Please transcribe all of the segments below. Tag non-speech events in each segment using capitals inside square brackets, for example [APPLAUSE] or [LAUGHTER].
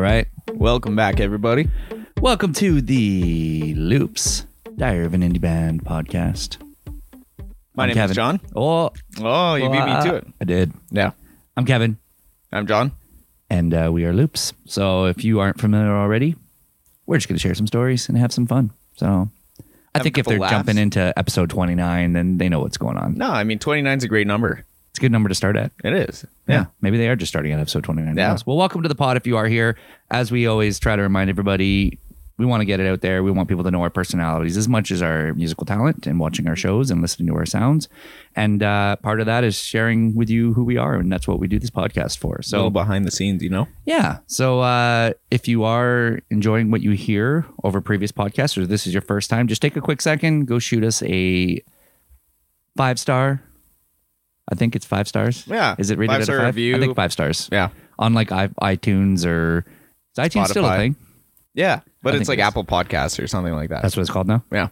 right. Welcome back, everybody. Welcome to the Loops Diary of an Indie Band podcast. My I'm name Kevin. is Jon. Oh, Oh, you beat me uh, to it. I did. Yeah. I'm Kevin, I'm Jon. and uh, we are Loops. So if you aren't familiar already, we're just going to share some stories and have some fun. So I Have a think if couple they're laughs. jumping into episode 29, then they know what's going on. No, I mean 29 is a great number. It's a good number to start at. It is. Yeah. Maybe they are just starting at episode 29. Who Yeah. Well, welcome to the pod if you are here. As we always try to remind everybody, we want to get it out there. We want people to know our personalities as much as our musical talent and watching our shows and listening to our sounds. And uh, part of that is sharing with you who we are. And that's what we do this podcast for. So So, behind the scenes, you know. yeah. So uh, if you are enjoying what you hear over previous podcasts or this is your first time, just take a quick second, go shoot us a five star. I think it's five stars. Yeah. Is it rated Five at a star five? review. I think five stars Yeah. on like i- iTunes or is iTunes still a Spotify. thing? Yeah. But I it's think like it is. Apple Podcasts or something like that. That's what it's called now. yeah.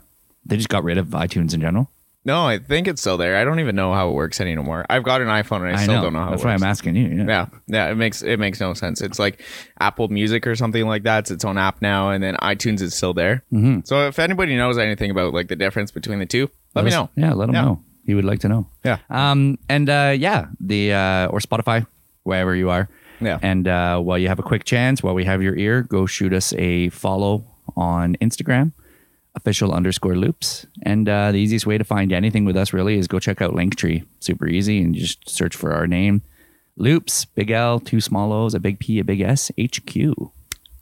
They just got rid of iTunes in general. No, I think it's still there. I don't even know how it works anymore. I've got an iPhone and I, still know. don't know how That's it why works. I'm asking you. Yeah. Yeah, yeah, it makes it makes no sense. It's like Apple Music or something like that. It's its own app now, and then iTunes is still there. Mhm. So if anybody knows anything about like the difference between the two, let, me us- know. Yeah, let them Yeah. know. He would like to know. Yeah. Um. And uh, yeah, the uh, or Spotify, wherever you are. Yeah. And uh, while you have a quick chance, while we have your ear, go shoot us a follow on Instagram, official underscore loops. And uh, the easiest way to find anything with us really is go check out Linktree. Super easy, and you just search for our name, Loops, big L, two small O's, a big P, a big S, HQ.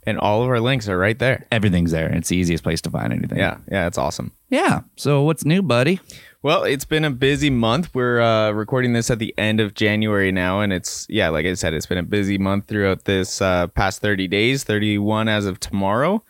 And all of our links are right there. Everything's there. It's the easiest place to find anything. Yeah, yeah, it's awesome. Yeah. So what's new, buddy? Well, it's been a busy month. We're uh, recording this at the end of January now, and it's yeah, like I said, it's been a busy month throughout this uh, past thirty days. Thirty-one as of tomorrow,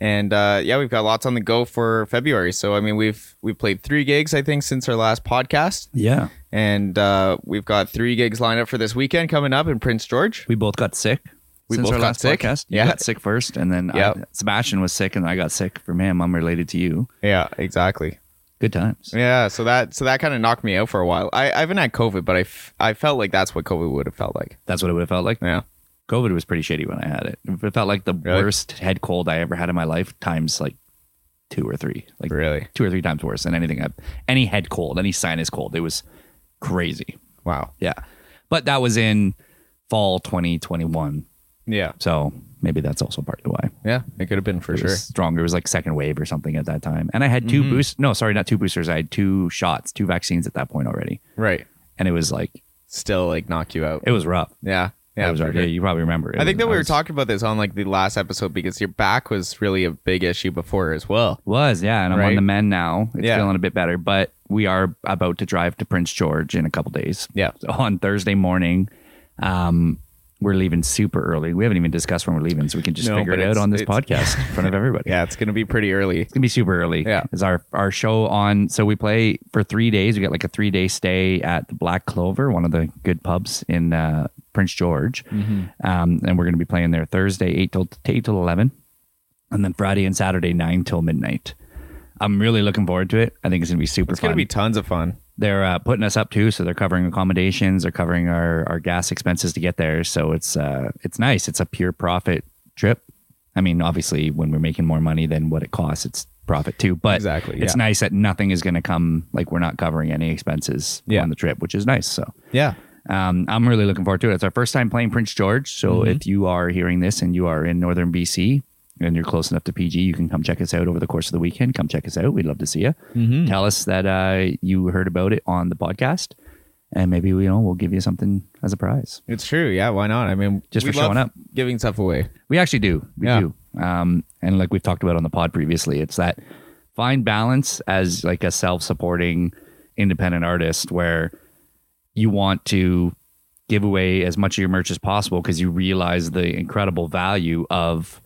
and uh, yeah, we've got lots on the go for February. So I mean, we've we've played three gigs I think since our last podcast, Yeah. and uh, we've got three gigs lined up for this weekend coming up in Prince George. We both got sick. We since both our got last sick? Podcast. You Yeah. got sick first, and then I- Sebastian was sick, and I got sick from him. I'm related to you. Yeah, exactly. Good times. Yeah, so that so that kind of knocked me out for a while. I, I haven't had COVID, but I, f- I felt like that's what COVID would have felt like. That's what it would have felt like. Yeah. COVID was pretty shitty when I had it. It felt like the Really? worst head cold I ever had in my life, times like two or three, like Really? two or three times worse than anything. I've, any head cold, any sinus cold, it was crazy. Wow. Yeah, but that was in fall 2021, Yeah. so maybe that's also part of why. Yeah. It could have been for it sure. stronger. It was like second wave or something at that time. And I had 2 Mhm. boosts. No, sorry, not two boosters. I had two shots, two vaccines at that point already. Right. And it was like, Still like knock you out. it was rough. Yeah. Yeah. it was sure. Yeah, you probably remember. It I think was- that we were talking about this on like the last episode because your back was really a big issue before as well. Was, yeah. And I'm on the mend now. It's Yeah. feeling a bit better. But we are about to drive to Prince George in a couple days. Yeah. So on Thursday morning, um, we're leaving super early. We haven't even discussed when we're leaving, so we can just No, figure it out on this podcast in front of [LAUGHS] everybody. Yeah. It's going to be pretty early. It's gonna be super early. Yeah. Is our our show on so we play for three days. We get like a three day stay at the Black Clover, one of the good pubs in uh, Prince George. Um, and we're gonna be playing there Thursday, eight till eight till eleven. And then Friday and Saturday, nine till midnight. I'm really looking forward to it. I think it's gonna be super It's fun. It's going to be tons of fun. They're uh, putting us up too, so they're covering accommodations, they're covering our, our gas expenses to get there. So it's uh it's nice. It's a pure profit trip. I mean, obviously, when we're making more money than what it costs, it's profit too. But Exactly, it's yeah. nice that nothing is going to come like we're not covering any expenses Yeah. on the trip, which is nice. So Yeah. um, I'm really looking forward to it. It's our first time playing Prince George. So Mm-hmm. if you are hearing this and you are in northern BC and you're close enough to PG, you can come check us out over the course of the weekend. Come check us out. We'd love to see you. Mm-hmm. Tell us that uh, you heard about it on the podcast, and maybe we you know we'll give you something as a prize. It's true. Yeah. Why not? I mean, Just for showing up. Giving stuff away. We actually do. We Yeah. do. Um, and like we've talked about on the pod previously, it's that fine balance as like a self-supporting independent artist where you want to give away as much of your merch as possible because you realize the incredible value of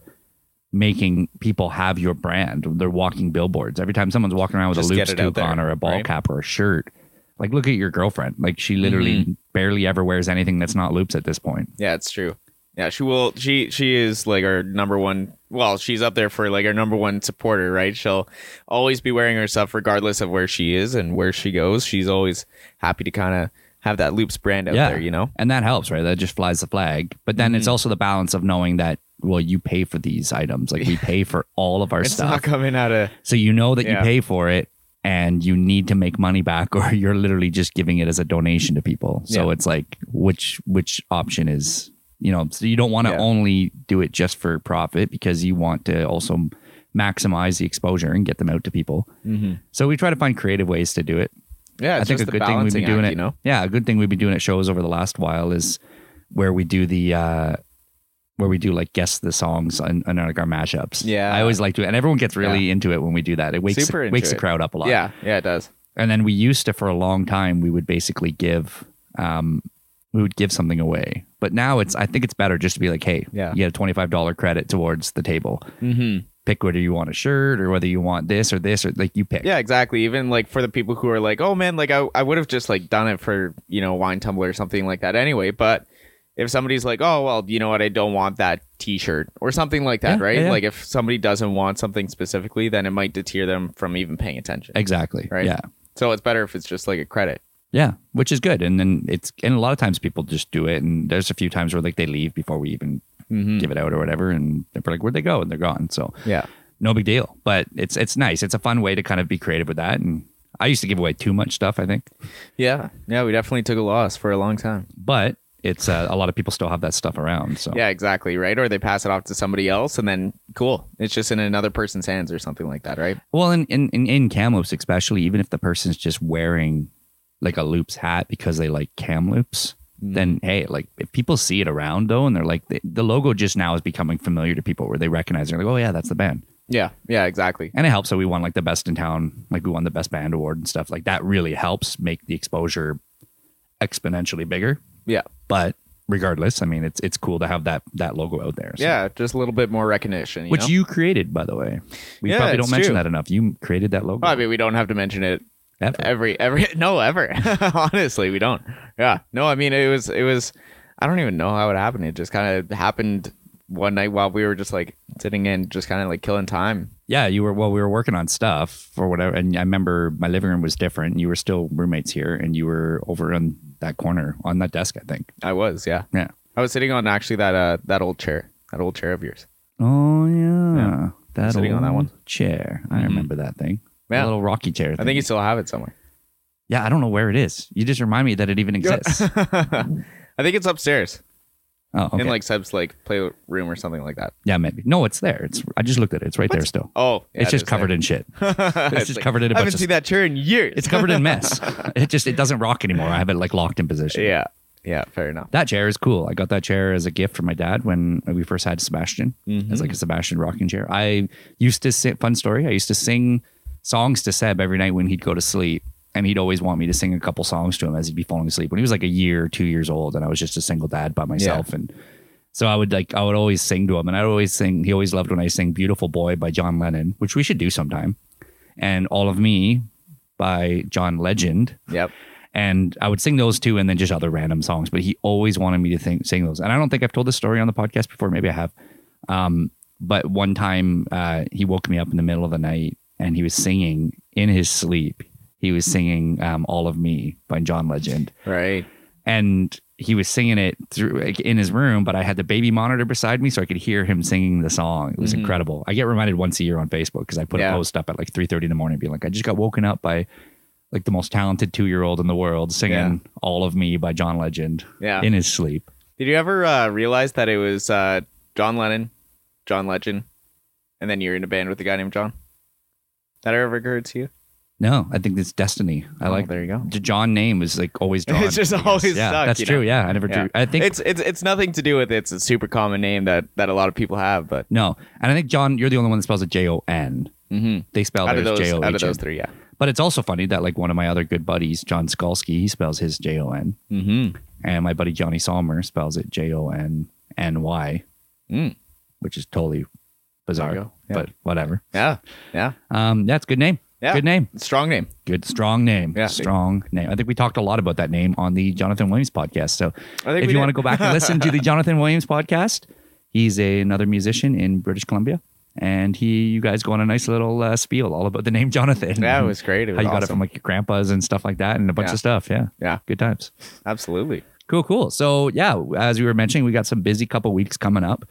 making people have your brand. They're walking billboards. Every time someone's walking around with Just a loops toque on or a ball right? cap or a shirt, like look at your girlfriend. Like she literally Mm-hmm. barely ever wears anything that's not loops at this point. Yeah, it's true. Yeah, she will. She she is like our number one. Well, she's up there for like our number one supporter, right? She'll always be wearing her stuff regardless of where she is and where she goes. She's always happy to kind of have that loops brand out Yeah. there. You know. and that helps, right? That just flies the flag. But then Mm-hmm. it's also the balance of knowing that well, you pay for these items. Like we [LAUGHS] pay for all of our It's stuff, not coming out of so you know that you pay for it. And you need to make money back, [LAUGHS] or you're literally just giving it as a donation to people. So Yeah. it's like, which which option is, you know? So you don't want to Yeah. only do it just for profit because you want to also maximize the exposure and get them out to people. So we try to find creative ways to do it. yeah. I think a good thing we've been doing act, it. You know. Yeah, a good thing we've been doing at shows over the last while is where we do the uh where we do like guess the songs and, and like our mashups. Yeah. I always like to, and everyone gets really into it when we do that. It wakes Super wakes the crowd up a lot. Yeah. Yeah. It does. and then we used to for a long time we would basically give um we would give something away, but now it's I think it's better just to be like, hey, Yeah. you get a twenty five dollar credit towards the table. Mm-hmm. Pick whether you want a shirt or whether you want this or this or like you pick. Yeah, exactly. Even like for the people who are like, oh man, like I, I would have just like done it for, you know, wine tumbler or something like that anyway. But if somebody's like, oh, well, you know what, I don't want that t shirt or something like that, Yeah, right? yeah. Like if somebody doesn't want something specifically, then it might deter them from even paying attention. Exactly. Right. Yeah. So it's better if it's just like a credit. Yeah, which is good. And then it's and a lot of times people just do it, and there's a few times where like they leave before we even Mm-hmm. give it out or whatever, and they're like, "Where'd they go?" And they're gone. So Yeah. no big deal. But it's it's nice. It's a fun way to kind of be creative with that. And I used to give away too much stuff, I think, Yeah. Yeah. We definitely took a loss for a long time. but it's uh, a lot of people still have that stuff around. So Yeah, exactly. Right. Or they pass it off to somebody else and then cool. It's just in another person's hands or something like that, right? Well, in, in, in, in cam especially, even if the person's just wearing like a loops hat because they like Kamloops, Mm. then hey, like if people see it around though, and they're like, the, the logo just now is becoming familiar to people where they recognize, they're like, oh yeah, that's the band. Yeah. Yeah, exactly. And it helps that we won like the best in town, like we won the best band award and stuff. Like that really helps make the exposure exponentially bigger. Yeah. But regardless, I mean, it's it's cool to have that that logo out there. so- Yeah. Just a little bit more recognition. You which know? you created, by the way. We Yeah, probably don't mention true. that enough. You created that logo. Well, I mean, we don't have to mention it Ever. every every [LAUGHS] no ever. [LAUGHS] Honestly, we don't. Yeah. No, I mean it was it was I don't even know how it happened. It just kind of happened one night while we were just like sitting in just kind of like killing time. Yeah, you were. Well, we were working on stuff or whatever, and I remember my living room was different. You were still roommates here, and you were over on that corner on that desk, I think. I was, yeah. Yeah. I was sitting on actually that uh that old chair. That old chair of yours. Oh yeah, Yeah. that Sitting on that one. chair. I Mhm. remember that thing. Yeah. A little rocky chair. I think you still have it somewhere. Yeah, I don't know where it is. You just remind me that it even [LAUGHS] exists. [LAUGHS] I think it's upstairs oh, okay. in like Seb's like playroom or something like that. yeah, maybe. No, it's there. It's. I just looked at it. It's right there still. Oh, yeah, it's just is covered there. in shit. [LAUGHS] it's just covered in a I haven't seen that chair in years. It's covered in mess. [LAUGHS] it just it doesn't rock anymore. I have it like locked in position. yeah, yeah, fair enough. That chair is cool. I got that chair as a gift from my dad when we first had Sebastian. Mm-hmm. It's like a Sebastian rocking chair. I used to sing, fun story. I used to sing songs to Seb every night when he'd go to sleep. And he'd always want me to sing a couple songs to him as he'd be falling asleep when he was like a year or two years old. And I was just a single dad by myself. And so I would like, I would always sing to him. And I'd always sing, he always loved when I sing Beautiful Boy by John Lennon, which we should do sometime. And All of Me by John Legend Yep. and I would sing those two and then just other random songs. But he always wanted me to think, sing those. And I don't think I've told this story on the podcast before. Maybe I have. Um, but one time uh, he woke me up in the middle of the night and he was singing in his sleep. He was singing um, "All of Me" by John Legend, Right. and he was singing it through like, in his room. But I had the baby monitor beside me, so I could hear him singing the song. It was Mhm. incredible. I get reminded once a year on Facebook because I put Yeah. a post up at like three thirty in the morning, being like, "I just got woken up by." Like the most talented two year old in the world singing Yeah. All of Me by John Legend Yeah. in his sleep. Did you ever uh, realize that it was uh, Jon Lennon, John Legend, and then you're in a band with a guy named John? That ever occurred to you? No, I think it's destiny. I Oh, like there you go. the John name is like always [LAUGHS] John. It's just always yeah, stuck, that's true. know? Yeah, I never Yeah. drew. I think It's it's it's nothing to do with it. it's a super common name that that a lot of people have, but no, and I think Jon, you're the only one that spells it J O N. Mhm. They spell out of theirs those J O out of those three, yeah. But it's also funny that like one of my other good buddies, John Skalski, he spells his J O N, Mm-hmm. and my buddy Johnny Salmer spells it J O N N Y, Mm. which is totally bizarre, There you go. Yeah. but whatever. Yeah, yeah, Um, that's a good name. Yeah. Good name. strong name. Good strong name. Yeah. Strong name. I think we talked a lot about that name on the Jonathan Williams podcast. So if you want to go back and listen to the [LAUGHS] Jonathan Williams podcast, he's a, another musician in British Columbia. and he, you guys go on a nice little uh, spiel all about the name Jonathan. Yeah, it was great. It how was you got it from like your grandpas and stuff like that, and a bunch Yeah. of stuff. Yeah, Yeah, good times. absolutely. Cool, cool. So yeah, as we were mentioning, we got some busy couple weeks coming up.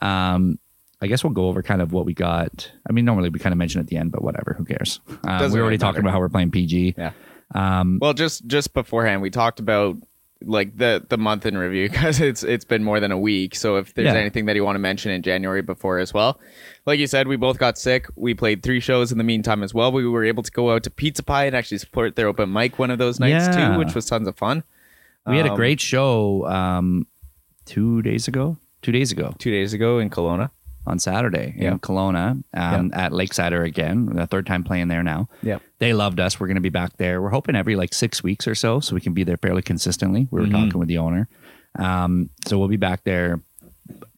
Um, I guess we'll go over kind of what we got. I mean, normally we kind of mention at the end, but whatever, who cares? Um, we're already talking about how we're playing PG. Yeah. Um, Well, just just beforehand, we talked about like the the month in review [LAUGHS] because it's it's been more than a week. So if there's Yeah. anything that you want to mention in January before as well, like you said, we both got sick. We played three shows in the meantime as well. We were able to go out to Pizza Pie and actually support their open mic one of those nights Yeah. too, which was tons of fun. we had a Um, great show um, two days ago. Two days ago two days ago in Kelowna. On Saturday in Kelowna um, at Lakesider again. The third time playing there now. Yeah. They loved us. We're going to be back there. We're hoping every like six weeks or so, so we can be there fairly consistently. We were Mhm. talking with the owner, um, so we'll be back there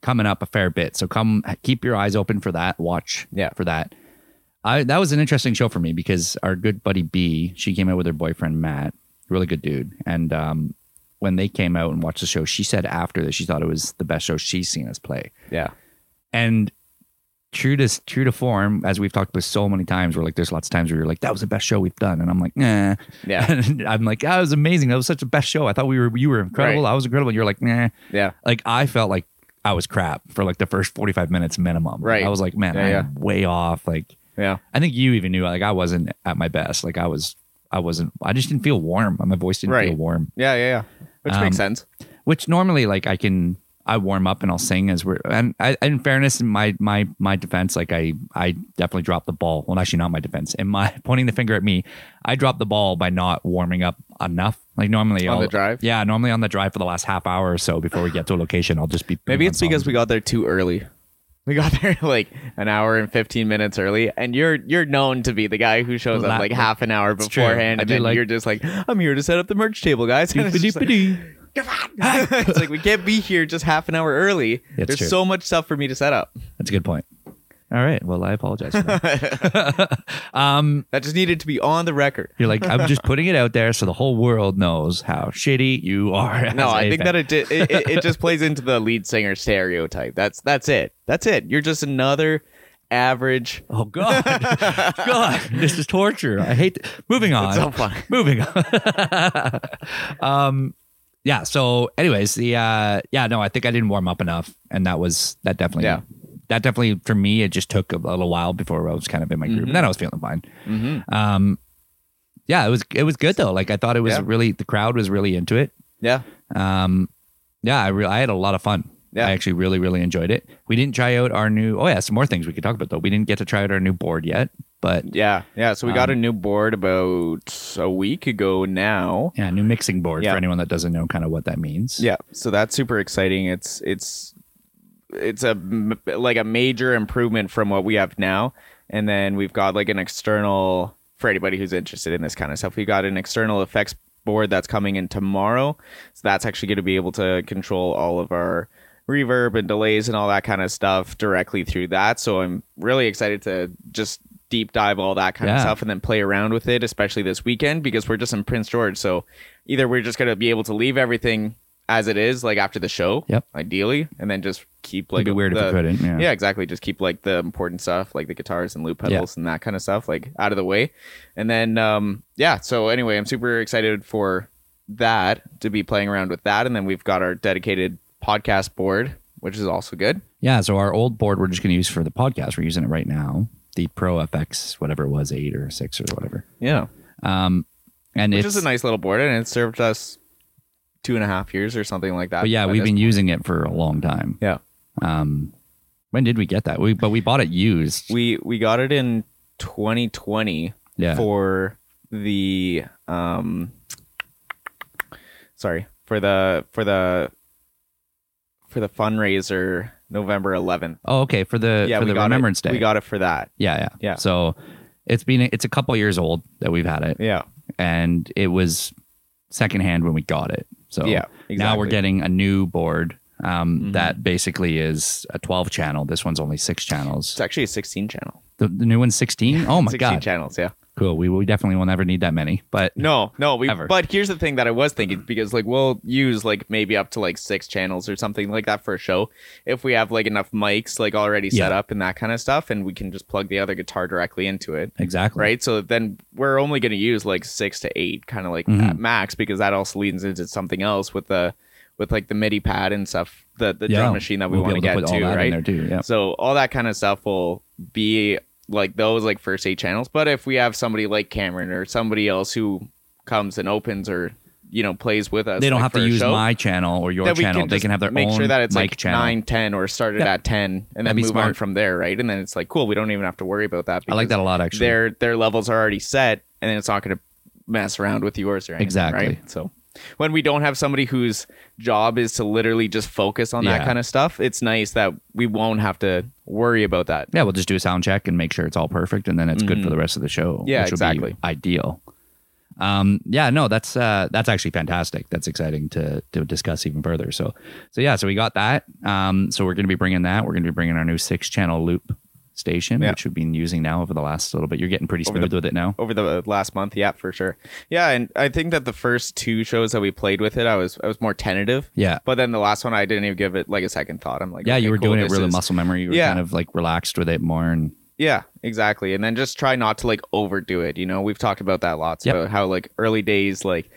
coming up a fair bit. So come, keep your eyes open for that. Watch, Yeah. for that. I that was an interesting show for me because our good buddy B, she came out with her boyfriend Matt, really good dude, and um, when they came out and watched the show, she said after that she thought it was the best show she's seen us play. Yeah. And true to true to form, as we've talked about so many times, we're like, there's lots of times where you're like, that was the best show we've done, and I'm like, nah. Yeah. [LAUGHS] And I'm like, that was amazing. That was such a best show. I thought we were you were incredible. Right. I was incredible. And you're like, nah. Yeah. Like I felt like I was crap for like the first 45 minutes minimum. Right. I was like, man, Yeah, I'm way off. Like Yeah. I think you even knew like I wasn't at my best. Like I was I wasn't I just didn't feel warm. My voice didn't Right. feel warm. Yeah. Yeah. Yeah. Which Um, makes sense. Which normally like I can I warm up and I'll sing as we're and I, in fairness in my my my defense like I I definitely dropped the ball. Well actually not my defense. In my [LAUGHS] pointing the finger at me, I dropped the ball by not warming up enough. Like normally On I'll, the drive? Yeah, normally on the drive for the last half hour or so before we get to a location, I'll just be Maybe it's because we got there too early. We got [LAUGHS] there like an hour and fifteen minutes early, and you're you're known to be the guy who shows up like half an hour beforehand, and then like- you're just like, "I'm here to set up the merch table, guys." [LAUGHS] And it's just like, [LAUGHS] it's like we can't be here just half an hour early. It's There's true. so much stuff for me to set up. That's a good point. All right. Well, I apologize. For that. [LAUGHS] [LAUGHS] um, That just needed to be on the record. you're like, I'm just putting it out there so the whole world knows how shitty you are. No, as I a think fan. that it, di- it it it just plays into the lead singer stereotype. That's that's it. That's it. You're just another average. Oh God, God, this is torture. I hate. Moving on. It's so fun. Moving on. um, yeah. So, anyways, the uh, yeah, no, I think I didn't warm up enough, and that was that definitely. Yeah. That definitely for me, it just took a little while before I was kind of in my groove. Mhm. Then I was feeling fine. Mm-hmm. Um, yeah, it was it was good though. Like I thought it was Yeah. really the crowd was really into it. Yeah. Um, yeah, I re- I had a lot of fun. Yeah. I actually really really enjoyed it. We didn't try out our new. Oh yeah, some more things we could talk about though. We didn't get to try out our new board yet, but Yeah. Yeah. So we got Um, a new board about a week ago now. yeah, a new mixing board Yeah. for anyone that doesn't know kind of what that means. Yeah, so that's super exciting. It's it's it's a like a major improvement from what we have now, and then we've got like an external for anybody who's interested in this kind of stuff. We got an external effects board that's coming in tomorrow, so that's actually going to be able to control all of our reverb and delays and all that kind of stuff directly through that. So I'm really excited to just deep dive all that kind of stuff and then play around with it, especially this weekend because we're just in Prince George. So either we're just gonna be able to leave everything as it is, like after the show, Yep. ideally, and then just keep It'd like be weird the, if we couldn't. Yeah. yeah, exactly. Just keep like the important stuff, like the guitars and loop pedals and that kind of stuff, like out of the way. And then, um, yeah. So anyway, I'm super excited for that to be playing around with that. And then we've got our dedicated podcast board, which is also good. Yeah, So our old board we're just going to use for the podcast. We're using it right now. The Pro FX, whatever it was, eight or six or whatever. Yeah, Um, and which it's is a nice little board, and it served us two and a half years or something like that. But yeah, we've been point. using it for a long time. Yeah. Um, when did we get that? We but we bought it used. We we got it in 2020 yeah. for the um sorry for the for the for the fundraiser November 11th. oh, okay. For the yeah, for the Remembrance it. Day. We got it for that. yeah, yeah, Yeah. So it's been it's a couple years old that we've had it, Yeah, and it was secondhand when we got it. So yeah. now we're getting a new board um, Mhm. that basically is a 12 channel. This one's only six channels. It's actually a 16 channel. The, the new one's 16. Oh my [LAUGHS] 16 god! channels. Yeah, Cool. We, we definitely will never need that many, but No, no. We, Ever. but here's the thing that I was thinking because like we'll use like maybe up to like six channels or something like that for a show if we have like enough mics like already set Yeah. up and that kind of stuff, and we can just plug the other guitar directly into it. exactly. Right, so then we're only going to use like six to eight, kind of like Mhm. at max, because that also leads into something else with the with like the MIDI pad and stuff, the the Yeah. drum machine that we We'll want to get to, right? there too. Yeah. So all that kind of stuff will be like those like first eight channels. But if we have somebody like Cameron or somebody else who comes and opens or you know plays with us, They don't like, have to use show, my channel or your channel. They can have their make own sure that it's like channel. nine, ten, or started Yeah. at ten, and then move smart. on from there, right? And then it's like cool. We don't even have to worry about that. I like that a lot actually. Their their levels are already set, and then it's not going to mess around with yours or anything, Exactly. Right? So when we don't have somebody whose job is to literally just focus on Yeah. that kind of stuff, it's nice that we won't have to worry about that. yeah, we'll just do a sound check and make sure it's all perfect, and then it's good for the rest of the show. Mm-hmm. Yeah, which would be exactly. ideal. Um, yeah, no, that's uh, that's actually fantastic. That's exciting to to discuss even further. So, so yeah, so we got that. Um, so we're going to be bringing that. We're going to be bringing our new six channel loop station, Yeah. which we've been using now over the last little bit. You're getting pretty smooth the- with it now. over the last month yeah for sure yeah and i think that the first two shows that we played with it i was i was more tentative Yeah. but then the last one i didn't even give it like a second thought i'm like Yeah, okay, you were cool, doing it really is- muscle memory. You were Yeah. kind of like relaxed with it more, and yeah exactly and then just try not to like overdo it you know we've talked about that lots Yep. about how like early days like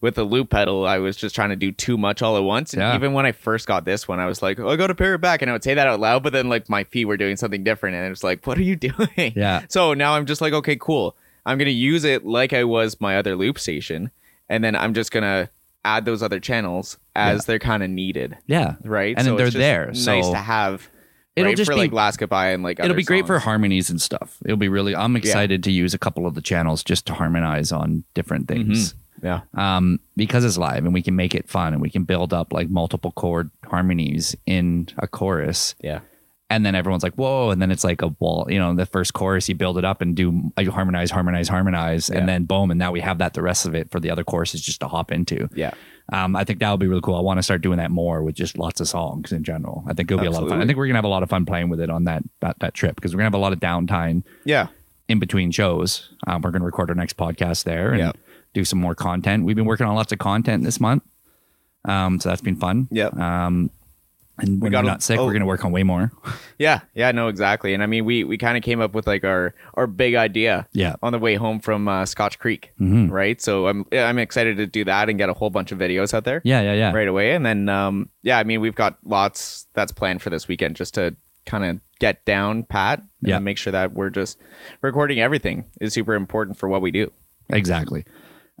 with the loop pedal i was just trying to do too much all at once and Yeah. even when i first got this one i was like oh, i gotta pair it back and i would say that out loud but then like my feet were doing something different and it was like what are you [LAUGHS] doing yeah, So now I'm just like, okay, cool. I'm gonna use it like I was my other loop station, and then I'm just gonna add those other channels as Yeah. they're kind of needed, yeah. right? And it's they're there, Nice so to have. it'll right, just for be like last goodbye and like it'll be great for harmonies and stuff. It'll be really. I'm excited to use a couple of the channels just to harmonize on different things. Mm-hmm. Yeah Um, because it's live and we can make it fun and we can build up like multiple chord harmonies in a chorus. yeah And then everyone's like, whoa. And then it's like a wall, you know, the first chorus, you build it up and do you harmonize, harmonize, harmonize. Yeah. And then boom. And now we have that the rest of it for the other choruses just to hop into. yeah Um, I think that would be really cool. I want to start doing that more with just lots of songs in general. I think it'll be a lot of fun. I think we're gonna have a lot of fun playing with it on that that, that trip because we're gonna have a lot of downtime yeah in between shows. Um, we're gonna record our next podcast there and Yep. Do some more content. We've been working on lots of content this month, um, so that's been fun. Yeah. Um, and when got we're a- not sick, oh. we're gonna work on way more. [LAUGHS] yeah yeah no exactly. And I mean we we kind of came up with like our our big idea Yeah. on the way home from uh, Scotch Creek, Mhm. right? So I'm I'm excited to do that and get a whole bunch of videos out there. Yeah, yeah, yeah. right away. And then, um, yeah, I mean, we've got lots that's planned for this weekend just to kind of get down pat and Yeah. make sure that we're just recording everything is super important for what we do. Exactly.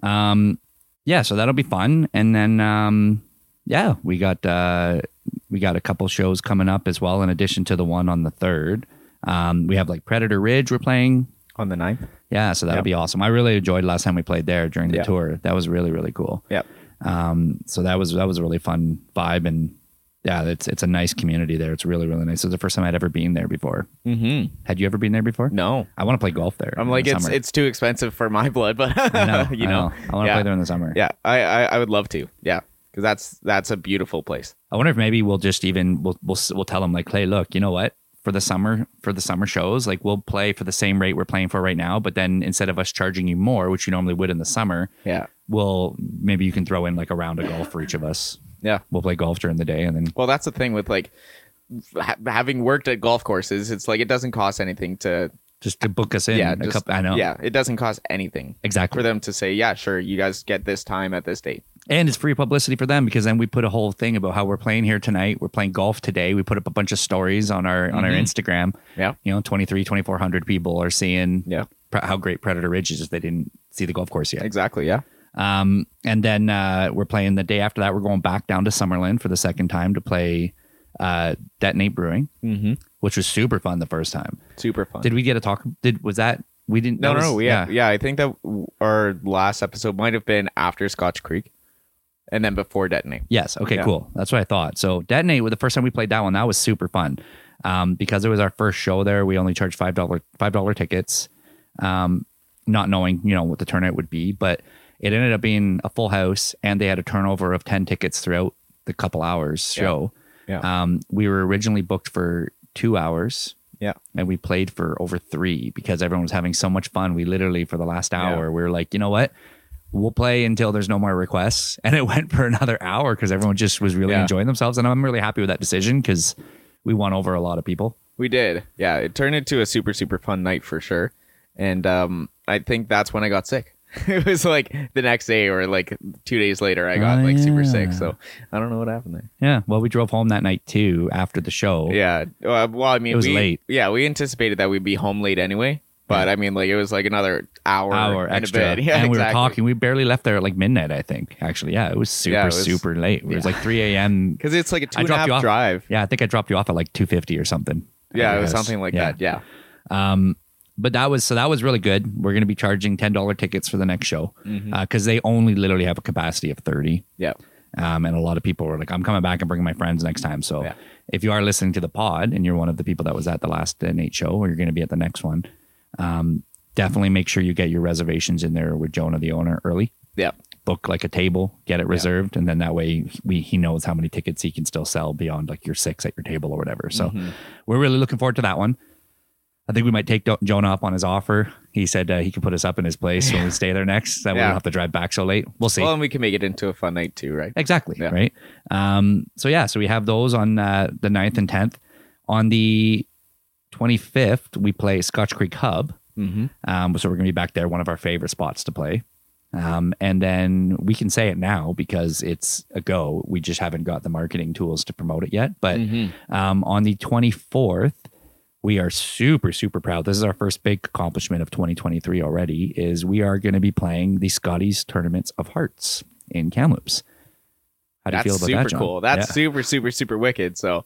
Um, yeah, so that'll be fun. And then um, yeah, we got uh, we got a couple shows coming up as well, in addition to the one on the third. Um, we have like Predator Ridge we're playing. On the 9th? Yeah, so that'll Yep. be awesome. I really enjoyed last time we played there during the Yeah. tour. That was really really cool. Yep. Um, so that was that was a really fun vibe, and yeah, it's it's a nice community there. It's really really nice. It's the first time I'd ever been there before. Mm-hmm. Had you ever been there before? No. I want to play golf there. I'm like, the it's summer. it's too expensive for my blood, but [LAUGHS] know, [LAUGHS] you I know, I want to yeah. play there in the summer. yeah, I, I I would love to, yeah, because that's that's a beautiful place. I wonder if maybe we'll just even we'll we'll we'll tell them like, hey, look, you know what? For the summer for the summer shows, like we'll play for the same rate we're playing for right now, but then instead of us charging you more, which you normally would in the summer, Yeah, we'll maybe you can throw in like a round of golf for each of us. Yeah. We'll play golf during the day, and then Well, that's the thing with like ha- having worked at golf courses. It's like it doesn't cost anything to just to book us in. yeah, a just, couple, I know. yeah, it doesn't cost anything exactly. for them to say, yeah, sure, you guys get this time at this date. And it's free publicity for them because then we put a whole thing about how we're playing here tonight. We're playing golf today. We put up a bunch of stories on our on our Mhm. Instagram. Yeah. You know, 23, 2400 people are seeing Yeah. how great Predator Ridge is. If they didn't see the golf course yet. Exactly. Yeah. Um, and then uh, we're playing the day after that. We're going back down to Summerland for the second time to play uh, Detonate Brewing, Mm-hmm. which was super fun the first time. Super fun. Did we get a talk? Did was that we didn't? no, no, no. Yeah, yeah. I think that our last episode might have been after Scotch Creek, and then before Detonate. Yes. Okay. Yeah. Cool. That's what I thought. So detonate with the first time we played that one, that was super fun. Um, because it was our first show there, we only charged five dollar five dollar tickets, um, not knowing you know what the turnout would be, but it ended up being a full house, and they had a turnover of ten tickets throughout the couple hours Yeah. show. Yeah. Um, we were originally booked for two hours, Yeah. and we played for over three because everyone was having so much fun. We literally for the last hour we were like, you know what, we'll play until there's no more requests, [LAUGHS] and it went for another hour because everyone just was really Yeah. enjoying themselves, and I'm really happy with that decision because we won over a lot of people. We did. Yeah, it turned into a super super fun night for sure. And um I think that's when I got sick. [LAUGHS] it was like the next day or like 2 days later I got Oh, like super sick. So I don't know what happened there. Yeah, well, we drove home that night too after the show. Yeah. Well, I mean, It was we, late. Yeah, we anticipated that we'd be home late anyway. But I mean, like it was like another hour, hour and extra. a bit. [LAUGHS] Yeah, and we were talking. We barely left there at like midnight, I think. Actually, yeah, it was super, Yeah, it was- super late. It was like 3 a.m. because [LAUGHS] it's like a two I and a half off. drive. Yeah, I think I dropped you off at like 250 or something. Yeah, it was something like Yeah. that. Yeah. Um, but that was so that was really good. We're going to be charging ten dollar tickets for the next show because Mm-hmm. they only literally have a capacity of 30. Yeah. Um, and a lot of people were like, "I'm coming back and bringing my friends next time." So Yeah. if you are listening to the pod and you're one of the people that was at the last uh, Nate show, or you're going to be at the next one, um, definitely make sure you get your reservations in there with Jonah, the owner, early. Yeah. book like a table, get it reserved, and then that way we he knows how many tickets he can still sell beyond like your six at your table or whatever. So Mm-hmm. we're really looking forward to that one. I think we might take Jonah up on his offer. He said uh, he could put us up in his place when we stay there next. That we don't have to drive back so late. We'll see. Well, and we can make it into a fun night too, right? Exactly. Yeah. Right. Um, so yeah, so we have those on uh, the 9th and 10th. On the 25th, we play Scotch Creek Hub. Mm-hmm. Um, so we're going to be back there, one of our favorite spots to play. Um, and then we can say it now because it's a go. We just haven't got the marketing tools to promote it yet. But Mm-hmm. um, on the 24th, we are super, super proud. This is our first big accomplishment of 2023 already. Is we are going to be playing the Scotties Tournaments of Hearts in Kamloops. How do That's you feel about super that, Jon? cool. That's Yeah. super, super, super wicked. So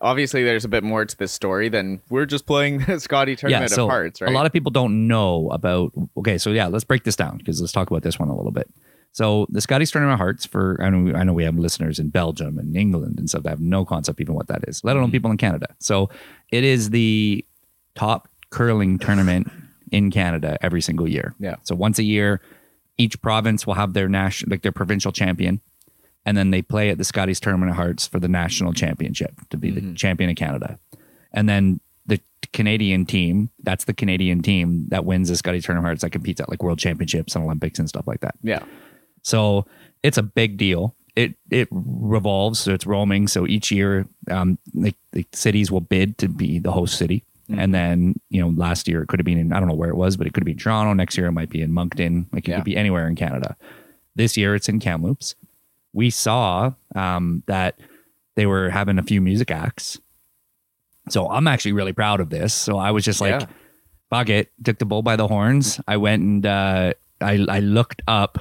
obviously there's a bit more to this story than we're just playing [LAUGHS] the Scotty tournament of hearts, right? A lot of people don't know about. Okay, so yeah, let's break this down because let's talk about this one a little bit. So the Scotties Tournament of Hearts for I know I know we have listeners in Belgium and England and stuff that have no concept even what that is, let Mm-hmm. alone people in Canada. So it is the top curling tournament in Canada every single year. Yeah. So once a year, each province will have their national like their provincial champion, and then they play at the Scotties Tournament of Hearts for the national championship to be Mm-hmm. the champion of Canada. And then the Canadian team, that's the Canadian team that wins the Scotties Tournament of Hearts that competes at like world championships and Olympics and stuff like that. yeah. So it's a big deal. It it revolves, so it's roaming. So each year, um, the, the cities will bid to be the host city, and then you know, last year it could have been in I don't know where it was, but it could have been Toronto. Next year it might be in Moncton. Like it Yeah. could be anywhere in Canada. This year it's in Kamloops. We saw um, that they were having a few music acts. So I'm actually really proud of this. So I was just like, Yeah. fuck it, took the bull by the horns. I went and uh, I I looked up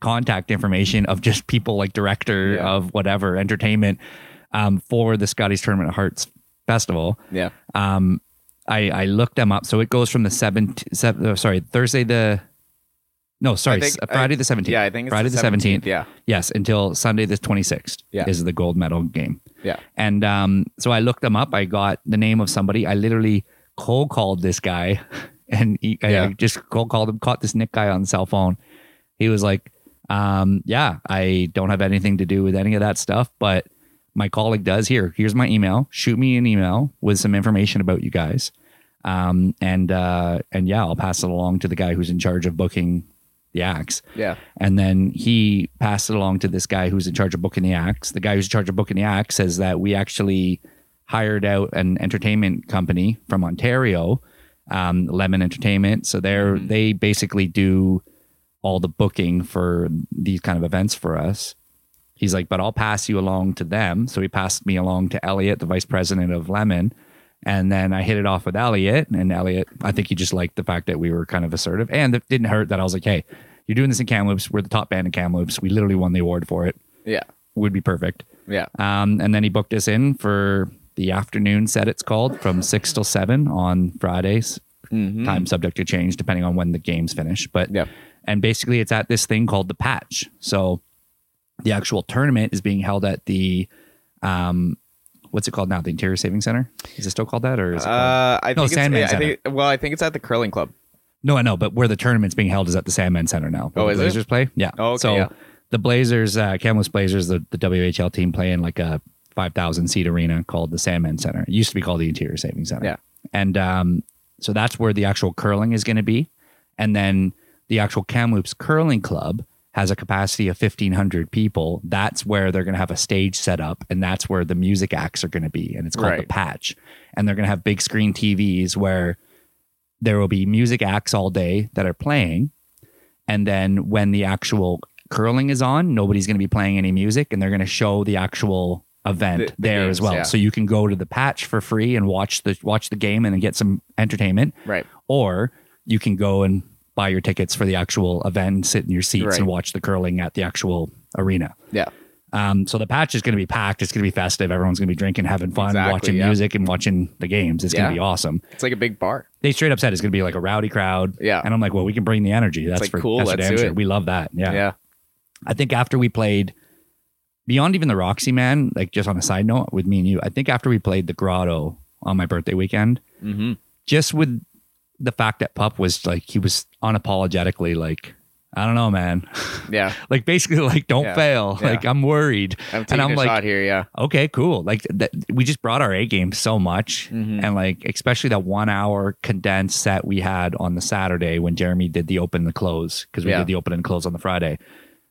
contact information of just people like director Yeah. of whatever entertainment um, for the Scotties Tournament of Hearts Festival. Yeah. Um, I I looked them up. So it goes from the seventh, seven, oh, sorry, Thursday the. No, sorry, think- Friday I- the seventeenth. Yeah, I think it's Friday the seventeenth. Yeah. Yes, until Sunday the twenty sixth. Yeah. is the gold medal game. Yeah. And um, so I looked them up. I got the name of somebody. I literally cold called this guy, [LAUGHS] and he, I- I Yeah. just cold called him. Caught this Nick guy on the cell phone. He was like, um, "Yeah, I don't have anything to do with any of that stuff, but my colleague does. Here, here's my email. Shoot me an email with some information about you guys, um, and uh, and yeah, I'll pass it along to the guy who's in charge of booking the acts." Yeah. And then he passed it along to this guy who's in charge of booking the acts. The guy who's in charge of booking the acts says that we actually hired out an entertainment company from Ontario, um, Lemon Entertainment. So they're they basically do all the booking for these kind of events for us. He's like, but I'll pass you along to them. So he passed me along to Elliot, the vice president of Lemon. And then I hit it off with Elliot, and Elliot, I think he just liked the fact that we were kind of assertive, and it didn't hurt that I was like, "Hey, you're doing this in Kamloops. We're the top band in Kamloops. We literally won the award for it. Yeah. Would be perfect." Yeah. Um, and then he booked us in for the afternoon set. It's called from six till seven on Fridays. Time subject to change depending on when the games finish. But Yep. And basically it's at this thing called the Patch. So the actual tournament is being held at the um, what's it called now? The Interior Saving Center. Is it still called that, or is it called? Uh, I No, think Sandman it's, I think, well, I think it's at the curling club. No, I know, but where the tournament's being held is at the Sandman Center now. Oh, the is it? Blazers play? Yeah. Oh, okay, so yeah. the Blazers, uh, Kamloops Blazers, the, the WHL team play in like a 5,000 seat arena called the Sandman Center. It used to be called the Interior Saving Center. Yeah. and um, so that's where the actual curling is going to be, and then the actual Kamloops Curling Club has a capacity of 1500 people. That's where they're going to have a stage set up and that's where the music acts are going to be and it's called the patch. And they're going to have big screen tvs where there will be music acts all day that are playing and then when the actual curling is on nobody's going to be playing any music and they're going to show the actual event The- the there as well. yeah. so you can go to the patch for free and watch the watch the game and then get some entertainment. Right. or you can go and buy your tickets for the actual event and sit in your seats Right. and watch the curling at the actual arena. Yeah. Um, so the patch is going to be packed. It's going to be festive. Everyone's going to be drinking, having fun, Exactly, watching yeah. music, and watching the games. It's going to be awesome. It's like a big bar. They straight up said it's going to be like a rowdy crowd. Yeah. and I'm like, well, we can bring the energy. That's like, for cool, That's let's do sure. it. We love that. Yeah. Yeah. I think after we played beyond even the Roxy Man, like just on a side note with me and you, I think after we played the Grotto on my birthday weekend, Mm-hmm. just with the fact that Pup was like he was unapologetically like I don't know, man. Yeah. [LAUGHS] like basically like don't Yeah. fail. Yeah. Like I'm worried. I'm and I'm like, shot here. Yeah. okay, cool. Like that, we just brought our A game so much, Mhm. and like especially that one hour condensed set we had on the Saturday when Jeremy did the open and the close because we Yeah. did the open and close on the Friday.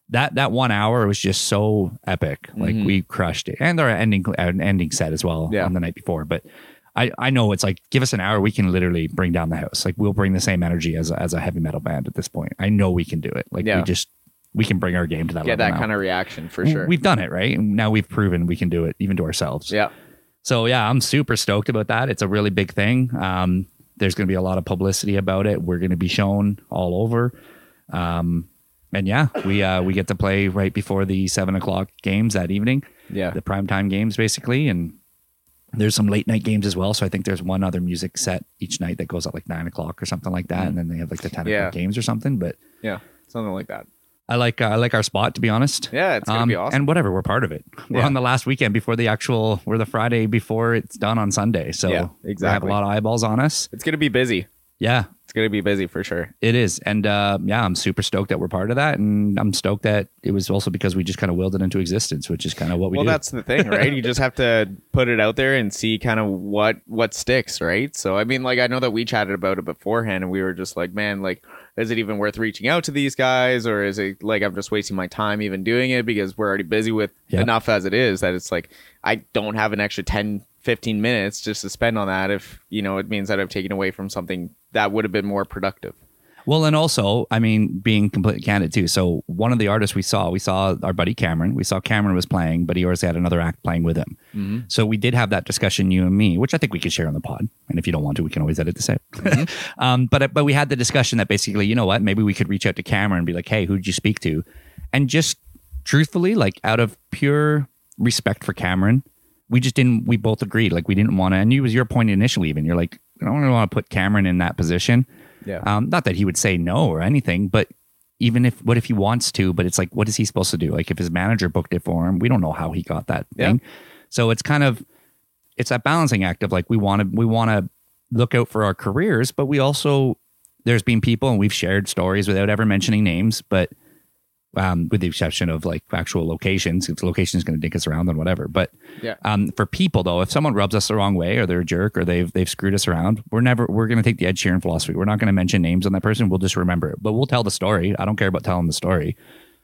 That that one hour was just so epic. Like Mhm. we crushed it, and our ending our ending set as well on the night before. But I I know it's like give us an hour, we can literally bring down the house. Like we'll bring the same energy as a, as a heavy metal band at this point. I know we can do it. Like Yeah. we just we can bring our game to that Get that now. kind of reaction for sure. We've done it, right? And now we've proven we can do it even to ourselves. yeah. So yeah, I'm super stoked about that. It's a really big thing. Um, there's going to be a lot of publicity about it. We're going to be shown all over. Um, and yeah, we uh, we get to play right before the seven o'clock games that evening, Yeah. the primetime games basically, and there's some late night games as well. So I think there's one other music set each night that goes at like nine o'clock or something like that, and then they have like the ten Mm. Yeah. o'clock games or something. But Yeah. Something like that. I like uh, I like our spot to be honest. Yeah. It's gonna Um, be awesome. And whatever, we're part of it. We're Yeah. on the last weekend before the actual. We're the Friday before it's done on Sunday. So Yeah, exactly. we have a lot of eyeballs on us. it's gonna be busy. Yeah, It's gonna be busy for sure. it is, and uh, yeah, I'm super stoked that we're part of that, and I'm stoked that it was also because we just kind of willed it into existence, which is kind of what we well, do. that's the thing, right? you just have to put it out there and see kind of what what sticks, right? So, I mean, like I know that we chatted about it beforehand, and we were just like, man, like, is it even worth reaching out to these guys, or is it like I'm just wasting my time even doing it because we're already busy with Yeah. enough as it is that it's like I don't have an extra 10, 15 minutes just to spend on that if you know it means that I've taken away from something that would have been more productive. Well, and also, I mean, being completely candid too. So, one of the artists we saw, we saw our buddy Cameron. We saw Cameron was playing, but he always had another act playing with him. Mm-hmm. So, we did have that discussion, you and me, which I think we could share on the pod. And if you don't want to, we can always edit this out. [LAUGHS] um, but but we had the discussion that basically, you know what? Maybe we could reach out to Cameron and be like, hey, who'd you speak to? And just truthfully, like out of pure respect for Cameron, we just didn't. We both agreed, like we didn't want to. And it was your point initially, even you're like, I don't really want to put Cameron in that position. Yeah. Um, not that he would say no or anything, but even if what if he wants to, but it's like, what is he supposed to do? Like if his manager booked it for him, we don't know how he got that Yeah. thing. So it's kind of it's that balancing act of like we want to we want to look out for our careers, but we also there's been people and we've shared stories without ever mentioning names, but um, with the exception of like actual locations, because location is going to dick us around and whatever. But Yeah. um, for people though, if someone rubs us the wrong way or they're a jerk or they've they've screwed us around, we're never we're going to take the Ed Sheeran philosophy. We're not going to mention names on that person. We'll just remember it, but we'll tell the story. I don't care about telling the story.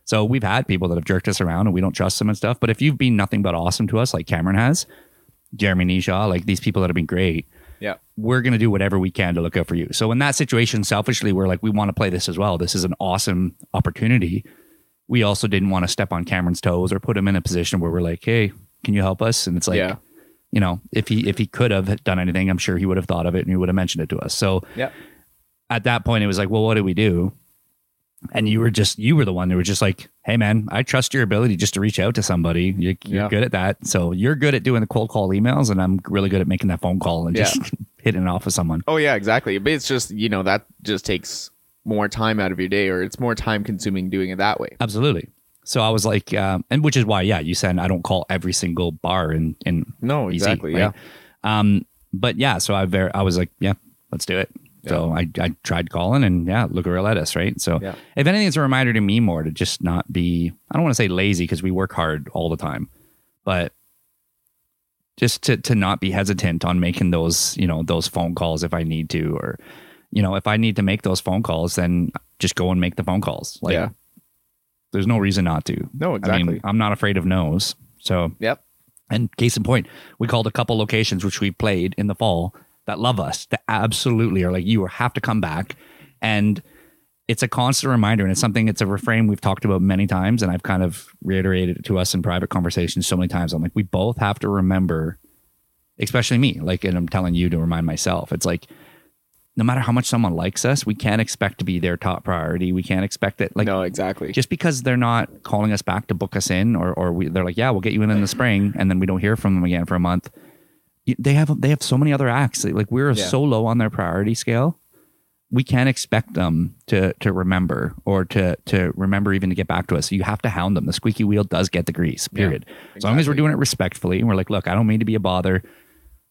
So we've had people that have jerked us around and we don't trust them and stuff. But if you've been nothing but awesome to us, like Cameron has, Jeremy Nisha, like these people that have been great, Yeah. we're going to do whatever we can to look out for you. So in that situation, selfishly, we're like, we want to play this as well. This is an awesome opportunity. We also didn't want to step on Cameron's toes or put him in a position where we're like, hey, can you help us? And it's like, Yeah. you know, if he if he could have done anything, I'm sure he would have thought of it and he would have mentioned it to us. So Yeah. at that point, it was like, well, what do we do? And you were just you were the one that were just like, hey man, I trust your ability just to reach out to somebody. You, you're Yeah. good at that. So you're good at doing the cold call emails, and I'm really good at making that phone call and Yeah. just [LAUGHS] hitting it off with someone. Oh yeah, exactly. But it's just you know that just takes more time out of your day, or it's more time consuming doing it that way. Absolutely. So I was like, um, and which is why, yeah, you said I don't call every single bar in in No, exactly. right? Yeah. Um, but yeah, so I ver- I was like, yeah, let's do it. So I, I tried calling and yeah, look led us, right? So Yeah. if anything, it's a reminder to me more to just not be, I don't want to say lazy because we work hard all the time, but just to to not be hesitant on making those you know those phone calls if I need to, or you know if I need to make those phone calls, then just go and make the phone calls. Like, Yeah. there's no reason not to. No, I exactly. mean, I'm not afraid of no's. So Yep. and case in point, we called a couple locations which we played in the fall that love us, that absolutely are like, you have to come back. And it's a constant reminder, and it's something, it's a refrain we've talked about many times. And I've kind of reiterated it to us in private conversations so many times. I'm like, we both have to remember, especially me, like, and I'm telling you to remind myself, it's like, no matter how much someone likes us, we can't expect to be their top priority. We can't expect it. Like, no, exactly. just because they're not calling us back to book us in or or we, they're like yeah we'll get you in in the spring and then we don't hear from them again for a month they have they have so many other acts like we're Yeah. so low on their priority scale we can't expect them to to remember or to to remember even to get back to us you have to hound them the squeaky wheel does get the grease period as long as we're doing it respectfully and we're like look i don't mean to be a bother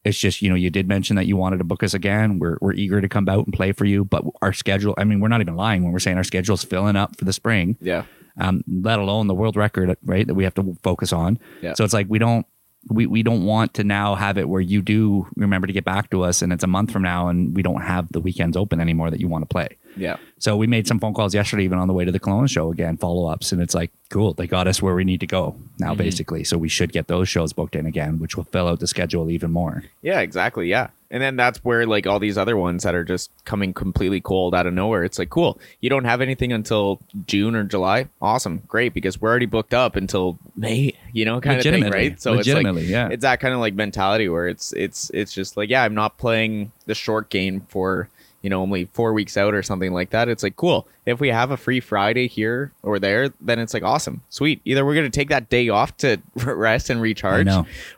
it's just you know you did mention that you wanted to book us again we're, we're eager to come out and play for you but our schedule i mean we're not even lying when we're saying our schedule's filling up for the spring yeah. um, let alone the world record, right? That we have to focus on. Yeah. So it's like we don't we we don't want to now have it where you do remember to get back to us, and it's a month from now, and we don't have the weekends open anymore that you want to play. Yeah. So we made some phone calls yesterday, even on the way to the Kelowna show again, follow ups, and it's like cool. They got us where we need to go now, Mm-hmm. basically. So we should get those shows booked in again, which will fill out the schedule even more. Yeah, exactly. Yeah. And then that's where like all these other ones that are just coming completely cold out of nowhere. It's like, cool. You don't have anything until June or July. Awesome. Great. Because we're already booked up until May, you know, kind of thing, right? So it's like, yeah. it's that kind of like mentality where it's, it's, it's just like, yeah, I'm not playing the short game for, you know, only four weeks out or something like that. It's like, cool. If we have a free Friday here or there, then it's like, awesome. Sweet. Either we're going to take that day off to [LAUGHS] rest and recharge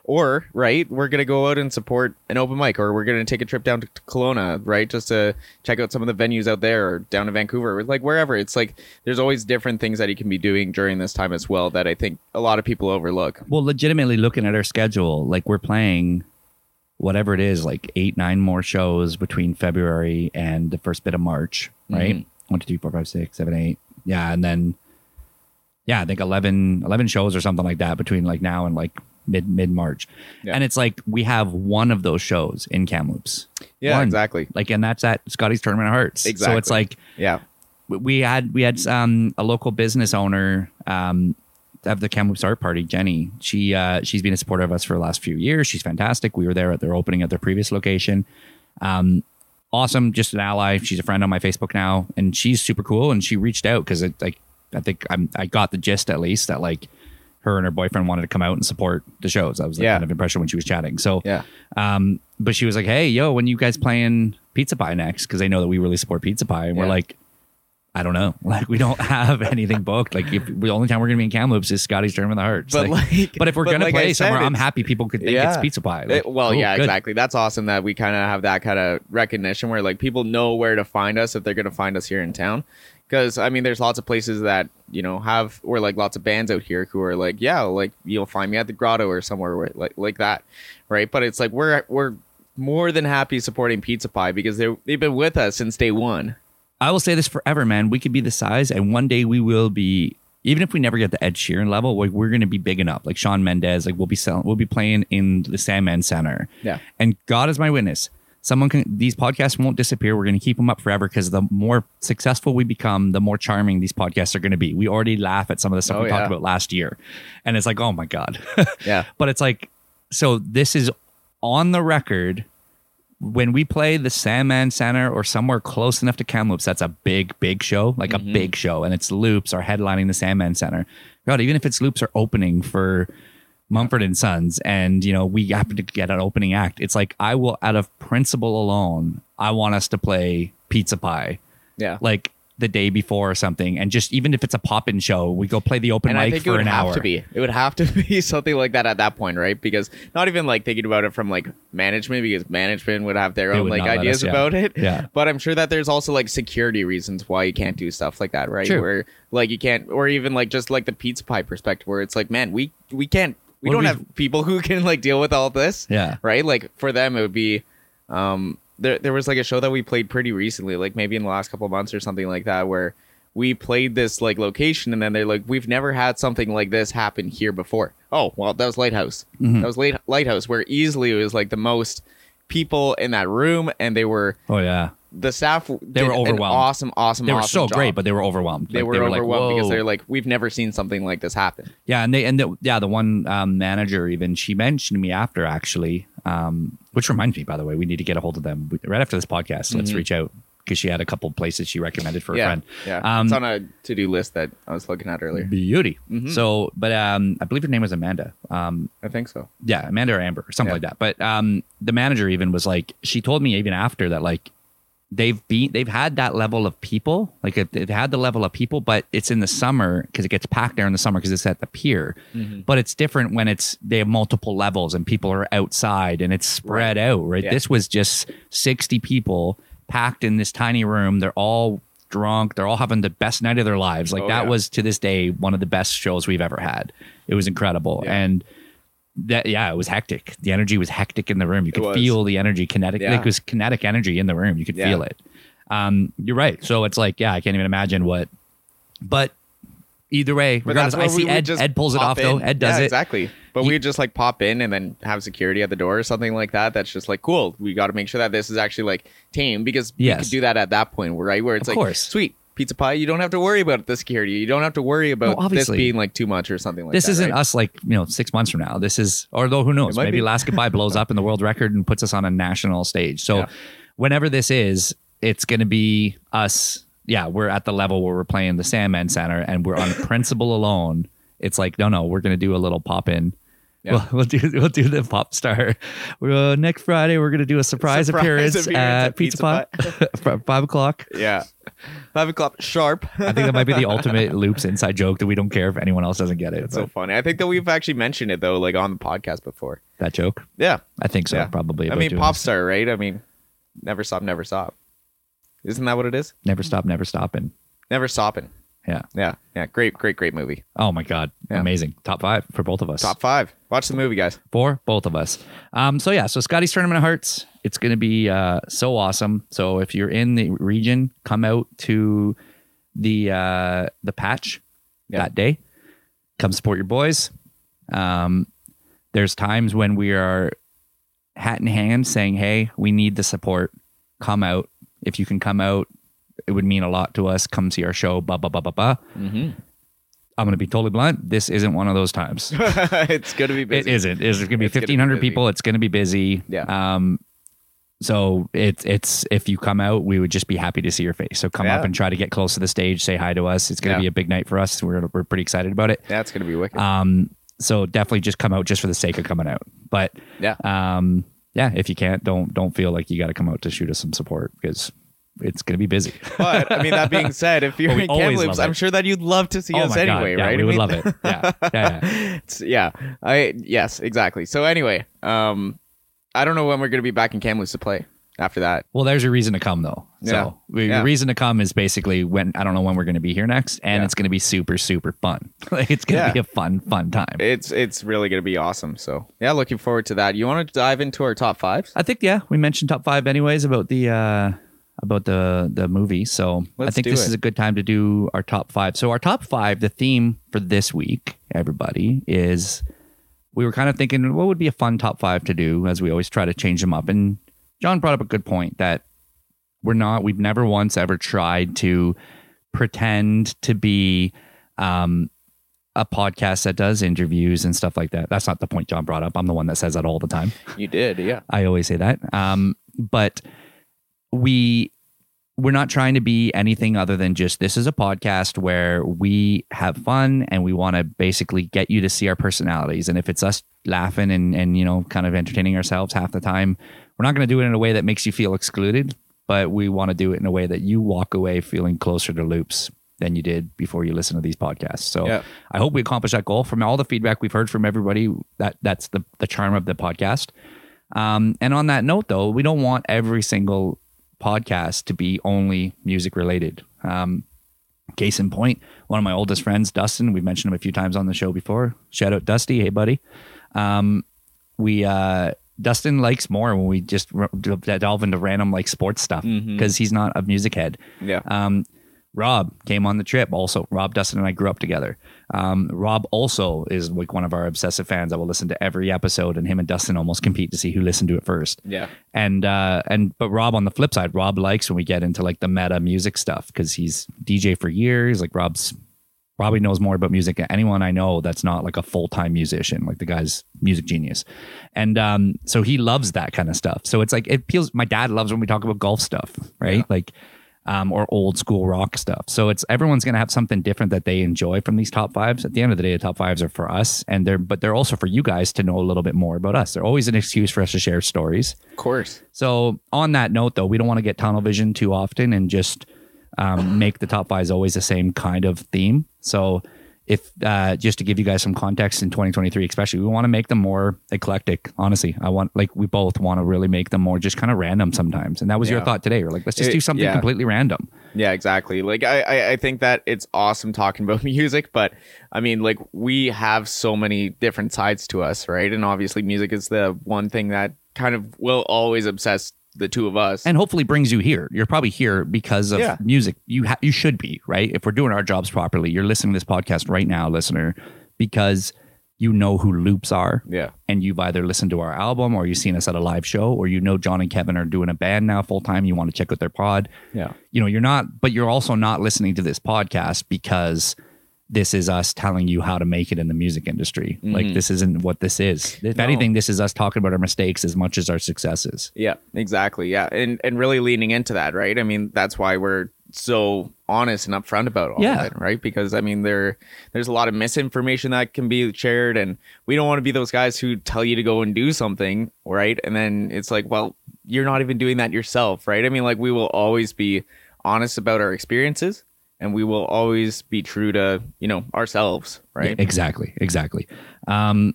or right we're gonna go out and support an open mic or we're gonna take a trip down to Kelowna right just to check out some of the venues out there or down to Vancouver or like wherever it's like there's always different things that you can be doing during this time as well that I think a lot of people overlook Well, legitimately looking at our schedule, like we're playing whatever it is, like eight, nine more shows between February and the first bit of March, right? Mhm. One, two, three, four, five, six, seven, eight. Yeah. And then, yeah, I think 11, 11 shows or something like that between like now and like mid, mid March. Yeah. And it's like we have one of those shows in Kamloops. yeah One. exactly Like, and that's at Scotties Tournament of Hearts. Exactly. So it's like, yeah we had we had um, a local business owner um, of the Kamloops Art Party, Jenny. She uh, she's been a supporter of us for the last few years. She's fantastic. We were there at their opening at their previous location. Um, awesome, just an ally. She's a friend on my Facebook now, and she's super cool. And she reached out because like I think I'm, I got the gist at least that like her and her boyfriend wanted to come out and support the shows. That was the Yeah. kind of impression when she was chatting. So yeah um, but she was like, "Hey, yo, when you guys playing Pizza Pie next?" Because they know that we really support Pizza Pie, and we're like, "I don't know, [LAUGHS] like we don't have anything booked. Like, if the only time we're gonna be in Kamloops is Scotties Tournament of the Hearts. But Like, like- but if we're but gonna like play said, somewhere, I'm happy people could think it's Pizza Pie. It- well, cool, yeah, good. exactly. That's awesome that we kind of have that kind of recognition where like people know where to find us if they're going to find us here in town. Because I mean, there's lots of places that you know have or like lots of bands out here who are like, yeah, like you'll find me at the Grotto or somewhere where, like like that, right? But it's like we're we're more than happy supporting Pizza Pie because they they've been with us since day one. I will say this forever, man. We could be the size, and one day we will be. Even if we never get the Ed Sheeran level, like we're going to be big enough. Like Shawn Mendes, like we'll be selling, we'll be playing in the Sandman Center. Yeah. And God is my witness. Someone can. These podcasts won't disappear. We're going to keep them up forever because the more successful we become, the more charming these podcasts are going to be. We already laugh at some of the stuff Oh, we yeah. talked about last year, and it's like, oh my god. [LAUGHS] Yeah. but it's like, so this is on the record when we play the Sandman Center or somewhere close enough to Kamloops, that's a big, big show, like a mm-hmm. big show, and it's Loops are headlining the Sandman Center. God, even if it's Loops are opening for Mumford and Sons, and you know we happen to get an opening act, it's like I will, out of principle alone, I want us to play Pizza Pie, Yeah. like the day before or something, and just even if it's a pop-in show, we go play the open and I mic think it for would an have hour. to be. It would have to [LAUGHS] be something like that at that point, right? Because not even like thinking about it from like management, because management would have their They own would like not let ideas us, yeah. about it. Yeah. [LAUGHS] But I'm sure that there's also like security reasons why you can't do stuff like that, right? True. Where like you can't, or even like just like the pizza pie perspective, where it's like, man, we we can't, we What don't we- have people [LAUGHS] who can like deal with all this. Yeah. Right. Like for them, it would be. um there, there was like a show that we played pretty recently, like maybe in the last couple of months or something like that, where we played this like location and then they're like, we've never had something like this happen here before. Oh well, that was Lighthouse. Mhm. That was Light- Lighthouse, where easily it was like the most people in that room, and they were Oh yeah, the staff. They were overwhelmed. awesome, awesome. they were awesome so job. great, but they were overwhelmed. they Like, were like, overwhelmed because they're like, we've never seen something like this happen. Yeah, and they and the, yeah, the one um, manager even she mentioned me after actually, um, which reminds me by the way, we need to get a hold of them right after this podcast. Let's reach out because she had a couple places she recommended for a Mm-hmm. yeah, friend. yeah. Um, it's on a to-do list that I was looking at earlier. Beauty. Mm-hmm. So, but um, I believe her name was Amanda. Um, I think so. yeah, Amanda or Amber or something Yeah. like that. But um, the manager even was like, she told me even after that, like they've been, they've had that level of people, like they've had the level of people, but it's in the summer because it gets packed there in the summer because it's at the pier. Mm-hmm. But it's different when it's they have multiple levels and people are outside and it's spread out. Right. Yeah. This was just sixty people packed in this tiny room. They're all drunk. They're all having the best night of their lives. Like Oh, that yeah. was to this day one of the best shows we've ever had. It was incredible Yeah. and that yeah, it was hectic. The energy was hectic in the room. You could feel the energy, kinetic. Yeah. Like it was kinetic energy in the room. You could Yeah. feel it. Um, you're right. So it's like, yeah, I can't even imagine what. But either way, But regardless, I see Ed. just Ed pulls it off though. Ed does Yeah, it. exactly. But He- we just like pop in and then have security at the door or something like that. That's just like cool. We got to make sure that this is actually like tame because we could do that at that point, right? Where it's Of like course. sweet pizza pie. You don't have to worry about the security. You don't have to worry about this being like too much or something like that. This isn't right? us like you know six months from now. This is, although who knows? Maybe be. Last Goodbye blows up in the world record and puts us on a national stage. So, Yeah. whenever this is, it's going to be us. Yeah, we're at the level where we're playing the Sandman Center and we're on principle alone. It's like no, no, we're going to do a little pop in. Yeah. We'll, we'll do we'll do the pop star. Uh, next Friday we're going to do a surprise, Surprise appearance, appearance at at Pizza Pizza [LAUGHS] for five o'clock. Yeah. Five o'clock sharp. [LAUGHS] I think that might be the ultimate loops inside joke that we don't care if anyone else doesn't get it. It's so funny. I think that we've actually mentioned it though, like on the podcast before. that joke, Yeah. I think so. Yeah. Probably. I mean, pop star, right? I mean, never stop, never stop. Isn't that what it is? Never stop, never stopping. Never stopping. Yeah. Yeah. Yeah. Great, great, great movie. Oh my God. Yeah. Amazing. Top five for both of us. Top five. Watch the movie, guys. for both of us. Um, so yeah, so Scotties Tournament of Hearts. It's going to be uh, so awesome. So if you're in the region, come out to the uh, the patch Yeah. that day. Come support your boys. Um, there's times when we are hat in hand saying, "Hey, we need the support. Come out. If you can come out, it would mean a lot to us. Come see our show." Blah blah blah blah blah. Mm-hmm. I'm going to be totally blunt. This isn't one of those times. [LAUGHS] it's gonna be It busy. isn't. It's going to be It's gonna be 1,500 busy. people. It's going to be busy. Yeah. Um, so it's it's if you come out, we would just be happy to see your face. So come Yeah. up and try to get close to the stage, say hi to us. It's going to Yeah. be a big night for us. We're we're pretty excited about it. Yeah, it's gonna be wicked. Um, so definitely just come out just for the sake of coming out. But yeah. um, yeah, if you can't, don't don't feel like you got to come out to shoot us some support because it's going to be busy. But I mean, that being said, if [LAUGHS] you're Oh, we in Kamloops, I'm sure that you'd love to see oh us anyway. Yeah, right? We I would mean, love it. Yeah. [LAUGHS] yeah, yeah. yeah. I yes, exactly. So anyway, um, I don't know when we're gonna be back in Kamloops to play after that. Well, there's a reason to come though. Yeah. So we- Yeah. the reason to come is basically when I don't know when we're going to be here next, and Yeah. it's going to be super super fun. [LAUGHS] Like, it's going to be a fun fun time. It's it's really gonna be awesome. So yeah, looking forward to that. You want to dive into our top fives? I think yeah, we mentioned top five anyways about the uh about the the movie. So I Let's think this it. is a good time to do our top five. So our top five, the theme for this week, everybody, is we were kind of thinking what would be a fun top five to do as we always try to change them up. And Jon brought up a good point that we're not we've never once ever tried to pretend to be um a podcast that does interviews and stuff like that. That's not the point Jon brought up. I'm the one that says that all the time. You did, yeah. I always say that. Um, but we we're not trying to be anything other than just this is a podcast where we have fun and we want to basically get you to see our personalities. And if it's us laughing and and you know kind of entertaining ourselves half the time, we're not going to do it in a way that makes you feel excluded. But we want to do it in a way that you walk away feeling closer to loops than you did before you listen to these podcasts. So Yeah. I hope we accomplish that goal. From all the feedback we've heard from everybody, that that's the the charm of the podcast. Um, and on that note, though, we don't want every single podcast to be only music related. Um, case in point, one of my oldest friends, Dustin, we've mentioned him a few times on the show before. Shout out Dusty, hey buddy. Um, we uh, Dustin likes more when we just delve into random like sports stuff because Mhm. he's not a music head. Yeah. Um, Rob came on the trip. Also, Rob Dustin and I grew up together. Um, Rob also is like one of our obsessive fans. I will listen to every episode, and him and Dustin almost compete to see who listened to it first. Yeah. And uh, and but Rob on the flip side, Rob likes when we get into like the meta music stuff because he's DJ for years. Like Rob's probably knows more about music than anyone I know that's not like a full time musician. Like the guy's music genius, and um, so he loves that kind of stuff. So it's like it feels. My dad loves when we talk about golf stuff, right? Yeah. Like. Um, or old school rock stuff. So it's everyone's gonna have something different that they enjoy from these top fives. At the end of the day, the top fives are for us, and they're but they're also for you guys to know a little bit more about us. They're always an excuse for us to share stories. Of course. So on that note, though, we don't want to get tunnel vision too often and just um, make the top fives always the same kind of theme. So if uh, just to give you guys some context in 2023, especially, we want to make them more eclectic. Honestly, I want like we both want to really make them more just kind of random sometimes. And that was your thought today. We're like, let's just It- do something yeah. completely random. Yeah, exactly. Like I, I think that it's awesome talking about [LAUGHS] music, but I mean, like we have so many different sides to us, right? And obviously, music is the one thing that kind of will always obsess the two of us. and hopefully brings you here. You're probably here because of Yeah. music. You ha- you should be right if we're doing our jobs properly. You're listening to this podcast right now, listener, because you know who loops are, yeah, and you've either listened to our album or you've seen us at a live show, or you know Jon and Kevin are doing a band now full time. You want to check out their pod. yeah, You know you're not, but you're also not listening to this podcast because this is us telling you how to make it in the music industry. Like mm-hmm. this isn't what this is. If No. anything, this is us talking about our mistakes as much as our successes. yeah, exactly. Yeah, and and really leaning into that, right? I mean, that's why we're so honest and upfront about all Yeah. of it, right? Because I mean, there there's a lot of misinformation that can be shared, and we don't want to be those guys who tell you to go and do something, right? And then it's like, well, you're not even doing that yourself, right? I mean, like we will always be honest about our experiences, and we will always be true to you know ourselves, right? Yeah, exactly, exactly. Um,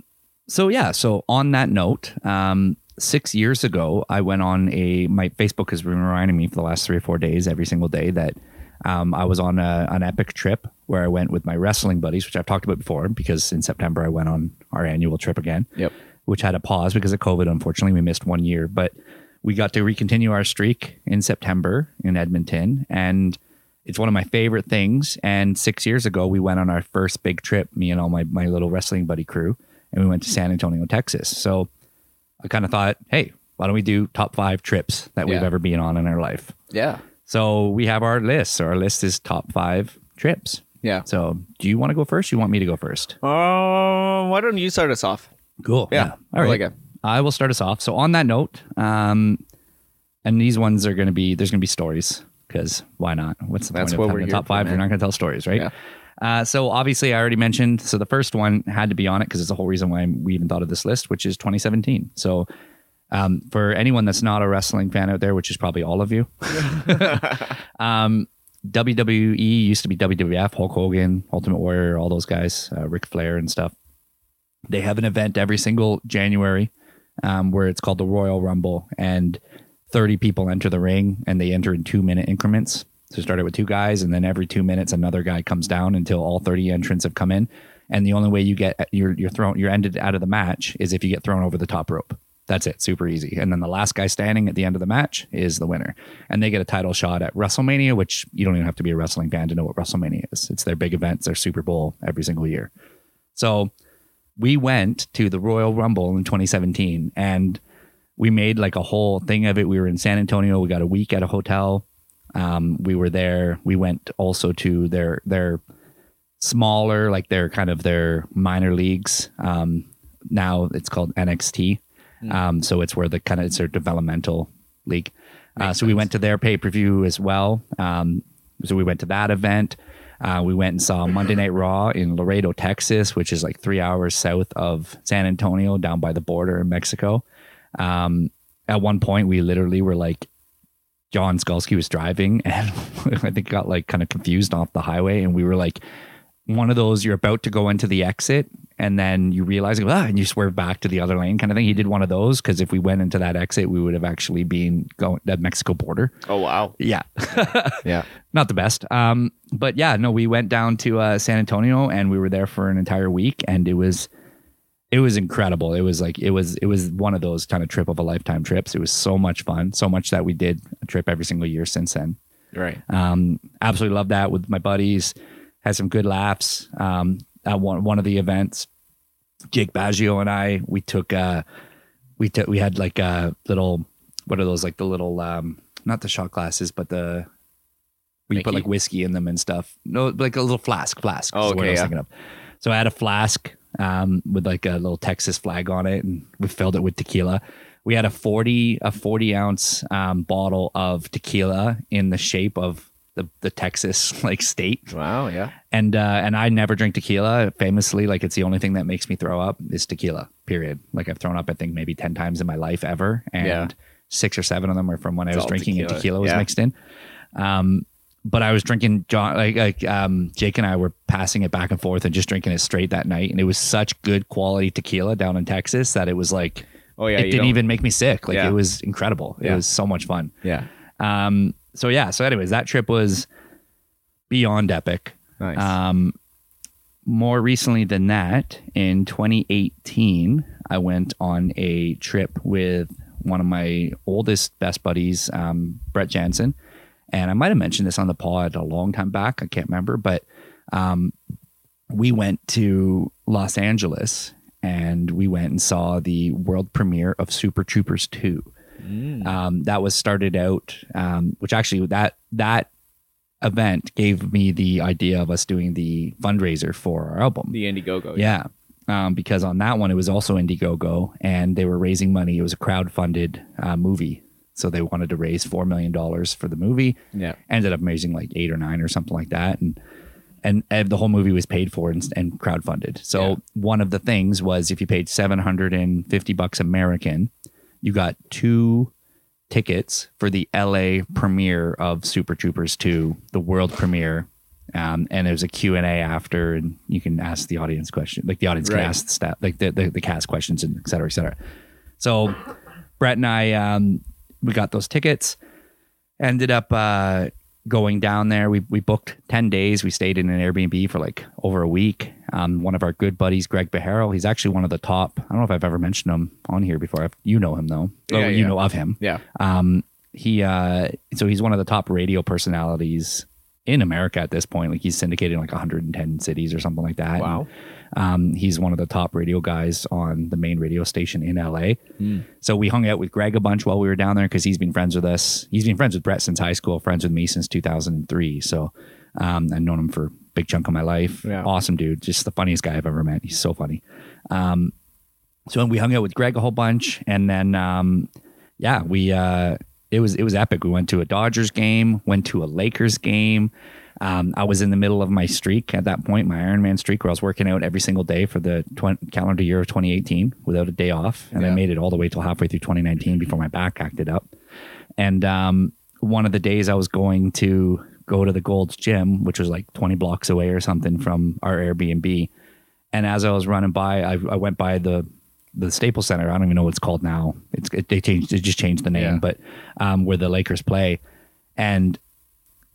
so yeah, so on that note, um, six years ago, I went on a my Facebook has been reminding me for the last three or four days, every single day, that um, I was on a, an epic trip where I went with my wrestling buddies, which I've talked about before, because in September I went on our annual trip again. Yep. Which had a pause because of COVID. Unfortunately, we missed one year, but we got to recontinue our streak in September in Edmonton, and it's one of my favorite things. And six years ago, we went on our first big trip, me and all my, my little wrestling buddy crew, and we went to San Antonio, Texas. So I kind of thought, hey, why don't we do top five trips that we've ever been on in our life? Yeah. So we have our list. So our list is top five trips. Yeah. So do you want to go first? You want me to go first? Uh, why don't you start us off? Cool. Yeah, I All right. like. I will start us off. So on that note, um, and these ones are going to be there's going to be stories because why not? What's the That's point what of we're having here top for, five? man. not going to tell stories, right? Yeah. Uh, so obviously, I already mentioned. So the first one had to be on it because it's the whole reason why we even thought of this list, which is 2017. So um, for anyone that's not a wrestling fan out there, which is probably all of you, [LAUGHS] um, WWE used to be WWF, Hulk Hogan, Ultimate Warrior, all those guys, uh, Ric Flair and stuff. They have an event every single January um, where it's called the Royal Rumble, and 30 people enter the ring, and they enter in two minute increments. So started with two guys, and then every two minutes another guy comes down until all 30 entrants have come in. And the only way you get you're you're thrown you're ended out of the match is if you get thrown over the top rope. That's it, super easy. And then the last guy standing at the end of the match is the winner. And they get a title shot at WrestleMania, which you don't even have to be a wrestling fan to know what WrestleMania is. It's their big event, their Super Bowl every single year. So we went to the Royal Rumble in 2017 and we made like a whole thing of it. We were in San Antonio. We got a week at a hotel. Um, we were there. We went also to their their smaller, like their kind of their minor leagues. Um, now it's called NXT. Um, so it's where the kind of it's their developmental league. Uh, so we went to their pay per view as well. Um, so we went to that event. Uh, we went and saw Monday Night Raw in Laredo, Texas, which is like three hours south of San Antonio, down by the border in Mexico. Um, at one point, we literally were like, John Skalski was driving, [LAUGHS] and I think got like kind of confused off the highway, and we were like, one of those you're about to go into the exit, and then you realize, ah, and you swerve back to the other lane, kind of thing. He did one of those because if we went into that exit, we would have actually been going that Mexico border. Oh wow. Yeah, [LAUGHS] Yeah. not the best. Um, but yeah, no, we went down to uh, San Antonio and we were there for an entire week, and it was it was incredible. It was like it was it was one of those kind of trip of a lifetime trips. It was so much fun, so much that we did a trip every single year since then. Right. Um, absolutely love that with my buddies. Had some good laughs um, at one one of the events. Jake Baggio and I we took uh, we took we had like a little what are those like the little um, not the shot glasses but the we put like whiskey in them and stuff. No, like a little flask, flask. Oh, is what I okay, yeah. So I had a flask um, with like a little Texas flag on it, and we filled it with tequila. We had a forty a forty ounce um, bottle of tequila in the shape of the the Texas [LAUGHS] like state, Wow. Yeah. and uh, and I never drink tequila. Famously, like it's the only thing that makes me throw up is tequila. Period. Like I've thrown up, I think maybe ten times in my life ever, and Yeah. six or seven of them are from when I was drinking and tequila, tequila was yeah. mixed in. Um, but I was drinking John like like um Jake and I were passing it back and forth and just drinking it straight that night, and it was such good quality tequila down in Texas that it was like Oh yeah. it didn't don't- even make me sick. Like Yeah. it was incredible. It was so much fun. Yeah. Um, so yeah. So anyways, that trip was beyond epic. Nice. Um, more recently than that, in 2018, I went on a trip with one of my oldest best buddies, um, Brett Jansen. And I might have mentioned this on the pod a long time back. I can't remember, but um, we went to Los Angeles and we went and saw the world premiere of Super Troopers 2 Mm. um, that was started out, um, which actually that that event gave me the idea of us doing the fundraiser for our album. the Indiegogo. yeah, um, because on that one it was also Indiegogo, and they were raising money. It was a crowd-funded uh, movie, so they wanted to raise four million dollars for the movie. Yeah. Ended up raising like eight or nine or something like that, and. And, and the whole movie was paid for and, and crowdfunded. So Yeah. one of the things was if you paid seven hundred and fifty bucks American, you got two tickets for the LA premiere of Super Troopers 2, the world premiere. Um, and there's a Q&A after and you can ask the audience question like the audience can ask the staff like the, the, the cast questions and et cetera, et cetera. So Brett and I um, we got those tickets ended up uh, going down there. We we booked ten days. We stayed in an Airbnb for like over a week. Um, one of our good buddies, Greg Beharrell, he's actually one of the top. I don't know if I've ever mentioned him on here before. I've, you know him though. Or Yeah, you know of him. Yeah. Um, he uh, so he's one of the top radio personalities in America at this point. Like he's syndicated in like 110 cities or something like that. Wow. Um, he's one of the top radio guys on the main radio station in LA. So we hung out with Greg a bunch while we were down there because he's been friends with us. He's been friends with Brett since high school, friends with me since 2003. So um, I've known him for a big chunk of my life. Yeah. Awesome dude. Just the funniest guy I've ever met. He's so funny. Um, so we hung out with Greg a whole bunch, and then um, yeah, we uh, it was it was epic. We went to a Dodgers game, went to a Lakers game. Um, I was in the middle of my streak at that point, my Ironman streak, where I was working out every single day for the calendar year of 2018 without a day off, and I made it all the way till halfway through 2019 before my back acted up. And um, one of the days I was going to go to the Gold's Gym, which was like 20 blocks away or something from our Airbnb. And as I was running by, I, I went by the the Staples Center. I don't even know what it's called now. It's it, they changed. They just changed the name, Yeah. but um, where the Lakers play, and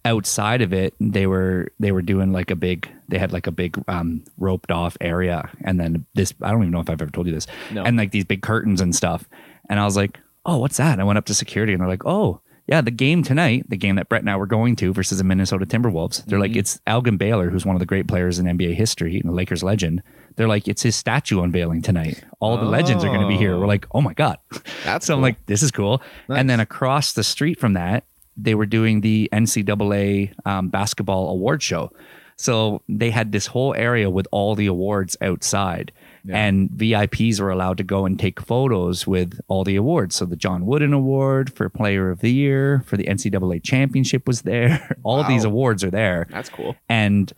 outside of it, they were they were doing like a big. They had like a big um, roped off area, and then this. I don't even know if I've ever told you this. No. And like these big curtains and stuff. And I was like, oh, what's that? And I went up to security, and they're like, oh. Yeah, the game tonight, the game that Brett and I were going to versus the Minnesota Timberwolves. They're like, it's Elgin Baylor, who's one of the great players in NBA history and a Lakers legend. They're like, it's his statue unveiling tonight. All the legends are going to be here. We're like, oh my God. That's [LAUGHS] so I'm like, this is cool. And then across the street from that, they were doing the NCAA um, basketball award show. So they had this whole area with all the awards outside. And VIPs were allowed to go and take photos with all the awards. So the John Wooden Award for Player of the Year, for the NCAA Championship was there. [LAUGHS] all these awards are there That's cool. and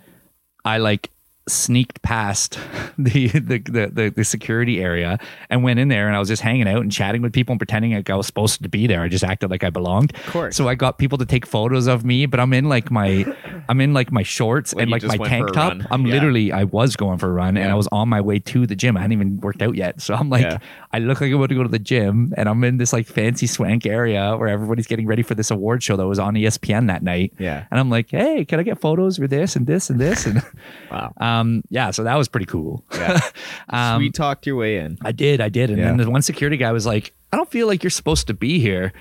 I like sneaked past [LAUGHS] the, the the the the security area and went in there and I was just hanging out and chatting with people and pretending like I was supposed to be there. I just acted like I belonged. Of course. So I got people to take photos of me, but I'm in like my I'm in like my shorts Like and like my tank top. run. I'm Yeah. literally I was going for a run and I was on my way to the gym. I hadn't even worked out yet. So I'm like Yeah. I look like I'm about to go to the gym and I'm in this like fancy swank area where everybody's getting ready for this award show that was on ESPN that night. Yeah. And I'm like, hey, can I get photos for this and this and this? And [LAUGHS] Wow. [LAUGHS] um, yeah, so that was pretty cool. Yeah. [LAUGHS] Um, Sweet talked your way in. I did, I did. And then the one security guy was like, I don't feel like you're supposed to be here.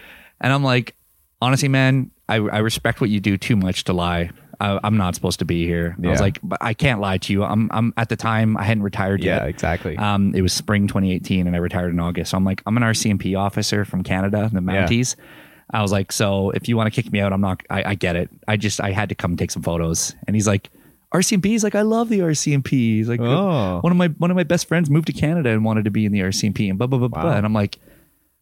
And I'm like, honestly, man, I, I respect what you do too much to lie. I, I'm not supposed to be here. I was like, but I can't lie to you. I'm, I'm at the time I hadn't retired Yeah, yet. Yeah, exactly. Um, it was spring 2018, and I retired in August. So I'm like, I'm an RCMP officer from Canada, the Mounties. I was like, so if you want to kick me out, I'm not. I, I get it. I just I had to come take some photos. And he's like, RCMP. He's like, I love the RCMP. He's like, Oh. one of my one of my best friends moved to Canada and wanted to be in the RCMP and blah blah blah blah. Wow. And I'm like.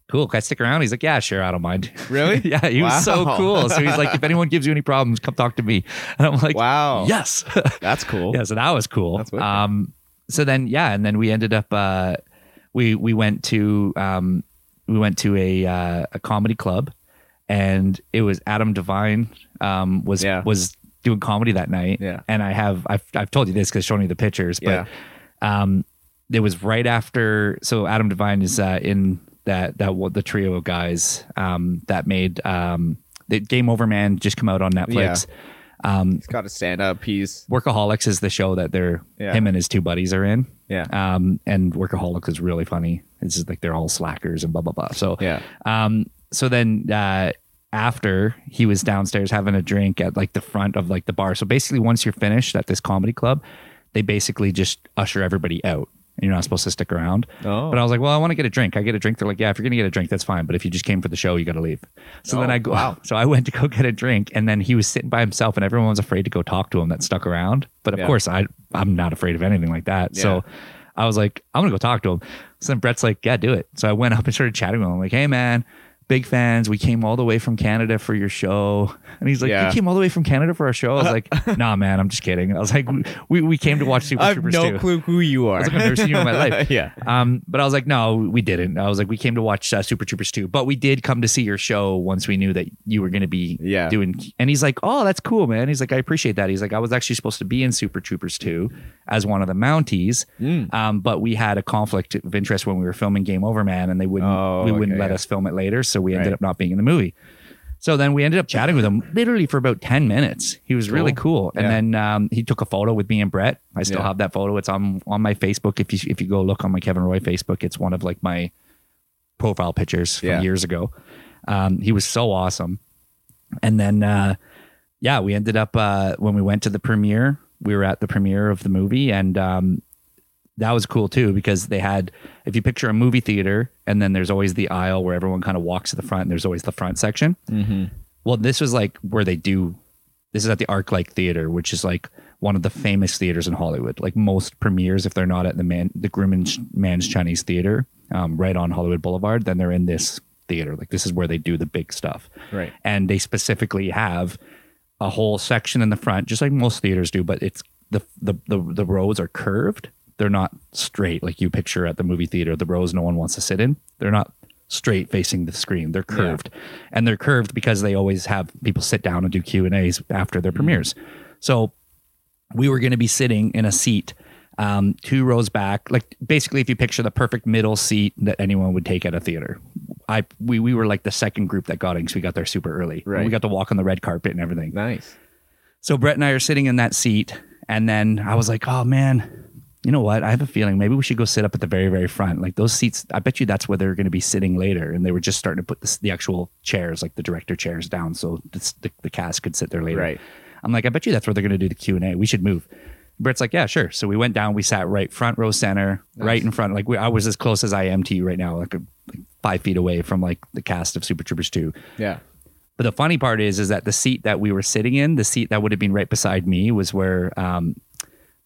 Cool. Can I stick around? He's like, yeah, sure. I don't mind. [LAUGHS] Really? yeah. He was so cool. So he's like, if anyone gives you any problems, come talk to me. And I'm like, Wow. yes. [LAUGHS] That's cool. yeah, so that was cool. Um, so then yeah, and then we ended up uh, we we went to um, we went to a uh, a comedy club, and it was Adam Devine um, was Yeah. was doing comedy that night. Yeah. and I have I've I've told you this because showing you the pictures, but um, it was right after. So Adam Devine is uh, in that that what the trio of guys um, that made um, the Game Over Man just come out on Netflix. Um, He's got a stand up piece. Workaholics is the show that they're Yeah. him and his two buddies are in. Yeah. Um, and Workaholics is really funny. It's just like they're all slackers and blah blah blah. So Yeah. Um, so then uh, after he was downstairs having a drink at like the front of like the bar. So basically, once you're finished at this comedy club, they basically just usher everybody out. And you're not supposed to stick around. Oh. But I was like, well, I want to get a drink. I get a drink. They're like, yeah, if you're gonna get a drink, that's fine. But if you just came for the show, you got to leave. So then Oh, I go. wow. [LAUGHS] So I went to go get a drink, and then he was sitting by himself, and everyone was afraid to go talk to him that stuck around. But of Yeah. course, I I'm not afraid of anything like that. Yeah. So I was like, I'm gonna go talk to him. So then Brett's like, yeah, do it. So I went up and started chatting with him. I'm like, hey man, big fans. We came all the way from Canada for your show. And he's like, Yeah. you came all the way from Canada for our show? I was like, [LAUGHS] nah, man, I'm just kidding. I was like, we, we came to watch Super I have Troopers no 2. clue who you are. I was like, I've never seen you in my life. [LAUGHS] yeah. Um, but I was like, no, we didn't. I was like, we came to watch uh, Super Troopers 2, but we did come to see your show once we knew that you were going to be Yeah. doing. And he's like, oh, that's cool, man. He's like, I appreciate that. He's like, I was actually supposed to be in Super Troopers 2 as one of the Mounties, Mm. um, but we had a conflict of interest when we were filming Game Over Man, and they wouldn't Oh, we wouldn't let yeah. us film it later, so we ended Right. up not being in the movie. So then we ended up chatting with him literally for about 10 minutes. He was really cool. And Yeah. then um, he took a photo with me and Brett. I still Yeah. have that photo. It's on on my Facebook. If you if you go look on my Kevin Roy Facebook, it's one of like my profile pictures from Yeah. years ago. Um, he was so awesome. And then uh, yeah, we ended up uh, when we went to the premiere, we were at the premiere of the movie and um, that was cool too because they had if you picture a movie theater and then there's always the aisle where everyone kind of walks to the front and there's always the front section Mm-hmm. well this was like where they do this is at the Arc arclight theater which is like one of the famous theaters in hollywood like most premieres if they're not at the man the grumman man's chinese theater um, right on hollywood boulevard then they're in this theater like this is where they do the big stuff Right. and they specifically have a whole section in the front, just like most theaters do, but it's the the the, the rows are curved. They're not straight like you picture at the movie theater. The rows no one wants to sit in. They're not straight facing the screen. They're curved, and they're curved because they always have people sit down and do Q and A's after their premieres. So we were going to be sitting in a seat um, two rows back like basically if you picture the perfect middle seat that anyone would take at a theater i we, we were like the second group that got in because we got there super early Right. we got to walk on the red carpet and everything Nice. so brett and i are sitting in that seat and then i was like oh man you know what i have a feeling maybe we should go sit up at the very very front like those seats i bet you that's where they're going to be sitting later and they were just starting to put the, the actual chairs like the director chairs down so the, the, the cast could sit there later Right. I'm like, I bet you that's where they're going to do the Q and A. We should move. Brett's like, yeah, sure. So we went down. We sat right front row center, right in front. Like we, I was as close as I am to you right now, like, a, like five feet away from like the cast of Super Troopers two. Yeah. But the funny part is, is that the seat that we were sitting in, the seat that would have been right beside me, was where um,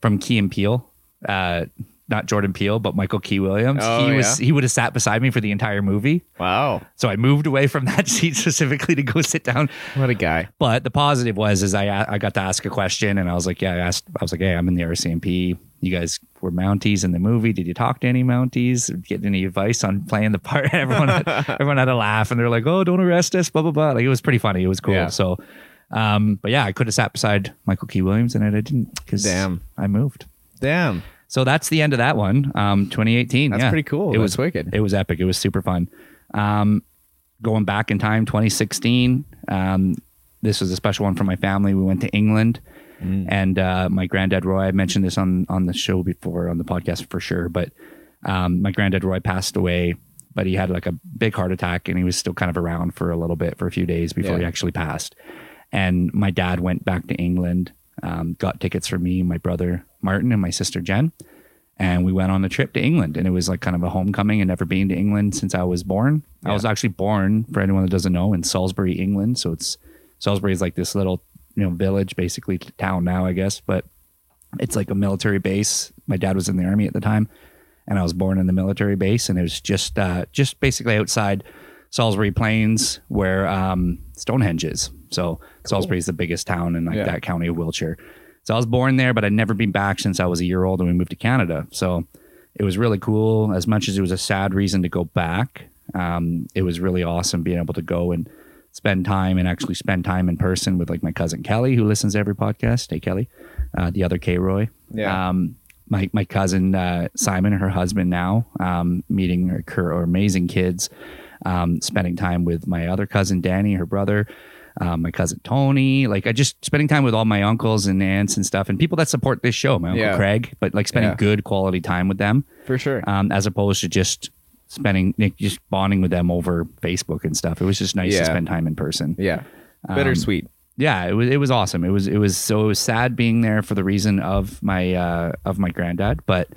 from Key and Peele, uh, not Jordan Peele, but Michael Key Williams. Oh, he was yeah? he would have sat beside me for the entire movie. Wow. So I moved away from that [LAUGHS] seat specifically to go sit down What a guy. but the positive was is I I got to ask a question and I was like, yeah, I asked I was like, hey, I'm in the RCMP. You guys were Mounties in the movie. Did you talk to any Mounties? Get any advice on playing the part? [LAUGHS] everyone had, [LAUGHS] everyone had a laugh and they're like, oh, don't arrest us, blah blah blah. Like it was pretty funny. It was cool. Yeah. So, um, but yeah, I could have sat beside Michael Key Williams and I didn't because Damn. I moved. Damn. So that's the end of that one. Um, 2018. That's yeah. pretty cool. It That's was wicked. It was epic. It was super fun. Um, going back in time, 2016. Um, this was a special one for my family. We went to England, Mm. and uh, my granddad Roy. I mentioned this on on the show before on the podcast for sure, but um, my granddad Roy passed away but he had like a big heart attack and he was still kind of around for a little bit for a few days before Yeah. he actually passed. And my dad went back to England, um, got tickets for me, my brother Martin, and my sister Jen. And we went on a trip to England, and it was like kind of a homecoming and never been to England since I was born. I was actually born, for anyone that doesn't know, in Salisbury, England. So it's Salisbury is like this little, you know, village, basically town now, I guess, but it's like a military base. My dad was in the army at the time, and I was born in the military base, and it was just uh, just basically outside Salisbury Plains where um, Stonehenge is. So Salisbury is the biggest town in like Yeah. that county of Wiltshire. So I was born there, but I'd never been back since I was a year old, and we moved to Canada. So it was really cool. As much as it was a sad reason to go back, um, it was really awesome being able to go and spend time and actually spend time in person with like my cousin Kelly, who listens to every podcast. Hey Kelly, uh, the other K Roy. Yeah. Um, my my cousin uh, Simon, her husband now, um, meeting her, her amazing kids, um, spending time with my other cousin Danny, her brother. Um, my cousin Tony, like I just spending time with all my uncles and aunts and stuff, and people that support this show. My uncle Yeah. Craig, but like spending Yeah. good quality time with them For sure. um, as opposed to just spending like, just bonding with them over Facebook and stuff. It was just nice Yeah. to spend time in person. yeah. um, Bittersweet. Yeah, it was it was awesome. It was it was so it was sad being there for the reason of my uh, of my granddad, but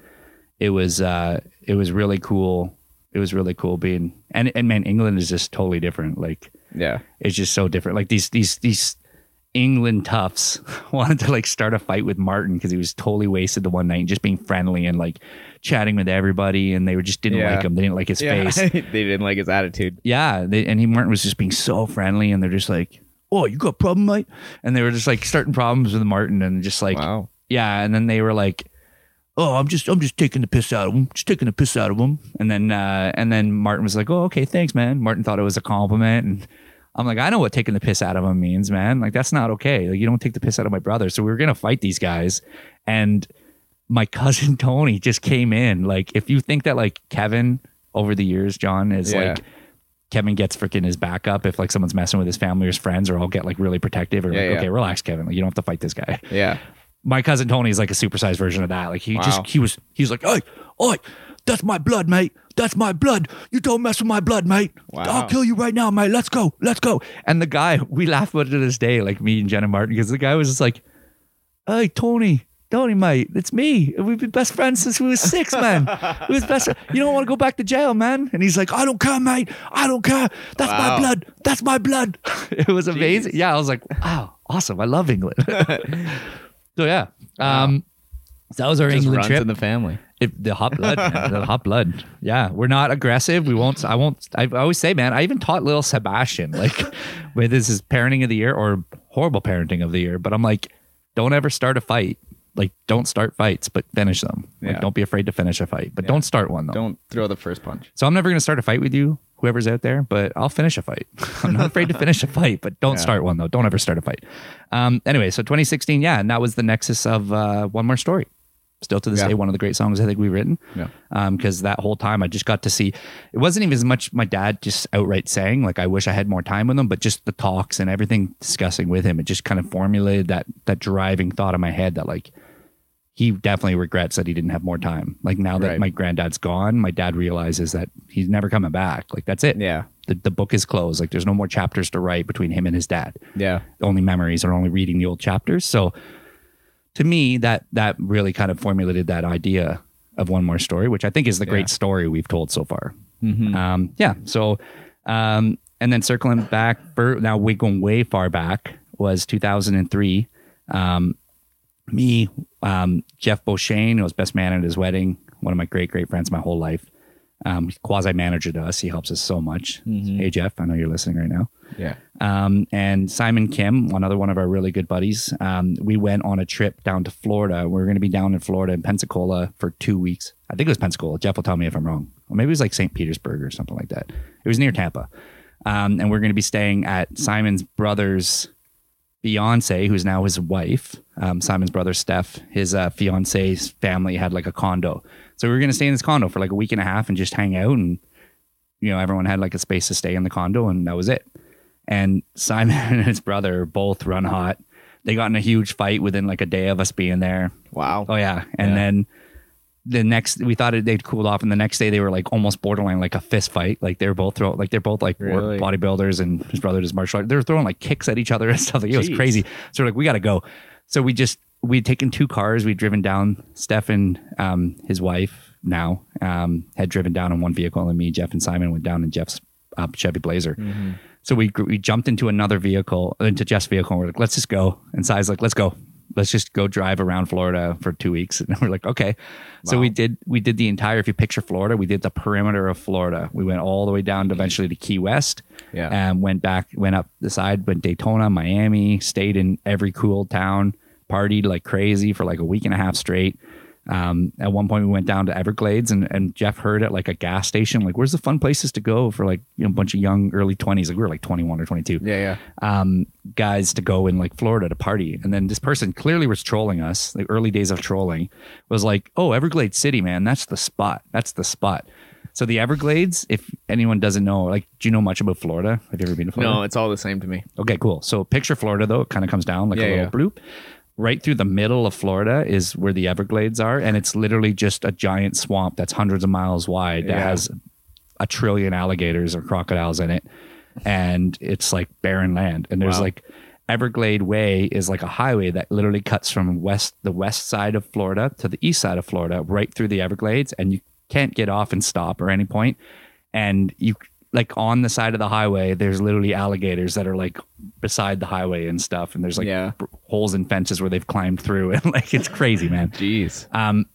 it was uh, it was really cool. It was really cool being and and man, England is just totally different. Like yeah. it's just so different. Like these these these England toughs [LAUGHS] wanted to like start a fight with Martin because he was totally wasted the one night, and just being friendly and like chatting with everybody, and they were just didn't Yeah. like him. They didn't like his Yeah. face. [LAUGHS] they didn't like his attitude. Yeah, they, and he Martin was just being so friendly, and they're just like, "Oh, you got a problem, mate?" And they were just like starting problems with Martin, and just like, wow. yeah, and then they were like, "Oh, I'm just I'm just taking the piss out of him, just taking the piss out of him," and then uh, and then Martin was like, "Oh, okay, thanks, man." Martin thought it was a compliment, and I'm like, "I know what taking the piss out of him means, man. Like that's not okay. Like you don't take the piss out of my brother." So we were gonna fight these guys, and my [LAUGHS] cousin Tony just came in. Like if you think that like Kevin over the years, Jon is Yeah. like. Kevin gets freaking his back up if like someone's messing with his family or his friends, or I'll get like really protective or Yeah, like, yeah. okay, relax, Kevin. Like you don't have to fight this guy Yeah. My cousin Tony is like a supersized version of that. Like he Wow. just he was he was like, oi, oi, that's my blood, mate. That's my blood. You don't mess with my blood, mate. Wow. I'll kill you right now, mate. Let's go, let's go." And the guy, [LAUGHS] we laugh about it to this day, like me and Jenna Martin, because the guy was just like, "Hey, Tony." Tony, mate, it's me. We've been best friends since we was six, man. We was best. You don't want to go back to jail, man. And he's like, I don't care, mate. I don't care. That's my blood. That's my blood. [LAUGHS] it was amazing. Yeah, I was like, wow, awesome. I love England. [LAUGHS] so yeah, um, that was our Just England runs trip. in the family. If the hot [LAUGHS] blood, man, the hot blood. Yeah, we're not aggressive. We won't. I won't. I always say, man. I even taught little Sebastian, like, [LAUGHS] where this is parenting of the year or horrible parenting of the year. But I'm like, don't ever start a fight. Like, don't start fights, but finish them. Like, Yeah. don't be afraid to finish a fight, but don't start one though. Don't throw the first punch. So I'm never going to start a fight with you, whoever's out there, but I'll finish a fight. [LAUGHS] I'm not afraid to finish a fight, but don't Yeah. start one though. Don't ever start a fight. Um, anyway, so 2016, yeah, and that was the nexus of uh, One More Story. Still to this Yeah. day, one of the great songs I think we've written. Yeah. Because that whole time I just got to see, it wasn't even as much my dad just outright saying, like, I wish I had more time with him, but just the talks and everything discussing with him, it just kind of formulated that that driving thought in my head that like he definitely regrets that he didn't have more time. Like now that Right. my granddad's gone, my dad realizes that he's never coming back. Like that's it. Yeah. The, the book is closed. Like there's no more chapters to write between him and his dad. Yeah. Only memories are only reading the old chapters. So to me, that that really kind of formulated that idea of one more story, which I think is the Yeah. great story we've told so far. Mhm. Um, yeah. So, um, and then circling back, for, now we're going way far back, was 2003. Um, me, um, Jeff Beauchesne, was best man at his wedding, one of my great, great friends my whole life. Um, quasi manager to us. He helps us so much. Hey, Jeff, I know you're listening right now Yeah. um, and Simon Kim, another one of our really good buddies. Um, we went on a trip down to Florida. We are going to be down in Florida in Pensacola for two weeks. I think it was Pensacola. Jeff will tell me if I'm wrong. Or maybe it was like St. Petersburg or something like that. It was near Tampa. Um, and we're going to be staying at Simon's brother's fiance, who's now his wife. Um, Simon's brother, Steph, his uh, fiance's family had like a condo. So we were going to stay in this condo for like a week and a half and just hang out. And, you know, everyone had like a space to stay in the condo, and that was it and Simon [LAUGHS] and his brother both run hot. They got in a huge fight within like a day of us being there. Wow. Oh yeah, and Yeah. then the next we thought it, they'd cooled off, and the next day they were like almost borderline like a fist fight. Like they were both throw like they're both like Really? bodybuilders, and his brother does martial art. They were throwing like kicks at each other and [LAUGHS] stuff. Like it was crazy. So we're like, we got to go. So we just we'd taken two cars. We'd driven down. Stefan, um, his wife now, um, had driven down in one vehicle, and me, Jeff, and Simon went down in Jeff's uh, Chevy Blazer. So we we jumped into another vehicle, into Jeff's vehicle, and we're like, let's just go. And Si's like, let's go. Let's just go drive around Florida for two weeks. [LAUGHS] And we're like, okay. So we did we did the entire. If you picture Florida, we did the perimeter of Florida. We went all the way down to eventually to Key West. Yeah. And went back, went up the side, went Daytona, Miami, stayed in every cool town, partied like crazy for like a week and a half straight. Um, at one point we went down to Everglades and, and Jeff heard at like a gas station, like, where's the fun places to go for like, you know, a bunch of young early twenties. Like we were like 21 or 22 Yeah, yeah. um, guys to go in like Florida to party. And then this person clearly was trolling us. The early days of trolling was like, oh, Everglades City, man, that's the spot. That's the spot. So the Everglades, if anyone doesn't know, like, do you know much about Florida? Have you ever been to Florida? No, it's all the same to me. Okay, cool. So picture Florida though, it kind of comes down like Yeah, a little yeah. bloop. Right through the middle of Florida is where the Everglades are, and it's literally just a giant swamp that's hundreds of miles wide that Yeah. has a trillion alligators or crocodiles in it, and it's like barren land. And there's Wow. like Everglade Way is like a highway that literally cuts from west the west side of Florida to the east side of Florida, right through the Everglades, and you can't get off and stop or any point. And you like on the side of the highway, there's literally alligators that are like beside the highway and stuff, and there's like Yeah. b- holes in fences where they've climbed through, [LAUGHS] and like it's crazy, man. Jeez. Um,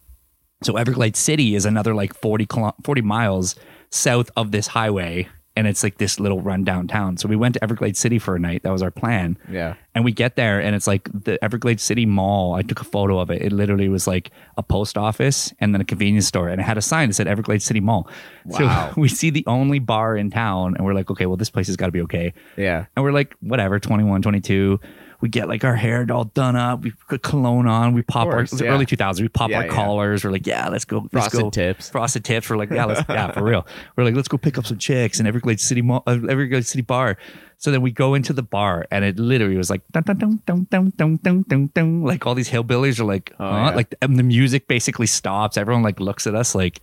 so Everglades City is another like 40, kilo- 40 miles south of this highway. And it's like this little run downtown. So we went to Everglades City for a night. That was our plan. Yeah. And we get there and it's like the Everglades City Mall. I took a photo of it. It literally was like a post office and then a convenience store. And it had a sign that said Everglades City Mall. Wow. So [LAUGHS] we see the only bar in town and we're like, okay, well, this place has got to be okay. Yeah. And we're like, whatever, 21, 22. We get like our hair all done up. We put cologne on. We pop course, our, yeah. early 2000s. We pop Yeah, our yeah. collars. We're like, yeah, let's go. Let's Frosted go. tips. Frosted tips. We're like, yeah, let's, yeah, [LAUGHS] for real. We're like, let's go pick up some chicks in Everglades City Mall, uh, Everglades City Bar. So then we go into the bar and it literally was like, dun, dun, dun, dun, dun, dun, dun, dun, dun. like all these hillbillies are like, Oh, huh? yeah. like and the music basically stops. Everyone like looks at us like,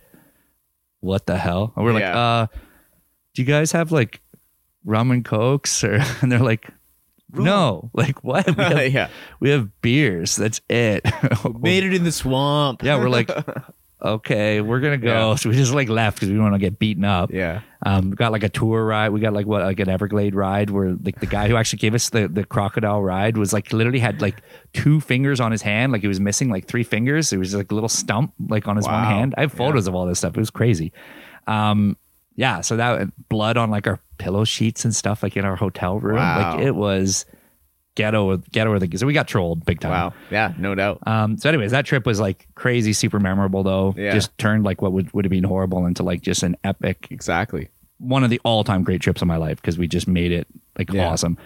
what the hell? And we're like, uh, do you guys have like rum and cokes [LAUGHS] or and they're like no. [LAUGHS] Like what? We have, [LAUGHS] yeah. we have beers. That's it. [LAUGHS] Made it in the swamp. yeah we're like okay we're gonna go. Yeah. so we just like left because we don't want to get beaten up. Yeah. um got like a tour ride. We got like what like an everglade ride where like the guy who actually gave us the the crocodile ride was like literally had like two fingers on his hand. Like he was missing like three fingers. It was like a little stump like on his one hand. I have photos of all this stuff. It was crazy. Um yeah so that blood on like our pillow sheets and stuff like in our hotel room Wow. like it was ghetto ghetto or the so we got trolled big time Wow. Yeah. No doubt. um, so, anyways, that trip was like crazy, super memorable, though. Yeah. Just turned like what would, would have been horrible into like just an epic, Exactly. one of the all time great trips of my life because we just made it like Yeah. awesome.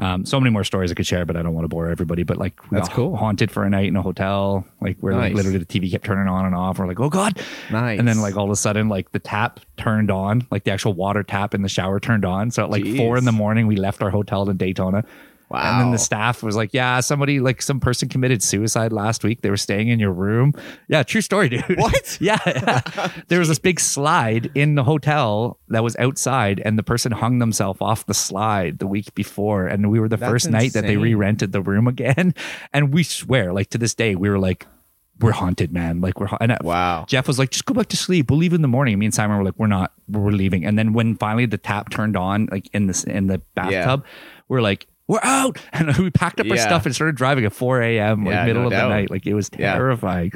Um, so many more stories I could share, but I don't want to bore everybody. But like, we That's got cool. Haunted for a night in a hotel, like where like, literally the TV kept turning on and off. We're like, oh god, Nice. and then like all of a sudden, like the tap turned on, like the actual water tap in the shower turned on. So at like four in the morning, we left our hotel in Daytona. Wow. And then the staff was like, "Yeah, somebody like some person committed suicide last week. They were staying in your room." Yeah, true story, dude. [LAUGHS] What? [LAUGHS] yeah, yeah. [LAUGHS] there was this big slide in the hotel that was outside, and the person hung themselves off the slide the week before, and we were the That's first night that they re-rented the room again. And we swear, like to this day, we were like, "We're haunted, man!" Like we're ha-. and uh, Wow. Jeff was like, "Just go back to sleep. We'll leave in the morning." Me and Simon were like, "We're not. We're leaving." And then when finally the tap turned on, like in this in the bathtub, we're like, "We're out!" [LAUGHS] And we packed up our stuff and started driving at 4 a.m. like Yeah, middle no of doubt. the night. Like it was Yeah. terrifying.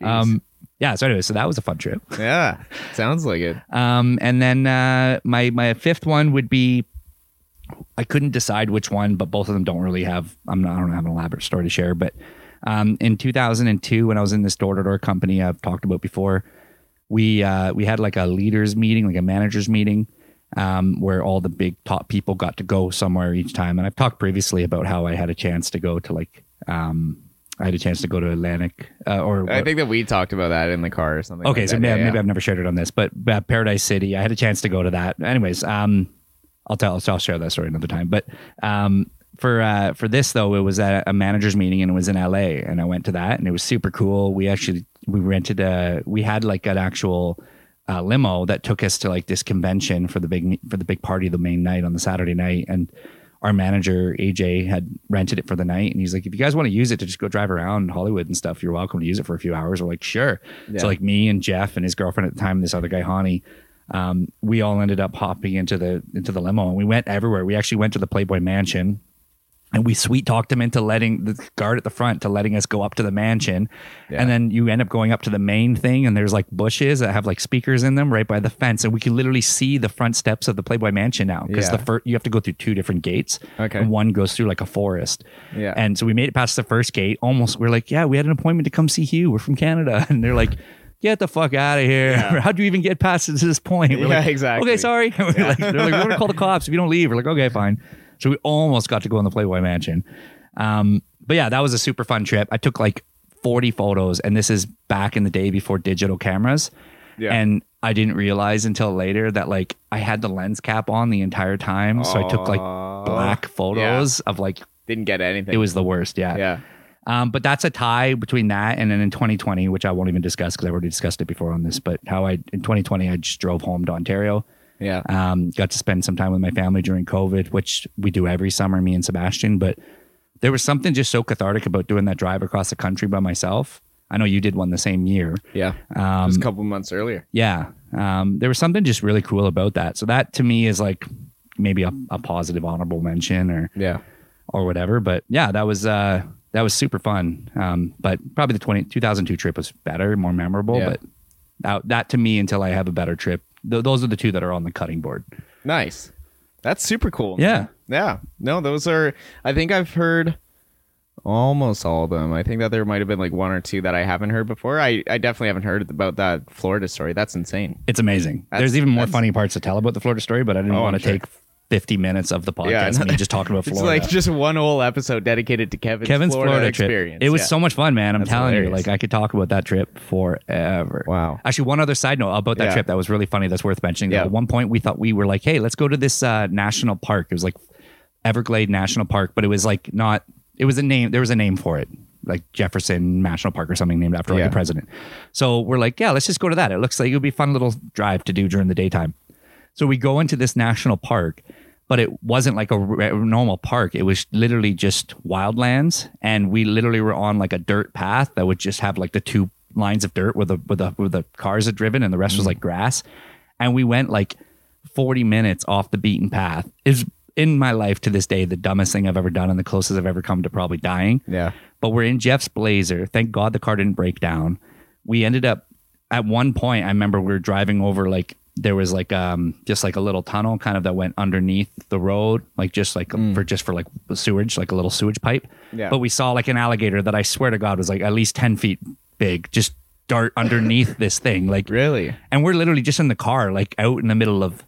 Um, yeah. So anyway, so that was a fun trip. Yeah. Sounds like it. Um, and then uh, my my fifth one would be. I couldn't decide which one, but both of them don't really have. I'm not. I don't have an elaborate story to share. But um, in 2002, when I was in this door to door company I've talked about before, we uh, we had like a leaders meeting, like a managers meeting, um, where all the big top people got to go somewhere each time. And I've talked previously about how I had a chance to go to like. Um, I had a chance to go to Atlantic, uh, or I think that we talked about that in the car or something. Okay, like so that. maybe, Yeah, maybe yeah. I've never shared it on this, but uh, Paradise City, I had a chance to go to that. Anyways, um, I'll tell, I'll share that story another time. But um, for uh, for this though, it was at a managers meeting and it was in LA, and I went to that, and it was super cool. We actually we rented a we had like an actual uh, limo that took us to like this convention for the big for the big party the main night on the Saturday night. And our manager AJ had rented it for the night. And he's like if you guys want to use it to just go drive around Hollywood and stuff you're welcome to use it for a few hours. We're like sure. Yeah. so like me and Jeff and his girlfriend at the time this other guy Hani um, we all ended up hopping into the into the limo. And we went everywhere. We actually went to the Playboy Mansion and we sweet talked him into letting the guard at the front to letting us go up to the mansion Yeah. and then you end up going up to the main thing and there's like bushes that have like speakers in them right by the fence and we can literally see the front steps of the playboy mansion now because Yeah. the first you have to go through two different gates Okay. and one goes through like a forest Yeah. and so we made it past the first gate almost we're like yeah we had an appointment to come see hugh we're from canada [LAUGHS] and they're like Get the fuck out of here! Yeah. [LAUGHS] How'd you even get past to this point? We're Yeah, like, exactly. Okay, sorry. [LAUGHS] We're like, they're like, we're gonna call the cops if you don't leave. We're like, okay, fine. So we almost got to go in the Playboy Mansion. Um, but yeah, that was a super fun trip. I took like 40 photos, and this is back in the day before digital cameras. Yeah. And I didn't realize until later that like I had the lens cap on the entire time. So I took like black photos of like Didn't get anything. it was the worst. Yeah. yeah. Um, but that's a tie between that and then in 2020, which I won't even discuss because I've already discussed it before on this. But how I in 2020 I just drove home to Ontario. Yeah. Um, got to spend some time with my family during COVID, which we do every summer, me and Sebastian. But there was something just so cathartic about doing that drive across the country by myself. I know you did one the same year. Yeah. Um, Just a couple months earlier. yeah. Um, there was something just really cool about that. So that to me is like maybe a, a positive honorable mention or Yeah. or whatever. But yeah, that was uh that was super fun. Um, but probably the 20, 2002 trip was better, more memorable. Yeah. But that, that to me, until I have a better trip, th- those are the two that are on the cutting board. Nice. That's super cool. Yeah. Yeah. No, those are I think I've heard almost all of them. I think that there might have been like one or two that I haven't heard before. I, I definitely haven't heard about that Florida story. That's insane. It's amazing. That's- There's even more funny parts to tell about the Florida story, but I didn't Oh, want I'm to sure. take 50 minutes of the podcast Yeah, and me just talking about [LAUGHS] Florida. It's like just one whole episode dedicated to Kevin's, Kevin's Florida, trip. experience. It was Yeah. so much fun, man. I'm That's telling you, like I could talk about that trip forever. Wow. Actually, one other side note about that Yeah. trip that was really funny. That's worth mentioning. Yeah. At one point, we thought we were like, "Hey, let's go to this uh, national park." It was like Everglade National Park, but it was like not. It was a name. There was a name for it, like Jefferson National Park or something named after like Yeah. a president. So we're like, "Yeah, let's just go to that." It looks like it would be a fun little drive to do during the daytime. So we go into this national park, but it wasn't like a normal park. It was literally just wildlands, and we literally were on like a dirt path that would just have like the two lines of dirt where the where the where the cars had driven, and the rest was mm. like grass. And we went like forty minutes off the beaten path. Is in my life to this day the dumbest thing I've ever done, and the closest I've ever come to probably dying Yeah. but we're in Jeff's Blazer. Thank God the car didn't break down. We ended up at one point. I remember we were driving over like there was like um just like a little tunnel kind of that went underneath the road, like just like for just for like sewage, like a little sewage pipe. Yeah. But we saw like an alligator that I swear to God was like at least ten feet big, just dart underneath this thing, like Really? and we're literally just in the car, like out in the middle of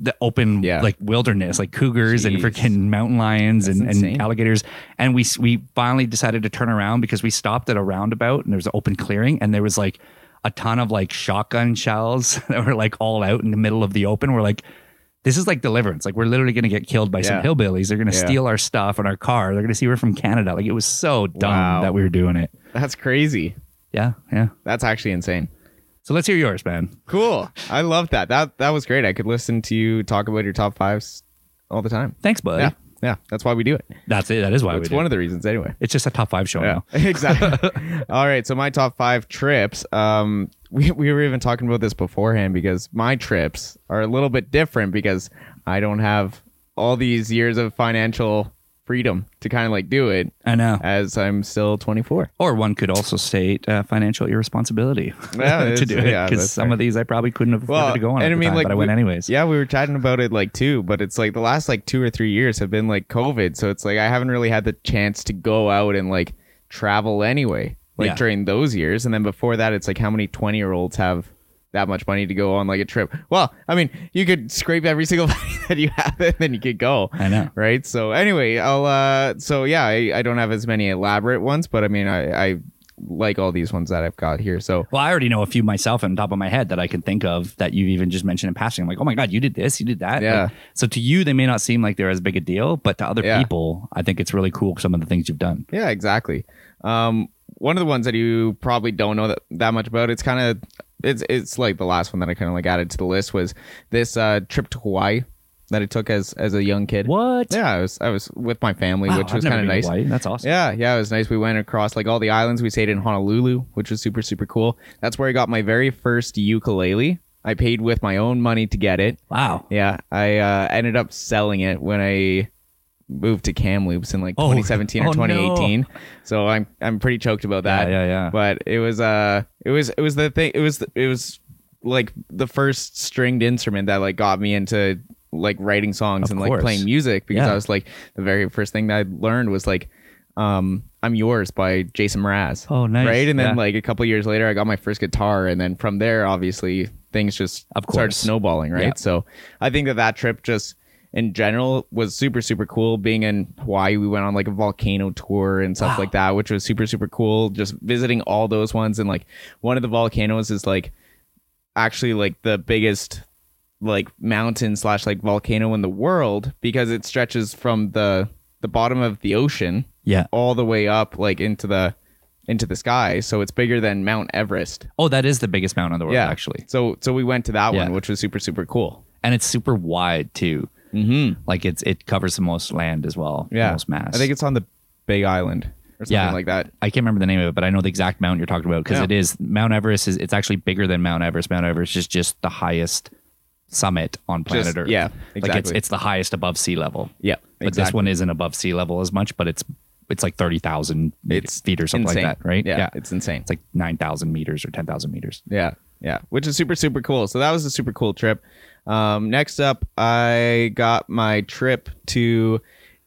the open Yeah. like wilderness, like cougars and freaking mountain lions and, That's and insane. alligators. And we we finally decided to turn around because we stopped at a roundabout and there was an open clearing and there was like a ton of like shotgun shells [LAUGHS] that were like all out in the middle of the open. We're like, this is like deliverance. Like we're literally gonna get killed by some hillbillies. They're gonna Yeah. steal our stuff and our car. They're gonna see we're from Canada. Like it was so dumb Wow. that we were doing it. That's crazy. Yeah, yeah. That's actually insane. So let's hear yours, man. Cool. I love that. That that was great. I could listen to you talk about your top fives all the time. Thanks, buddy. Yeah. Yeah. That's why we do it. That's it. That is why It's we do. one of the reasons anyway. It's just a top five show Yeah, now. [LAUGHS] exactly. [LAUGHS] All right, so my top five trips. Um, we we were even talking about this beforehand because my trips are a little bit different because I don't have all these years of financial freedom to kind of like do it I know. as I'm still 24. Or one could also state uh, financial irresponsibility [LAUGHS] Yeah, to do it because some fair. of these I probably couldn't have afforded to go on. And I mean, time, like but I went we- anyways. Yeah, we were chatting about it like too, but it's like the last like two or three years have been like COVID, so it's like I haven't really had the chance to go out and like travel anyway, like Yeah. during those years. And then before that, it's like how many twenty year olds have that much money to go on like a trip? Well, I mean, you could scrape every single [LAUGHS] penny that you have, and then you could go. I know. Right. So anyway, I'll. uh So yeah, I, I don't have as many elaborate ones, but I mean, I, I like all these ones that I've got here. So Well, I already know a few myself on top of my head that I can think of that you've even just mentioned in passing. I'm like, oh my God, you did this, you did that. Yeah. Like, so to you, they may not seem like they're as big a deal, but to other Yeah. people, I think it's really cool some of the things you've done. Yeah, exactly. Um, one of the ones that you probably don't know that, that much about, it's kind of it's it's like the last one that I kind of like added to the list was this uh, trip to Hawaii that I took as as a young kid. What? Yeah, I was I was with my family, Wow, which was kind of nice. Hawaii. That's awesome. Yeah, yeah, it was nice. We went across like all the islands. We stayed in Honolulu, which was super super cool. That's where I got my very first ukulele. I paid with my own money to get it. Wow. Yeah, I uh, ended up selling it when I moved to Kamloops in like Oh, 2017 or oh, no. 2018. So I'm I'm pretty choked about that. Yeah, yeah, yeah. But it was uh it was it was the thing it was it was like the first stringed instrument that like got me into like writing songs Of and like playing music because Yeah. I was like the very first thing that I learned was like um I'm yours by Jason Mraz. Oh, nice. Right? And then Yeah. like a couple years later I got my first guitar and then from there obviously things just Of started course. snowballing, right? Yeah. So I think that that trip just in general was super super cool being in hawaii we went on like a volcano tour and stuff Wow. like that which was super super cool just visiting all those ones and like one of the volcanoes is like actually like the biggest like mountain slash like volcano in the world because it stretches from the the bottom of the ocean Yeah. all the way up like into the into the sky so it's bigger than mount everest Oh, that is the biggest mountain in the world, yeah actually. so so we went to that Yeah. one which was super super cool And it's super wide too. Mm-hmm. Like it's it covers the most land as well. the Yeah, most mass. I think it's on the Big Island or something Yeah. like that. I can't remember the name of it, but I know the exact mountain you're talking about because Yeah. it is Mount Everest. Is it's actually bigger than Mount Everest. Mount Everest is just the highest summit on planet Just- Earth. yeah, like it's exactly. it's the highest above sea level. Yeah, but exactly. this one isn't above sea level as much, but it's it's like thirty thousand feet or something insane. like that, right? Yeah, it's insane. It's like nine thousand meters or ten thousand meters. Yeah, yeah, which is super super cool. So that was a super cool trip. Um, next up, I got my trip to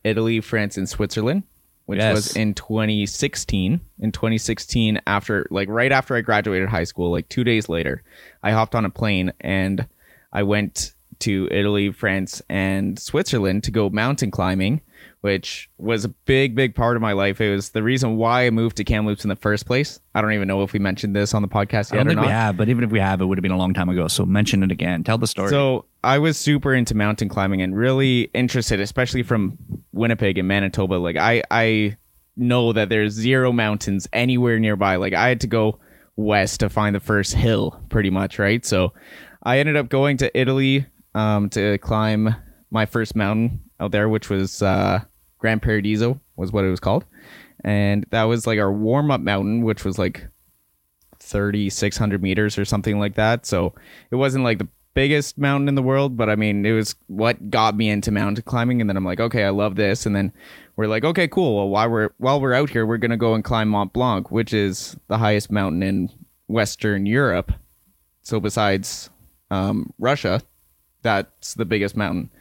Italy, France, and Switzerland, which Yes. was in 2016. In 2016, after like right after I graduated high school, like two days later, I hopped on a plane and I went to Italy, France, and Switzerland to go mountain climbing, which was a big, big part of my life. It was the reason why I moved to Kamloops in the first place. I don't even know if we mentioned this on the podcast I yet don't or think not. we have, but even if we have, it would have been a long time ago. So mention it again. Tell the story. So I was super into mountain climbing and really interested, especially from Winnipeg and Manitoba. Like I, I know that there's zero mountains anywhere nearby. Like I had to go west to find the first hill, pretty much, right? So I ended up going to Italy um, to climb my first mountain out there, which was uh, Gran Paradiso, was what it was called, and that was like our warm up mountain, which was like 3600 meters or something like that. So it wasn't like the biggest mountain in the world but i mean it was what got me into mountain climbing. And then i'm like okay i love this. And then we're like okay cool. Well while we're while we're out here we're going to go and climb mont blanc which is the highest mountain in western europe. So besides um, russia that's the biggest mountain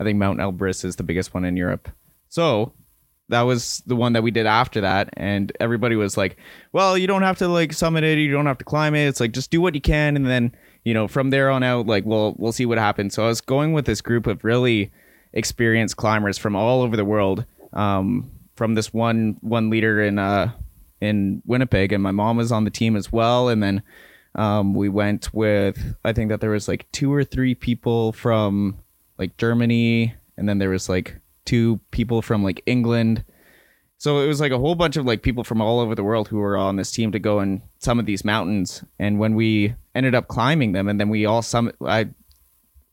i think mount elbrus is the biggest one in europe. So that was the one that we did after that and everybody was like well you don't have to like summit it you don't have to climb it it's like just do what you can and then you know from there on out like we'll we'll see what happens. So i was going with this group of really experienced climbers from all over the world um, from this one one leader in uh in winnipeg and my mom was on the team as well and then um, we went with i think that there was like two or three people from like germany and then there was like two people from like england so it was like a whole bunch of like people from all over the world who were on this team to go and some of these mountains. And when we ended up climbing them, and then we all summit, I,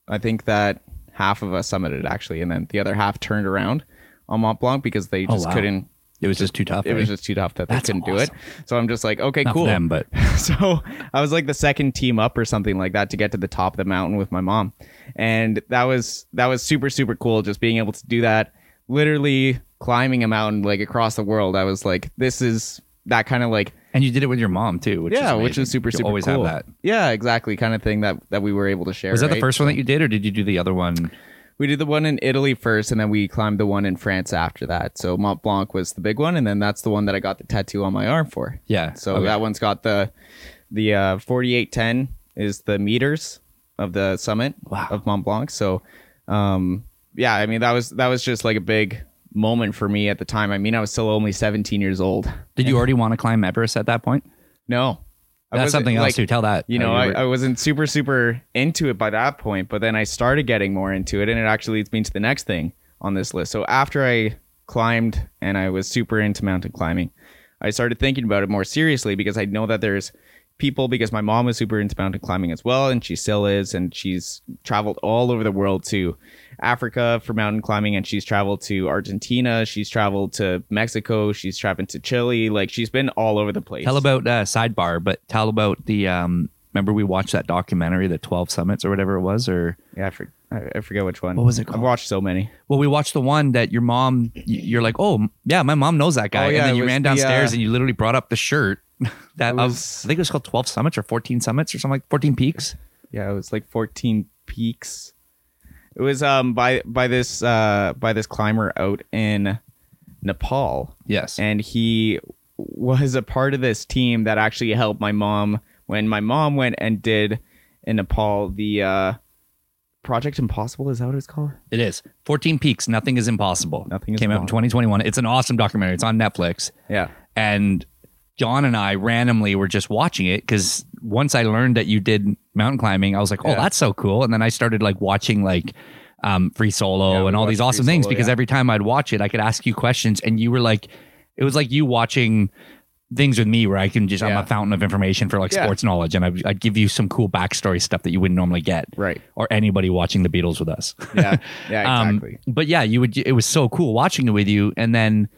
I think that half of us summited actually, and then the other half turned around on Mont Blanc because they Oh, just wow. couldn't. It was just too tough. It was just too tough that they couldn't do it. So I'm just like, okay, Not cool. them, but [LAUGHS] so I was like the second team up or something like that to get to the top of the mountain with my mom. And that was that was super super cool just being able to do that literally climbing a mountain like across the world. I was like this is that kind of like and you did it with your mom too, which yeah, is which is super You super always cool. have that. Yeah, exactly kind of thing that that we were able to share. Was that the first one that you did, or did you do the other one? We did the one in Italy first, and then we climbed the one in France after that. So Mont Blanc was the big one, and then that's the one that I got the tattoo on my arm for. Yeah. So okay. that one's got the the uh, 4810 is the meters of the summit Wow. of Mont Blanc. So um, yeah, I mean that was that was just like a big moment for me at the time. I mean, I was still only 17 years old. Did you already want to climb Everest at that point? No, That's something else like, too. Tell that. You know, I, I wasn't super super into it by that point, but then I started getting more into it, and it actually leads me to the next thing on this list. So after I climbed and I was super into mountain climbing, I started thinking about it more seriously because I know that there's people because my mom was super into mountain climbing as well and she still is and she's traveled all over the world to Africa for mountain climbing and she's traveled to Argentina, she's traveled to Mexico, she's traveled to Chile, like she's been all over the place. Tell about uh, sidebar, but tell about the um. Remember we watched that documentary, the Twelve Summits or whatever it was, or yeah, I, for, I, I forget which one. What was it I've watched so many. well, we watched the one that your mom. You're like, oh yeah, my mom knows that guy, Oh, yeah, and then you ran the, downstairs uh, and you literally brought up the shirt [LAUGHS] that was- I think it was called Twelve Summits or Fourteen Summits or something like Fourteen Peaks. Yeah, it was like 14 peaks. It was um by by this uh by this climber out in Nepal Yes, and he was a part of this team that actually helped my mom when my mom went and did in Nepal the uh Project Impossible is that what it's called? it is Fourteen Peaks. Nothing is impossible. Nothing is came out in 2021. It's an awesome documentary. It's on Netflix. Yeah. and Jon and I randomly were just watching it because once I learned that you did mountain climbing, I was like, oh, Yeah. that's so cool. And then I started like watching like um, free solo Yeah, and all these awesome Free things Solo, because yeah. every time I'd watch it, I could ask you questions and you were like, it was like you watching things with me where I can just, I'm a fountain of information for like sports knowledge and I'd, I'd give you some cool backstory stuff that you wouldn't normally get. Right. Or anybody watching the Beatles with us. Yeah. Yeah, [LAUGHS] Um, exactly. but yeah, you would. It was so cool watching it with you, and then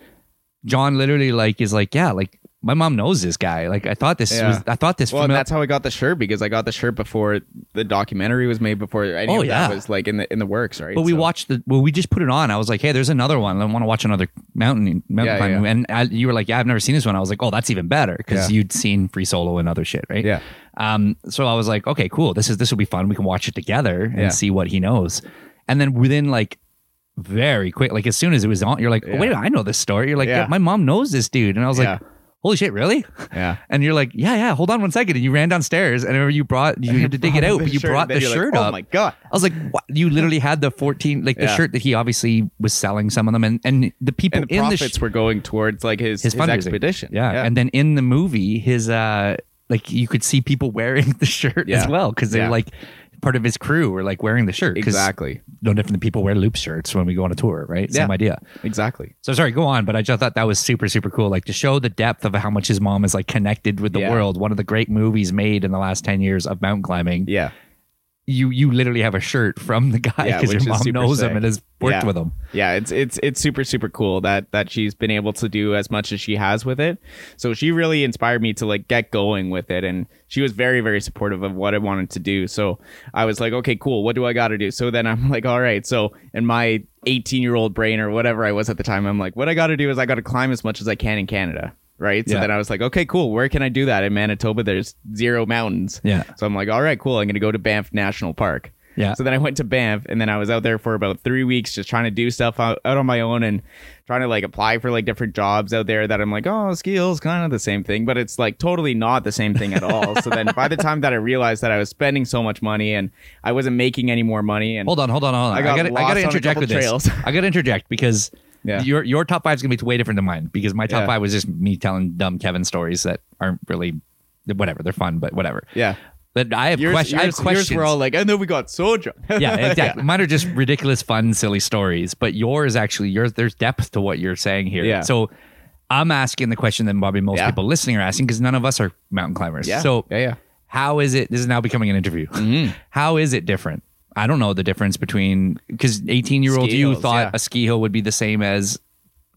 Jon literally like is like, yeah, like my mom knows this guy. Like I thought this Yeah. was. I thought this. well, and that's how I got the shirt because I got the shirt before the documentary was made before any Oh, of yeah. that was like in the in the works, right? but we So- watched the. Well, we just put it on. I was like, hey, there's another one. I want to watch another mountain mountain Yeah, climbing. yeah. And I, you were like, yeah, I've never seen this one. I was like, oh, that's even better because you'd seen free solo and other shit, right? Yeah. Um. So I was like, okay, cool. This is this will be fun. We can watch it together and see what he knows. And then within like very quick, like as soon as it was on, you're like, oh, wait, I know this story. You're like, my mom knows this dude, and I was like, holy shit, really? Yeah. [LAUGHS] And you're like, yeah, yeah, hold on one second. And you ran downstairs and remember you brought, you had to dig it out, but you shirt, brought the you're like, shirt oh my god. I was like, what? You literally had the 14, like the shirt that he obviously was selling some of them. And, and the people And the in the, profits sh- were going towards like his his, his, expedition. Yeah. And then in the movie, his, uh, like you could see people wearing [LAUGHS] the shirt as well because they're Yeah. like part of his crew were like wearing the shirt. 'cause exactly. No different than people wear loop shirts when we go on a tour, right? Same Yeah. idea. Exactly. So sorry, go on, but I just thought that was super, super cool. Like to show the depth of how much his mom is like connected with the Yeah. world. One of the great movies made in the last 10 years of mountain climbing. Yeah. You you literally have a shirt from the guy because which your mom knows him and has worked Yeah. with him. Yeah, it's it's it's super super cool that that she's been able to do as much as she has with it. So she really inspired me to like get going with it and she was very very supportive of what I wanted to do. So I was like, "Okay, cool. What do I got to do?" So then I'm [LAUGHS] like, "All right." So in my 18-year-old brain or whatever I was at the time, I'm like, "What I got to do is I got to climb as much as I can in Canada." Right? So Yeah. then I was like, "Okay, cool. Where can I do that?" In Manitoba there's zero mountains. Yeah. So I'm like, "All right, cool. I'm going to go to Banff National Park." Yeah. So then I went to Banff and then I was out there for about three weeks just trying to do stuff out, out on my own and trying to like apply for like different jobs out there that I'm like, oh, ski hill's kind of the same thing, but it's like totally not the same thing at all. so then by the time that I realized that I was spending so much money and I wasn't making any more money and Hold on, hold on, hold on. I got I got to interject with trails. this. [LAUGHS] I got to interject because Yeah. your your top five is gonna be way different than mine because my top Yeah. five was just me telling dumb Kevin stories that aren't really whatever. They're fun, but whatever. yeah. But I have, Yours, question, I have yours, questions. yours were all like, and then we got so drunk. [LAUGHS] yeah, exactly. Mine are just ridiculous, fun, silly stories. But yours actually, yours there's depth to what you're saying here. Yeah. So I'm asking the question that probably most Yeah. people listening are asking because none of us are mountain climbers. Yeah. So yeah, yeah. how is it? This is now becoming an interview. Mm-hmm. How is it different? I don't know the difference between because 18 year old you hills, thought yeah. a ski hill would be the same as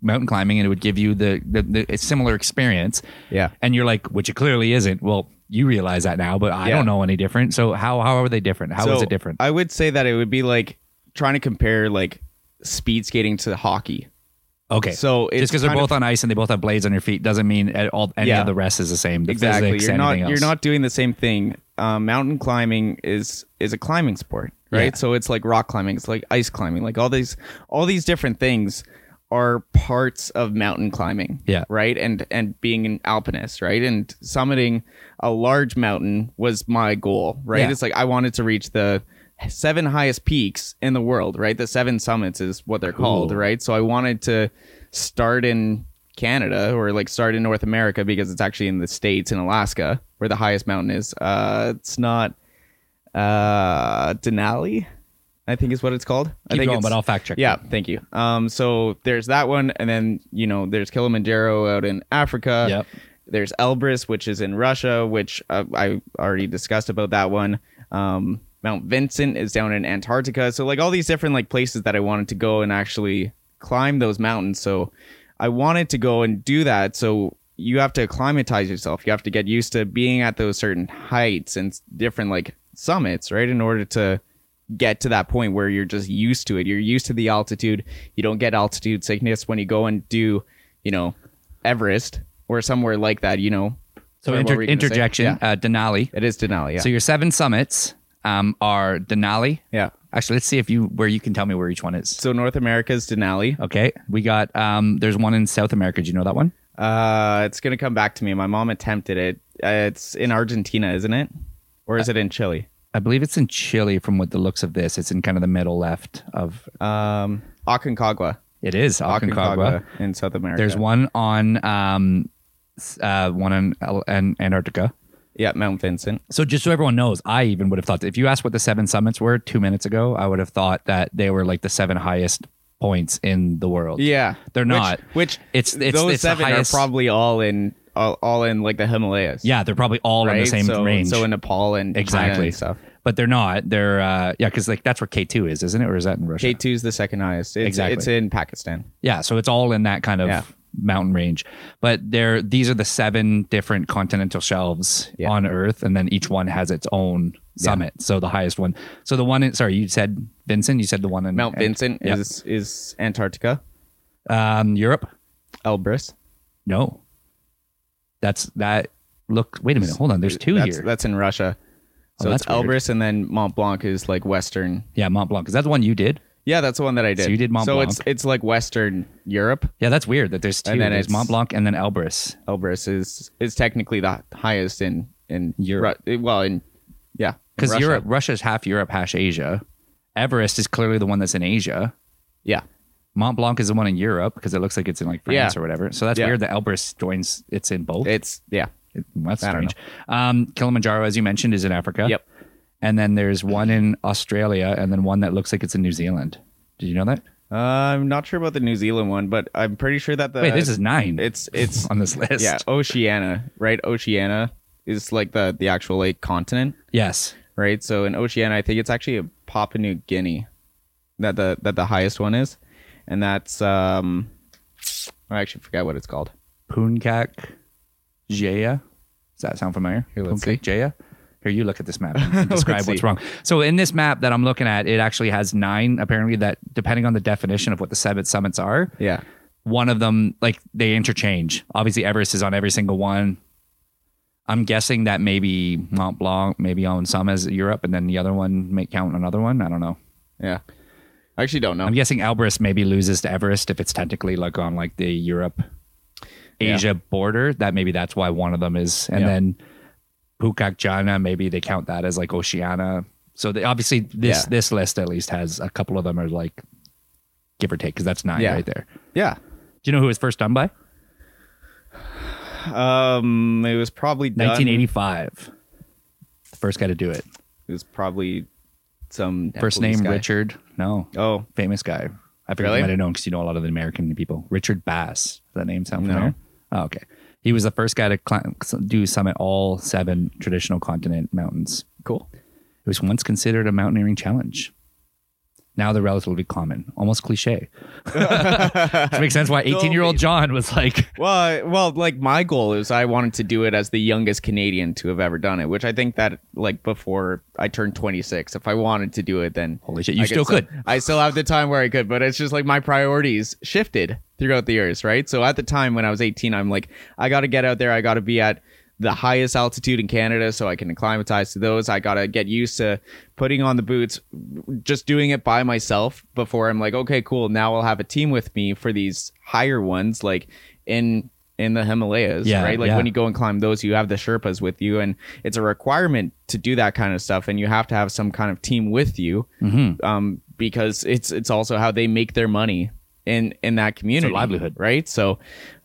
mountain climbing and it would give you the, the, the a similar experience. Yeah. And you're like, which it clearly isn't. Well, you realize that now, but I Yeah. don't know any different. So how how are they different? How is So, it different? I would say that it would be like trying to compare like speed skating to hockey. Okay. So just because they're both of- on ice and they both have blades on your feet doesn't mean at all any Yeah. of the rest is the same. The exactly you're not you're not doing the same thing um, mountain climbing is is a climbing sport right Yeah. so it's like rock climbing it's like ice climbing like all these all these different things are parts of mountain climbing Yeah. right and and being an alpinist right and summiting a large mountain was my goal right Yeah. it's like i wanted to reach the seven highest peaks in the world right the seven summits is what they're called right so i wanted to start in Canada or like start in North America because it's actually in the states in Alaska where the highest mountain is. Uh, it's not uh, Denali. I think is what it's called. I Keep think going, but I'll fact check. Yeah, thank you. Um, so there's that one, and then you know there's Kilimanjaro out in Africa. Yep. There's Elbrus, which is in Russia, which uh, I already discussed about that one. Um, Mount Vinson is down in Antarctica. So like all these different like places that I wanted to go and actually climb those mountains. So I wanted to go and do that. So you have to acclimatize yourself. You have to get used to being at those certain heights and different like summits, right? In order to get to that point where you're just used to it. You're used to the altitude. You don't get altitude sickness when you go and do, you know, Everest or somewhere like that, you know. So inter- were you gonna say? interjection, Yeah. uh, Denali. It is Denali, yeah. So your seven summits um, are Denali. yeah. Actually, let's see if you where you can tell me where each one is. So North America's Denali. Okay, we got um, there's one in South America. Do you know that one? Uh, it's gonna come back to me. My mom attempted it. Uh, it's in Argentina, isn't it? Or is it in Chile? I believe it's in Chile. From what the looks of this, it's in kind of the middle left of. Um, Aconcagua. It is Aconcagua. in South America. There's one on um, uh, one in, in Antarctica. Yeah, Mount Vinson. So just so everyone knows, I even would have thought if you asked what the seven summits were two minutes ago, I would have thought that they were like the seven highest points in the world. Yeah, They're not. Which, It's- it's- those it's seven highest- are probably all in all, all in like the Himalayas. Yeah, they're probably all right. in the same so, range. So in Nepal and China exactly and stuff. But they're not. They're uh, yeah, because like that's where K two is, isn't it, or is that in Russia? K two is the second highest. It's, Exactly. It's in Pakistan. Yeah, so it's all in that kind of Yeah. Mountain range. But there, these are the seven different continental shelves Yeah. on Earth, and then each one has its own summit. So the highest one. So the one in sorry, you said Vinson. You said the one in Mount Vinson Yep. is is Antarctica. um, Europe. Elbrus. No, that's that. Look, wait a minute. Hold on. There's two that's, here. That's in Russia. Oh, So it's that's weird. Elbrus and then Mont Blanc is like Western. yeah, Mont Blanc. Is that the one you did? Yeah, that's the one that I did. you did Mont So Blanc. it's it's like Western Europe. Yeah, that's weird that there's two. And then There's it's- Mont Blanc and then Elbrus. Elbrus is is technically the highest in in Europe. Ru- well, in yeah, in Because Russia. Europe, Russia's half Europe, half Asia. Everest is clearly the one that's in Asia. Yeah, Mont Blanc is the one in Europe because it looks like it's in like France Yeah. or whatever. So that's Yeah. weird that Elbrus joins. It's in both. it's yeah. It- that's I don't strange. Um, Kilimanjaro, as you mentioned, is in Africa. Yep. And then there's one in Australia, and then one that looks like it's in New Zealand. Did you know that? Uh, I'm not sure about the New Zealand one, but I'm pretty sure that the Wait, this is nine. it's it's [LAUGHS] on this list. yeah Oceania, right? Oceania is like the the actual like continent, Yes. right? So in Oceania, I think it's actually a Papua New Guinea that the that the highest one is, and that's um I actually forgot what it's called. Puncak Jaya. Does that sound familiar? Here, let's Puncak Jaya. Here, you look at this map and [LAUGHS] describe what's see. wrong. So, in this map that I'm looking at, it actually has nine. Apparently, that depending on the definition of what the seven summits are, Yeah, one of them like they interchange. Obviously, Everest is on every single one. I'm guessing that maybe Mont Blanc maybe on some as Europe, and then the other one may count another one. I don't know. yeah. I actually don't know. I'm guessing Elbrus maybe loses to Everest if it's technically like on like the Europe Asia border. That maybe that's why one of them is, and Yeah. then Pukak Jana maybe they count that as like Oceania. So they, obviously this Yeah. this list at least has a couple of them are like give or take because that's nine Yeah. right there. yeah. Do you know who was first done by? Um, it was probably done, 1985. The first guy to do it. It was probably some First name guy. Richard. No, Oh, famous guy. I figured Really? you might have known because you know a lot of the American people. Richard Bass. Does that name sound No. familiar? Oh, okay. He was the first guy to climb, do summit all seven traditional continent mountains. cool. It was once considered a mountaineering challenge. Now they're relatively common, almost cliche. [LAUGHS] Which makes sense why 18 year old Jon was like, Well, I- well, like my goal is I wanted to do it as the youngest Canadian to have ever done it, which I think that like before I turned 26, if I wanted to do it, then holy shit, you I still still- could. I still have the time where I could, but it's just like my priorities shifted throughout the years, right? So at the time when I was 18, I'm like, I got to get out there. I got to be at the highest altitude in Canada so I can acclimatize to those. I got to get used to putting on the boots, just doing it by myself before I'm like, okay, cool. Now I'll have a team with me for these higher ones, like in in the Himalayas, Yeah, right? Like yeah. when you go and climb those, you have the Sherpas with you, and it's a requirement to do that kind of stuff, and you have to have some kind of team with you Mm-hmm. um, because it's it's also how they make their money in in that community livelihood. right so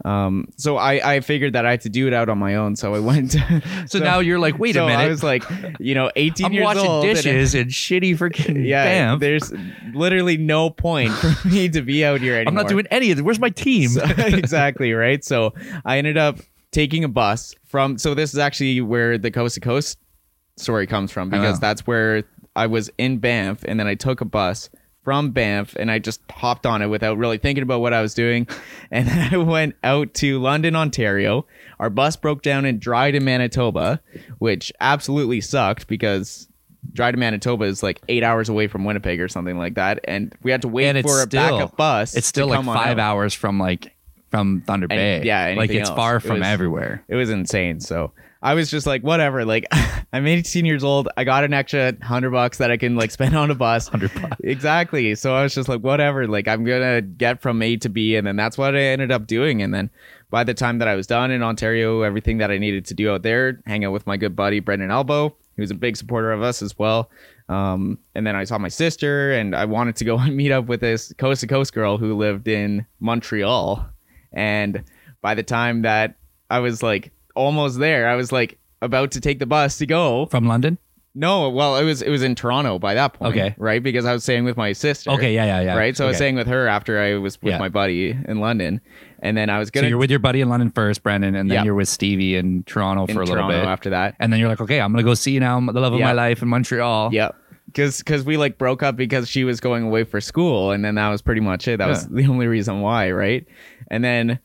um so i i figured that i had to do it out on my own so i went [LAUGHS] So, now you're like, wait so a minute. i was like you know [LAUGHS] 18 I'm years washing old and- dishes [LAUGHS] and shitty freaking yeah Banff. there's literally no point for me to be out here anymore I'm not doing any of it. Where's my team? So- exactly right. So I ended up taking a bus from. So this is actually where the coast to coast story comes from because Oh. that's where I was in Banff, and then I took a bus from Banff, and I just hopped on it without really thinking about what I was doing, [LAUGHS] and then I went out to London, Ontario. Our bus broke down and Dryden Manitoba, which absolutely sucked because. Dryden, Manitoba is like eight hours away from Winnipeg or something like that, and we had to wait for a still- backup bus. it's still to like five hours from like from Thunder Bay. yeah, like it's else. far It from was- everywhere. It was insane. So I was just like, whatever. Like, [LAUGHS] I'm 18 years old. I got an extra hundred bucks that I can like spend on a bus. [LAUGHS] Hundred bucks. Exactly. So I was just like, whatever. Like, I'm gonna get from A to B, and then that's what I ended up doing. And then by the time that I was done in Ontario, everything that I needed to do out there, hang out with my good buddy Brendan Elbow, he was a big supporter of us as well. Um, and then I saw my sister, and I wanted to go [LAUGHS] and meet up with this coast to coast girl who lived in Montreal. And by the time that I was like almost there, I was like about to take the bus to go. From London? No, well, it was it was in Toronto by that point, Okay. right? Because I was staying with my sister. Okay, yeah, yeah, yeah. Right, so I was Okay. staying with her after I was with Yeah. my buddy in London, and then I was So gonna you're with your buddy in London first, Brendan, and then Yeah. you're with Stevie in Toronto in for a little bit. after that. and then you're like, okay, I'm gonna go see now the love of Yeah. my life in Montreal. Yep. Cause, cause we like broke up because she was going away for school, and then that was pretty much it. That was the only reason why, right? And then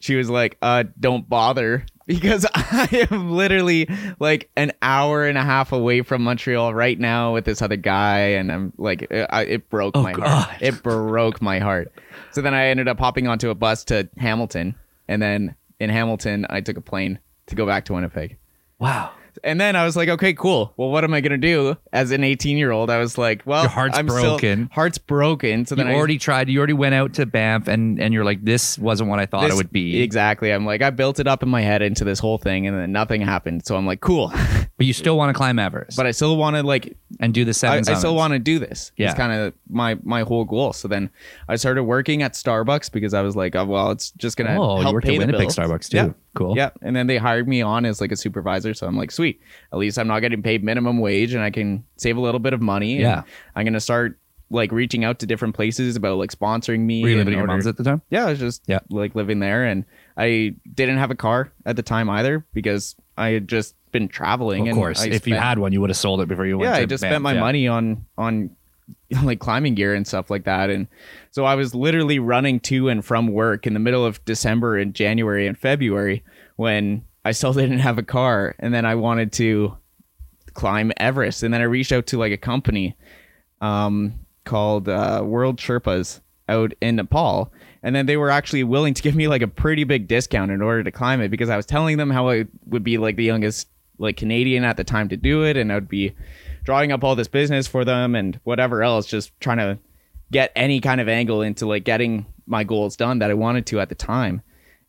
she was like, "Uh, don't bother," because [LAUGHS] I am literally like an hour and a half away from Montreal right now with this other guy, and I'm like, it, I, it broke Oh, my God. heart. It broke my heart. So then I ended up hopping onto a bus to Hamilton, and then in Hamilton, I took a plane to go back to Winnipeg. Wow. And then I was like, okay, cool. Well, what am I gonna do? As an 18 year old, I was like, well, Your heart's I'm broken. Still, heart's broken. So You then I already tried. You already went out to Banff, and and you're like, this wasn't what I thought this- it would be. exactly. I'm like, I built it up in my head into this whole thing, and then nothing happened. So I'm like, cool. [LAUGHS] But you still want to climb Everest, but I still want to like, and do the seven. I still want to do this. Yeah. It's kind of my my whole goal. So then I started working at Starbucks because I was like, oh, well, it's just gonna Oh, you help worked pay at the Winnipeg bills. Starbucks too. Yeah. Cool. Yeah, and then they hired me on as like a supervisor. So I'm like, sweet. At least I'm not getting paid minimum wage, and I can save a little bit of money. and Yeah. I'm gonna start like reaching out to different places about like sponsoring me. Were you in living at your order- mom's at the time? Yeah, I was just Yeah. like living there, and I didn't have a car at the time either because I had just been traveling. Of and course. I if you spent- had one, you would have sold it before you went. yeah, to I just Banff. spent my Yeah. money on on [LAUGHS] like climbing gear and stuff like that, and so I was literally running to and from work in the middle of December and January and February when I still [LAUGHS] didn't have a car, and then I wanted to climb Everest, and then I reached out to like a company um, called uh, World Sherpas out in Nepal. And then they were actually willing to give me like a pretty big discount in order to climb it because I was telling them how I would be like the youngest like Canadian at the time to do it, and I would be drawing up all this business for them and whatever else, just trying to get any kind of angle into like getting my goals done that I wanted to at the time.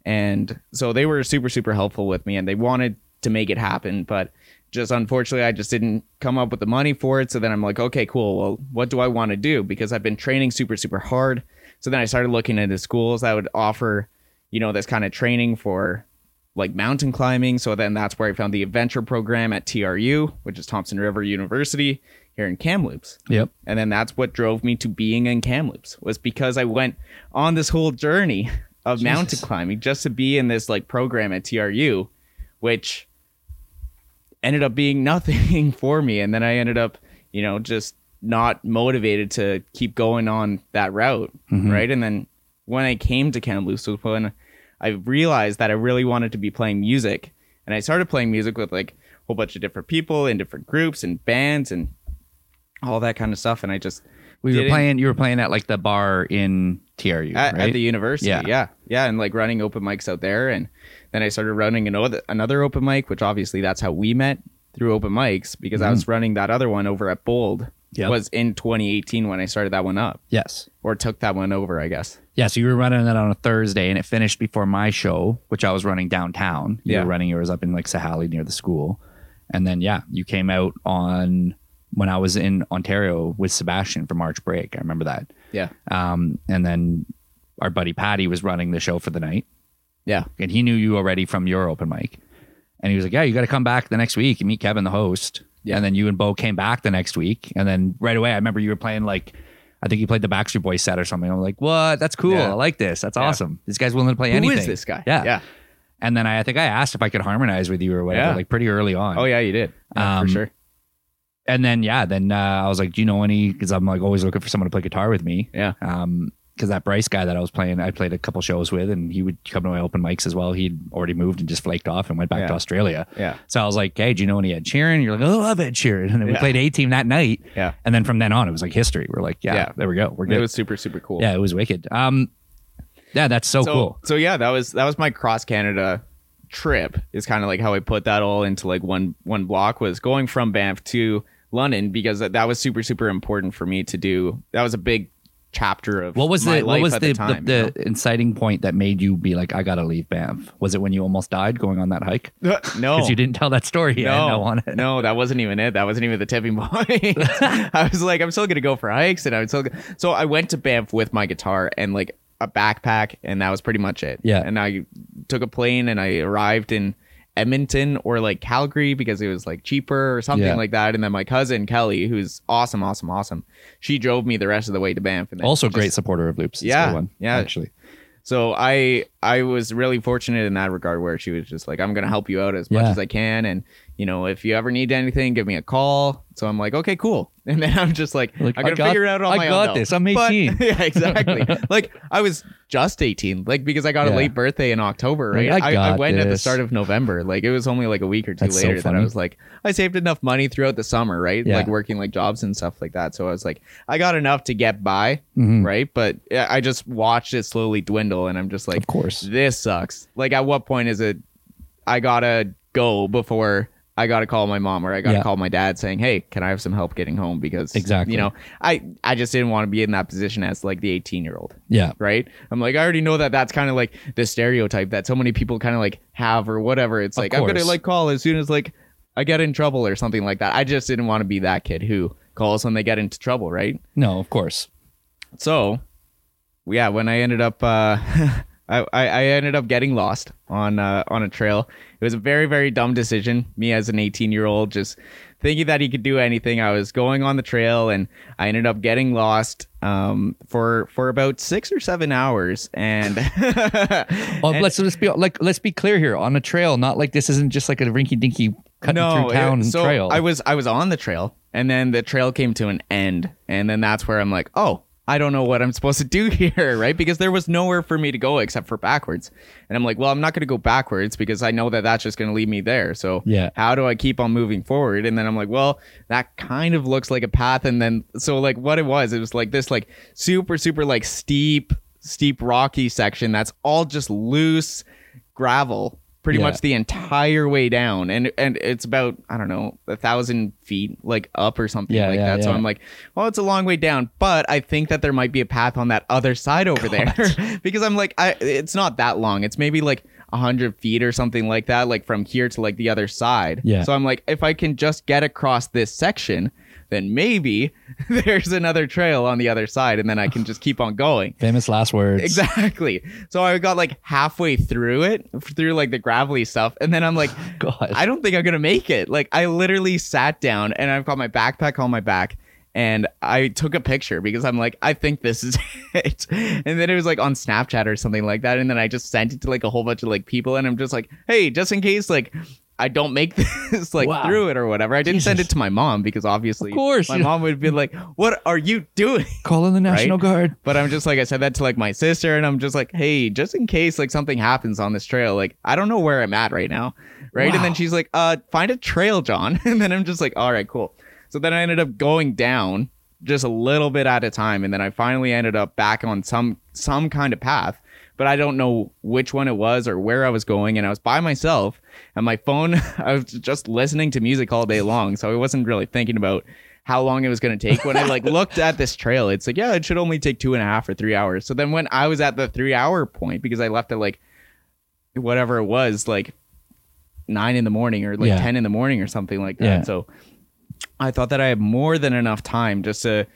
And so they were super, super helpful with me and they wanted to make it happen. But just unfortunately, I just didn't come up with the money for it. So then I'm like, okay, cool. Well, what do I want to do? Because I've been training super, super hard. So then I started looking into schools that would offer, you know, this kind of training for like mountain climbing. So then that's where I found the adventure program at TRU, which is Thompson River University here in Kamloops. Yep. And then that's what drove me to being in Kamloops was because I went on this whole journey of mountain climbing just to be in this like program at TRU, which ended up being [LAUGHS] nothing for me. And then I ended up, you know, just not motivated to keep going on that route. Mhm. Right. And then when I came to Kamloops was when I realized that I really wanted to be playing music. And I started playing music with like a whole bunch of different people in different groups and bands and all that kind of stuff. And I just We were playing. You were playing at like the bar in TRU, at, right? at the university. Yeah. Yeah. yeah, and like running open mics out there, and then I started running another another open mic, which obviously that's how we met through open mics because I was running that other one over at Bold. Mm-hmm. Yep. Was in 2018 when I started that one up, yes. Or took that one over, I guess. Yeah. So you were running that on a Thursday, and it finished before my show, which I was running downtown. You Yeah. were running yours up in like Sahali near the school, and then yeah, you came out on when I was in Ontario with Sebastian for March break. I remember that. Yeah, Um, and then our buddy Patty was running the show for the night, Yeah. and he knew you already from your open mic, and he was like, "Yeah, you got to come back the next week and meet Kevin, the host." Yeah. And then you and Bo came back the next week, and then right away, I remember you were playing like. I think he played the Backstreet Boys set or something. I'm like, what? That's cool. Yeah. I like this. That's Yeah. awesome. This guy's willing to play Who anything. is this guy? Yeah. Yeah. And then I, I think I asked if I could harmonize with you or whatever, Yeah. like pretty early on. Oh yeah, you did. Um, for sure. And then yeah, then uh, I was like, do you know any? Because I'm like always looking for someone to play guitar with me. Yeah. Um, because that Bryce guy that I was playing, I played a couple shows with, and he would come to my open mics as well. He'd already moved and just flaked off and went back to Australia. Yeah. So I was like, hey, do you know any Ed Sheeran? You're like, oh, I love Ed Sheeran. And then we played A Team that night. Yeah. And then from then on, it was like history. We're like, yeah, Yeah. there we go. We're good. It was super super cool. yeah, it was wicked. Um, yeah, that's so, so, cool. So yeah, that was that was my cross Canada trip. Is kind of like how I put that all into like one one block was going from Banff to London because that, that was super super important for me to do. That was a big chapter of What was the what was the the, the, time. the, inciting point that made you be like, I gotta leave Banff? Was it when you almost died going on that hike? [LAUGHS] no, Because you didn't tell that story yet. no, no, that wasn't even it. That wasn't even the tipping point. [LAUGHS] I was like, I'm still gonna go for hikes, and I was still. go- So I went to Banff with my guitar and like a backpack, and that was pretty much it. Yeah. And I took a plane, and I arrived in Edmonton or like Calgary because it was like cheaper or something Yeah. like that. And then my cousin Kelly, who's awesome, awesome, awesome, she drove me the rest of the way to Banff. And Also, just- great supporter of Loops. It's Yeah, one, yeah. actually. So I I was really fortunate in that regard where she was just like, I'm gonna help you out as much as I can, and you know if you ever need anything, give me a call. So I'm like, okay, cool. [LAUGHS] And then I'm just like, Like, I'm gonna got- figure it out on I my own. got though. this. I'm But- [LAUGHS] 18. yeah, exactly. [LAUGHS] like I was just 18, like because I got Yeah. a late birthday in October, right? Like, I I, got went at the start of November. Like it was only like a week or two That's so later that I was like, I saved enough money throughout the summer, right? Yeah. Like working like jobs and stuff like that. So I was like, I got enough to get by, Mhm. right? But I just watched it slowly dwindle, and I'm just like, Of course. This sucks. Like, at what point is it? I gotta go before I gotta call my mom or I gotta Yeah. call my dad saying, "Hey, can I have some help getting home?" Because Exactly. you know, I I just didn't want to be in that position as like the 18 year old, Yeah. right? I'm like, I already know that that's kind of like the stereotype that so many people kind of like have or whatever. It's like I'm gonna course. like call as soon as like I get in trouble or something like that. I just didn't want to be that kid who calls when they get into trouble, right? No, of course. so yeah when i ended up uh [LAUGHS] I, I ended up getting lost on uh, on a trail. It was a very very dumb decision. Me as an 18 year old, just thinking that he could do anything. I was going on the trail and I ended up getting lost um, for for about six or seven hours. And, [LAUGHS] Oh, and- let's let's be like let's be clear here on a trail. Not like this isn't just like a rinky dinky cutting through it- town so trail. I was I was on the trail, and then the trail came to an end, and then that's where I'm like, oh, I don't know what I'm supposed to do [LAUGHS] here, right? Because there was nowhere for me to go except for backwards, and I'm like, well, I'm not going to go backwards because I know that that's just going to lead me there. So Yeah. how do I keep on moving forward? And then I'm like, well, that kind of looks like a path, and then so like what it was, it was like this like super super like steep steep rocky section that's all just loose gravel pretty Yeah. much the entire way down. And and it's about i don't know a thousand feet like up or something Yeah, like yeah, that. So i'm like well it's a long way down but i think that there might be a path on that other side over [LAUGHS] there. [LAUGHS] Because i'm like i it's not that long. It's maybe like a 100 feet or something like that like from here to like the other side. Yeah. so i'm like if i can just get across this section then maybe [LAUGHS] there's another trail on the other side and then i can just keep on going [LAUGHS] Famous last words. Exactly. So I got like halfway through it, through like the gravelly stuff, and then I'm like, [LAUGHS] God. I don't think I'm gonna make it. Like I literally sat down and I've got my backpack on my back. And I took a picture because I'm like, I think this is it. And then it was like on Snapchat or something like that. And then I just sent it to like a whole bunch of like people. And I'm just like, hey, just in case like I don't make [LAUGHS] this like Wow. through it or whatever. I didn't send it to my mom because obviously Of course, my mom would be [LAUGHS] like, What are you doing? Calling the [LAUGHS] National Right? Guard. But I'm just like I said that to like my sister, and I'm just like, hey, just in case like something happens on this trail, like I don't know where I'm at right now, right? And then she's like, uh, find a trail, Jon. And then I'm just like, all right, cool. So then I ended up going down just a little bit at a time, and then I finally ended up back on some some kind of path. But I don't know which one it was or where I was going, and I was by myself, and my phone. [LAUGHS] I was just listening to music all day long, so I wasn't really thinking about how long it was going to take. When I like [LAUGHS] looked at this trail, it's like, yeah, it should only take two and a half or three hours. So then when I was at the three hour point, because I left at like whatever it was, like nine in the morning or like Yeah. 10 in the morning or something like that. Yeah. So I thought that I had more than enough time just to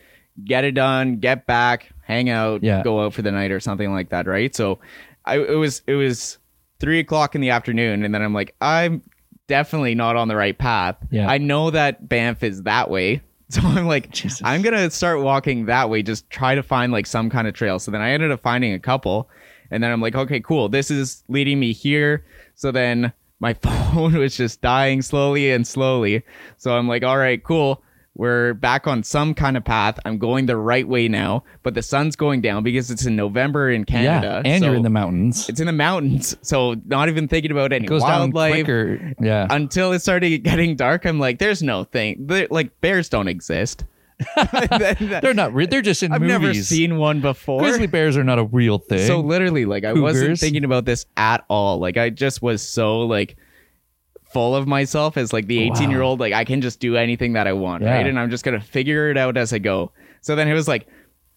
get it done, get back, hang out, Yeah. go out for the night or something like that, right? So I it was it was three o'clock in the afternoon, and then I'm like, I'm definitely not on the right path. Yeah. I know that Banff is that way. [LAUGHS] So I'm like, Jesus. I'm gonna start walking that way, just try to find like some kind of trail. So then I ended up finding a couple, and then I'm like, okay, cool. This is leading me here. So then my [LAUGHS] phone was just dying slowly and slowly. So I'm like, all right, cool. We're back on some kind of path. I'm going the right way now, but the sun's going down because it's in November in Canada. yeah, and you're in the mountains. It's in the mountains, [LAUGHS] so not even thinking about any It goes wildlife down quicker. Yeah. until it started getting dark. I'm like, there's no thing. They're- Like bears don't exist. [LAUGHS] [LAUGHS] they're not. Re- they're just in I've movies. never seen one before. grizzly bears are not a real thing. So literally, like I wasn't thinking about this at all. Like I just was so like full of myself as like the 18 year old. Like I can just do anything that I want, Yeah. right? And I'm just gonna figure it out as I go. So then it was like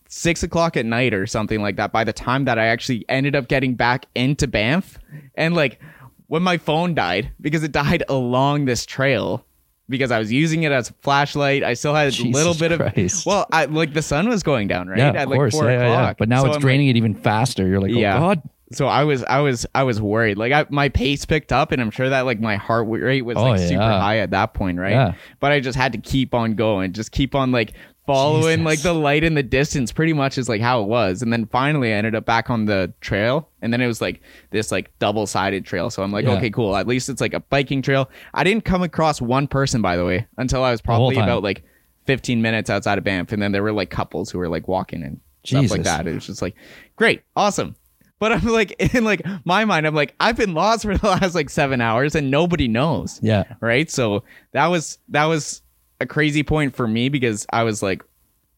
six o'clock at night or something like that. By the time that I actually ended up getting back into Banff, and like when my phone died because it died [LAUGHS] along this trail. Because I was using it as a flashlight, I still had a Jesus little bit Christ. of well, I like the sun was going down, right? yeah, At of like course. four yeah, yeah, o'clock. yeah. But now So it's I'm like, draining it even faster. You're like, oh Yeah. god. So I was, I was, I was worried. Like I, my pace picked up, and I'm sure that like my heart rate was Oh, like super high at that point, right? Yeah. But I just had to keep on going, just keep on like following Jesus. like the light in the distance. Pretty much is like how it was, and then finally I ended up back on the trail, and then it was like this like double sided trail. So I'm like, Yeah. okay, cool. At least it's like a biking trail. I didn't come across one person, by the way, until I was probably about like 15 minutes outside of Banff, and then there were like couples who were like walking and stuff like that. It was just like, great, awesome. But I'm like, [LAUGHS] in like my mind, I'm like, I've been lost for the last like seven hours, and nobody knows, Yeah. right? So that was that was a crazy point for me because I was like,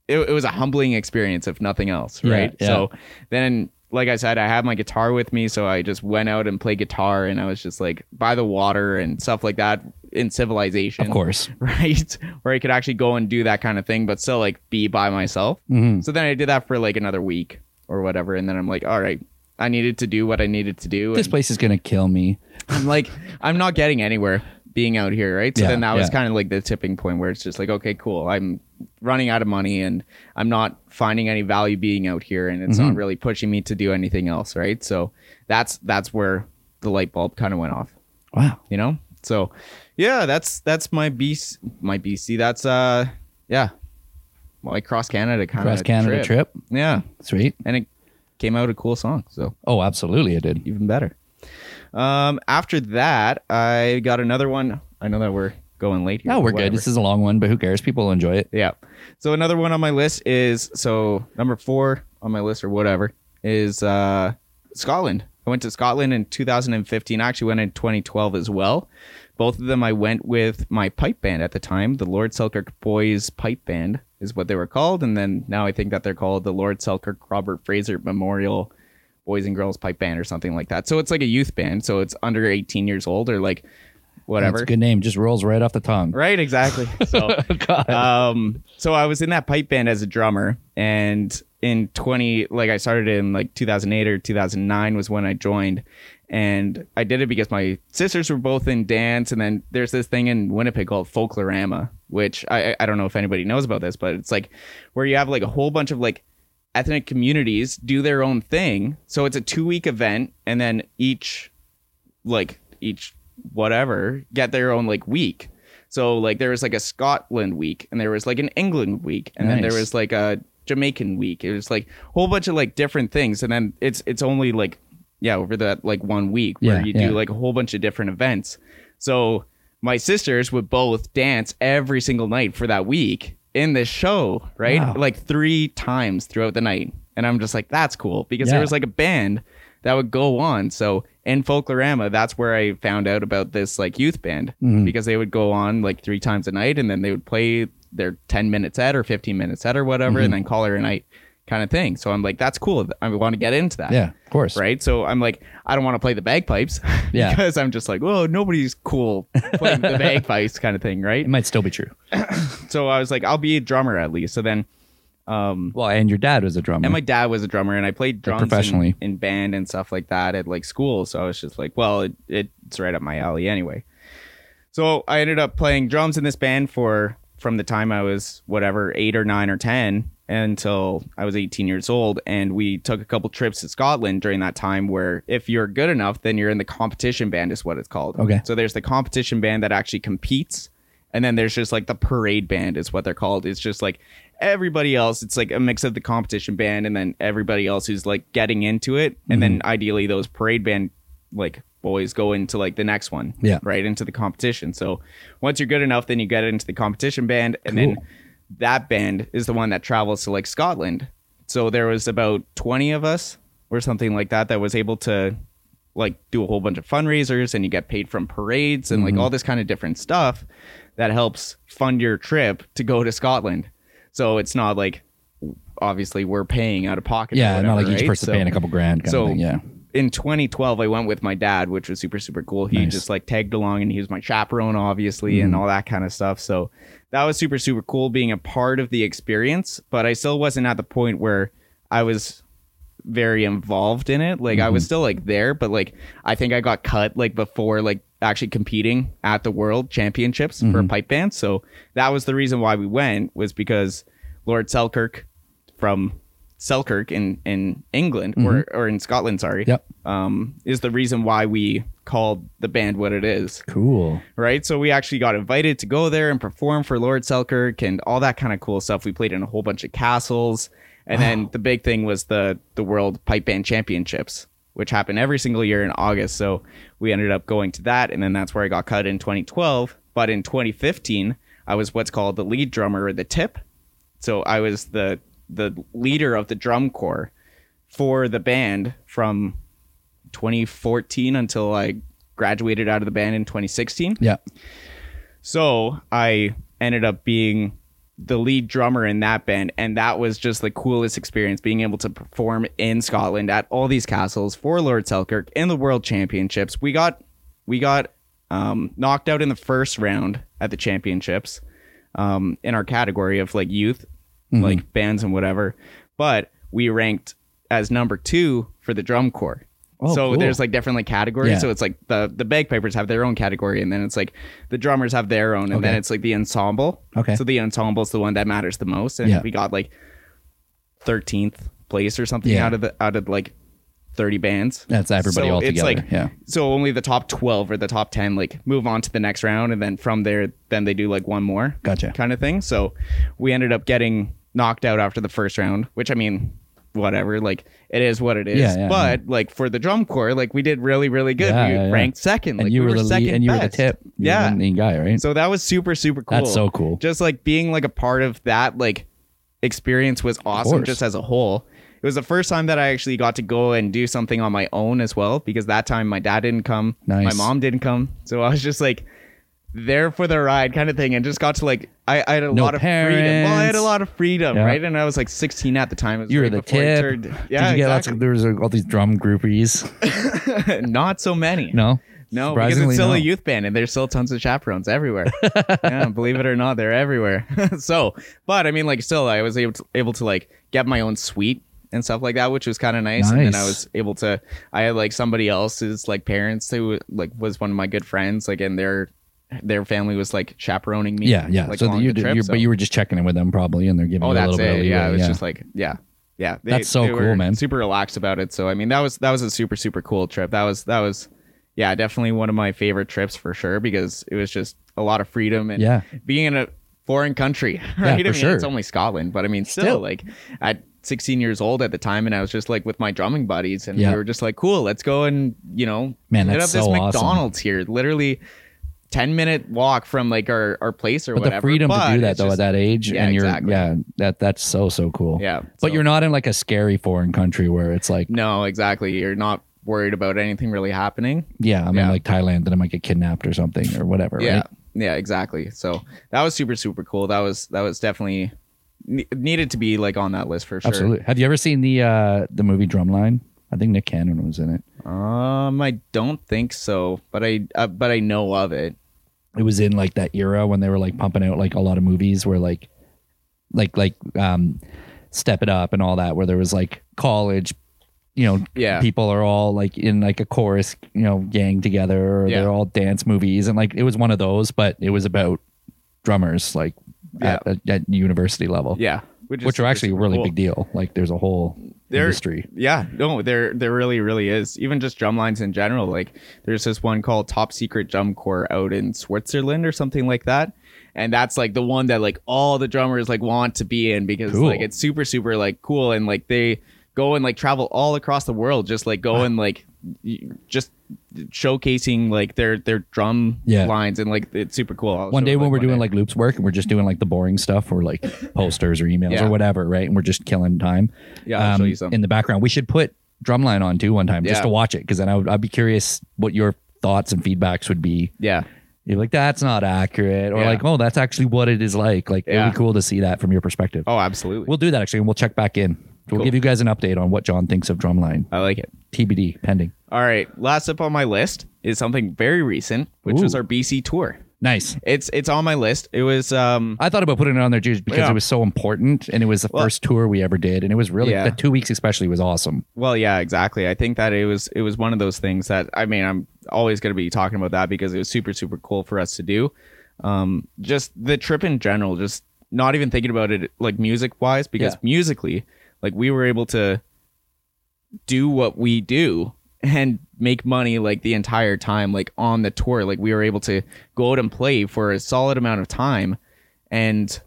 it, it was a humbling experience, if nothing else, right? yeah. So then, like I said, I had my guitar with me, so I just went out and played guitar, and I was just like by the water and stuff like that in civilization, Of course. [LAUGHS] right? Where I could actually go and do that kind of thing, but still like be by myself. Mhm. So then I did that for like another week or whatever, and then I'm like, all right, I needed to do what I needed to do. This and place is gonna kill me. I'm like, I'm not getting anywhere being out here, right? So Yeah, then that was yeah. kind of like the tipping point where it's just like, okay, cool. I'm running out of money and I'm not finding any value being out here, and it's Mm-hmm. not really pushing me to do anything else, right? So that's that's where the light bulb kind of went off Wow. you know so yeah that's that's my bc my bc that's uh yeah Like cross canada kind of Cross Canada trip. yeah Sweet. and it came out a cool song so Oh, absolutely, it did. even better um after that i got another one i know that we're going late here No, we're good. This is a long one, but who cares? People will enjoy it. Yeah. So another one on my list is so number four on my list or whatever is uh Scotland. I went to Scotland in 2015. I actually went in 2012 as well. Both of them I went with my pipe band at the time. The Lord Selkirk Boys Pipe Band is what they were called, and then now I think that they're called the Lord Selkirk Robert Fraser Memorial Boys and Girls Pipe Band or something like that. So it's like a youth band. So it's under 18 years old or like whatever. That's a good name. Just rolls right off the tongue. Right, exactly. [LAUGHS] So um so i was in that pipe band as a drummer and in 20 like i started in like 2008 or 2009 was when i joined and i did it because my sisters were both in dance. And then there's this thing in winnipeg called folklorama which i i don't know if anybody knows about this but it's like where you have like a whole bunch of like ethnic communities do their own thing. So it's a two week event. And then each like each whatever get their own like week. So like there was like a Scotland week and there was like an England week. And then there was like a Jamaican week. It was like a whole bunch of like different things. And then it's it's only like yeah over that like one week where Yeah, you yeah. do like a whole bunch of different events. So my sisters would both dance every single night for that week in this show, right? Wow. Like three times throughout the night. And I'm just like, that's cool because there was like a band that would go on. So in Folklorama, that's where I found out about this like youth band Mm-hmm. because they would go on like three times a night and then they would play their 10 minute set or 15 minute set or whatever Mm-hmm. and then call it a night kind of thing. So I'm like, that's cool. I want to get into that. yeah, of course. Right. So I'm like, I don't want to play the bagpipes [LAUGHS] Yeah. because I'm just like, well, nobody's cool playing the [LAUGHS] bagpipes kind of thing. Right. It might still be true. [CLEARS THROAT] So I was like, I'll be a drummer at least. So then, um, Well, and your dad was a drummer. and my dad was a drummer, and I played drums in- professionally. in, band and stuff like that at like school. So I was just like, well, it, it's right up my alley anyway. So I ended up playing drums in this band for from the time I was whatever eight or nine or ten until I was 18 years old. And we took a couple trips to Scotland during that time where if you're good enough, then you're in the competition band, is what it's called. Okay. So there's the competition band that actually competes. And then there's just like the parade band, is what they're called. It's just like everybody else. It's like a mix of the competition band and then everybody else who's like getting into it. And then mm-hmm. ideally, those parade band like boys go into like the next one. Yeah. Right into the competition. So once you're good enough, then you get into the competition band. And then Cool. That band is the one that travels to like Scotland. So there was about 20 of us or something like that that was able to like do a whole bunch of fundraisers and you get paid from parades and like mm-hmm. all this kind of different stuff that helps fund your trip to go to Scotland. So it's not like obviously we're paying out of pocket. Yeah, not like whatever, each right? person So- paying a couple grand. Kind so of thing. Yeah. In 2012 i went with my dad which was super super cool he Nice. just like tagged along and he was my chaperone obviously Mm-hmm. and all that kind of stuff so that was super super cool being a part of the experience but i still wasn't at the point where i was very involved in it like i Mm-hmm. was still like there but like i think i got cut like before like actually competing at the world championships for a Mm-hmm. pipe band so that was the reason why we went was because lord selkirk from selkirk in in england or, or in scotland sorry Mm-hmm. Yep. um, is the reason why we called the band what it is, Cool. right? So we actually got invited to go there and perform for Lord Selkirk and all that kind of cool stuff. We played in a whole bunch of castles, and then the big thing was the the World Pipe Band Championships, which happen every single year in August. So we ended up going to that, and then that's where I got cut in 2012. But in 2015, I was what's called the lead drummer or the tip. So I was the the leader of the drum corps for the band from 2014 until I graduated out of the band in 2016. Yeah. So I ended up being the lead drummer in that band, and that was just the coolest experience being able to perform in Scotland at all these castles for Lord Selkirk in the World Championships. We got we got um, knocked out in the first round at the championships um, in our category of like youth, Mm-hmm. like bands and whatever, but we ranked as number two for the drum corps. Oh, so cool. there's like different like categories. Yeah. So it's like the the bagpipers have their own category, and then it's like the drummers have their own, and then it's like the ensemble. Okay. So the ensemble is the one that matters the most, and Yeah. we got like 13th place or something Yeah. out of the out of like 30 bands. That's everybody So all it's together. like yeah. so only the top 12 or the top 10 like move on to the next round and then from there then they do like one more Gotcha. kind of thing so we ended up getting knocked out after the first round which i mean whatever like it is what it is Yeah, yeah, but like for the drum corps like we did really really good Yeah, we yeah, ranked second And like you we were the second lead, and you were the best. tip. You yeah the main guy, right? so that was super super cool That's so cool. just like being like a part of that like experience was awesome just as a whole it was the first time that i actually got to go and do something on my own as well because that time my dad didn't come Nice. my mom didn't come so i was just like there for the ride kind of thing and just got to like i, I had a No lot of freedom well i had a lot of freedom Yeah. right and i was like 16 at the time It was you were the tip. turned- yeah you get lots exactly. of, there was all these drum groupies. [LAUGHS] not so many No. no, because it's still no. a youth band and there's still tons of chaperones everywhere. [LAUGHS] yeah, believe it or not, they're everywhere. [LAUGHS] so, but I mean, like, still, I was able to, able to like get my own suite and stuff like that, which was kind of nice. And then I was able to, I had like somebody else's like parents who like was one of my good friends, like, and their their family was like chaperoning me. Yeah, yeah. Like, so you the did, trip, so- but you were just checking in with them probably, and they're giving Oh, you a little bit of it. Yeah, leeway, it was just like yeah, yeah. They, That's so cool, man. Super relaxed about it. So I mean, that was that was a super super cool trip. That was that was yeah, definitely one of my favorite trips for sure because it was just a lot of freedom and Yeah. being in a foreign country. [LAUGHS] Right? I for mean, sure. it's only Scotland, but I mean, still, Still. like at 16 years old at the time, and I was just like with my drumming buddies, and Yeah. we were just like, cool, let's go and you know, Man, hit up this so awesome. McDonald's here, literally. 10 minute walk from like our, our place or but whatever. the freedom to do that though just- at that age, Yeah, and you're exactly. yeah, that that's so so cool. Yeah, but so- you're not in like a scary foreign country where it's like, No, exactly. You're not worried about anything really happening. yeah, I'm in Yeah. like Thailand, that I might get kidnapped or something or whatever. Yeah. right? Yeah, exactly. So that was super super cool. That was that was definitely needed to be like on that list for sure. absolutely. Have you ever seen the uh the movie Drumline? I think Nick Cannon was in it. Um, I don't think so, but I uh, but I know of it. it was in like that era when they were like pumping out like a lot of movies where like like like um step it up and all that where there was like college you know Yeah. people are all like in like a chorus you know gang together or Yeah. they're all dance movies and like it was one of those but it was about drummers like at, at, at university level Yeah. Which, is which are actually a really cool. big deal. Like there's a whole They're- industry. Yeah, no, there there really really is. Even just drum lines in general. Like there's this one called Top Secret Drum Corps out in Switzerland or something like that. And that's like the one that like all the drummers like want to be in because Cool. like it's super super like cool and like they go and like travel all across the world just like go and like just showcasing like their their drum Yeah. lines and like it's super cool. One day when we're doing day. like loops work and we're just doing like the boring stuff or like [LAUGHS] posters or emails Yeah. or whatever, right? And we're just killing time. Yeah, I'll show you um, some. in the background. We should put drumline on too one time just to watch it because then I would, I'd be curious what your thoughts and feedbacks would be. yeah. You're like, that's not accurate, or Yeah. like, oh, that's actually what it is like. Like, Yeah. it'd be cool to see that from your perspective. Oh, absolutely. We'll do that actually, and we'll check back in. We'll Cool. give you guys an update on what Jon thinks of drumline. I like it. TBD pending. All right, last up on my list is something very recent, which was our BC tour. Nice. It's it's on my list. It was um I thought about putting it on there just because Yeah. it was so important, and it was the Well- first tour we ever did, and it was really Yeah. the two weeks especially was awesome. well yeah, exactly. I think that it was it was one of those things that I mean, I'm always going to be talking about that because it was super super cool for us to do. Um just the trip in general, just not even thinking about it like music wise because Yeah. musically, like we were able to do what we do and make money like the entire time like on the tour like we were able to go out and play for a solid amount of time and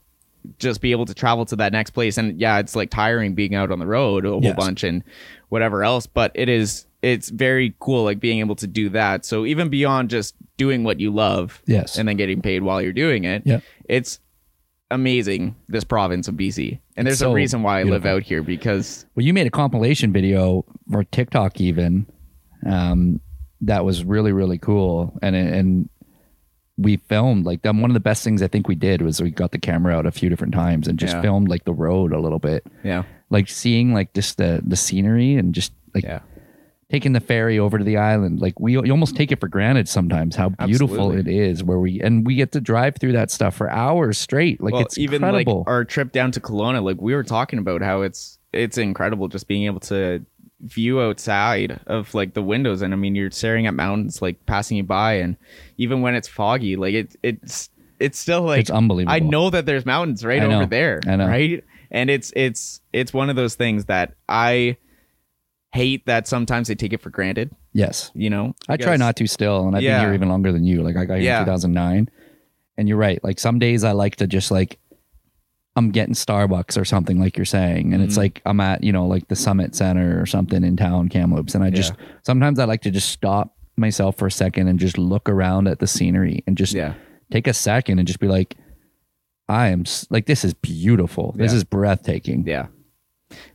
just be able to travel to that next place and yeah it's like tiring being out on the road a whole Yes. bunch and whatever else but it is it's very cool like being able to do that so even beyond just doing what you love Yes. and then getting paid while you're doing it Yeah. it's amazing this province of bc and there's so a reason why i live out here because Well, you made a compilation video for TikTok even um, that was really really cool, and and we filmed like one of the best things I think we did was we got the camera out a few different times and just Yeah. filmed like the road a little bit, yeah. Like seeing like just the the scenery and just like yeah taking the ferry over to the island. Like we you almost take it for granted sometimes how beautiful Absolutely. it is where we and we get to drive through that stuff for hours straight. Like well, it's even incredible. like our trip down to Kelowna, like we were talking about how it's it's incredible just being able to view outside of like the windows and I mean you're staring at mountains like passing you by and even when it's foggy, like it it's it's still like it's unbelievable. I know that there's mountains right over there. Right? And it's it's it's one of those things that I hate that sometimes they take it for granted, Yes. you know? I try not to still, and I've Yeah. been here even longer than you. Like I got here Yeah. in 2009, and you're right. Like some days I like to just like I'm getting Starbucks or something, like you're saying, and it's Mhm. like I'm at you know like the Summit Center or something in town, Kamloops, and I just sometimes I like to just stop myself for a second and just look around at the scenery and just Yeah. take a second and just be like, I am like this is beautiful. This is breathtaking. Yeah.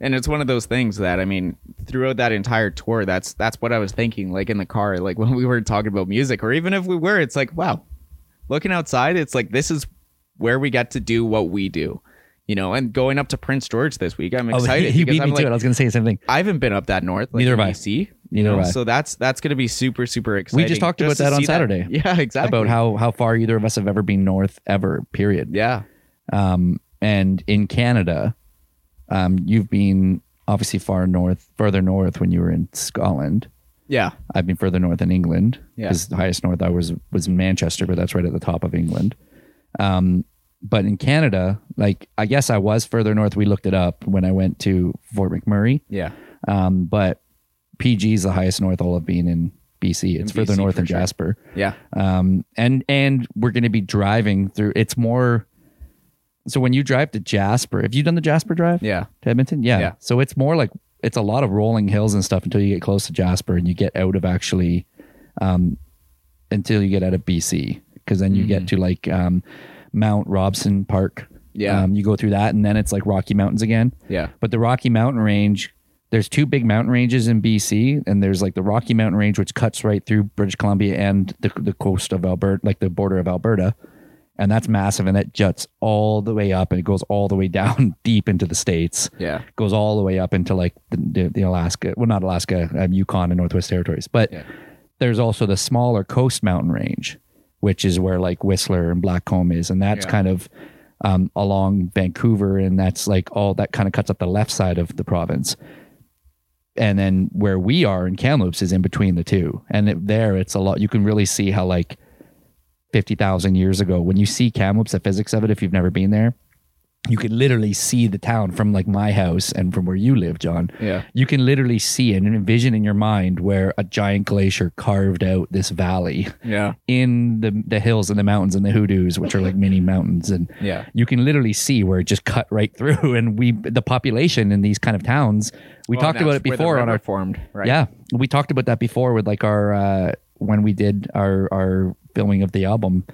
And it's one of those things that I mean, throughout that entire tour, that's that's what I was thinking, like in the car, like [LAUGHS] when we were talking about music, or even if we were, it's like, wow, looking outside, it's like this is where we get to do what we do. You know, and going up to Prince George this week, I'm Oh, [LAUGHS] excited. he because beat me I'm to like, it. I was gonna say the same thing. I haven't been up that north, like Neither have I. BC. you know, So that's that's gonna be super super exciting. We just talked about that on Saturday. [LAUGHS] Yeah, exactly. About how how far either of us have ever been north ever. Period. yeah, Um, and in Canada, um, you've been obviously far north, further north when you were in Scotland. yeah, I've been further north in England Yeah. because the highest north I was was in Manchester, but that's right at the top of England. Um, but in Canada, like I guess I was further north. We looked it up when I went to Fort McMurray. yeah, Um, but PG is the highest north I'll have been in BC. It's In further BC north than sure. Jasper. yeah, Um, and and we're going to be driving through. It's more. So when you drive to Jasper, have you done the Jasper drive yeah, to Edmonton? Yeah. Yeah. So it's more like it's a lot of rolling hills and stuff until you get close to Jasper and you get out of actually, um, until you get out of BC because then you Mm-hmm. get to like um, Mount Robson Park. Yeah. Um, you go through that and then it's like Rocky Mountains again. yeah, But the Rocky Mountain Range, there's two big mountain ranges in BC, and there's like the Rocky Mountain Range, which cuts right through British Columbia and the, the coast of Alberta, like the border of Alberta. And that's massive, and that juts all the way up, and it goes all the way down [LAUGHS] deep into the states. yeah, Goes all the way up into like the, the, the Alaska, well, not Alaska, um, Yukon and Northwest Territories. But Yeah. there's also the smaller coast mountain range, which is where like Whistler and Blackcomb is, and that's Yeah. kind of um, along Vancouver, and that's like all that kind of cuts up the left side of the province. And then where we are in Kamloops is in between the two, and it, there it's a lot. You can really see how like fifty thousand years ago, when you see Kamloops, the physics of it, if you've never been there, you can literally see the town from like my house and from where you live, Jon. Yeah. You can literally see and envision in your mind where a giant glacier carved out this valley Yeah. in the the hills and the mountains and the hoodoos, which are like mini mountains, and Yeah. you can literally see where it just cut right through. [LAUGHS] And we, the population in these kind of towns, we talked about it before on our formed, right? yeah, we talked about that before with like our uh, when we did our our filming of the album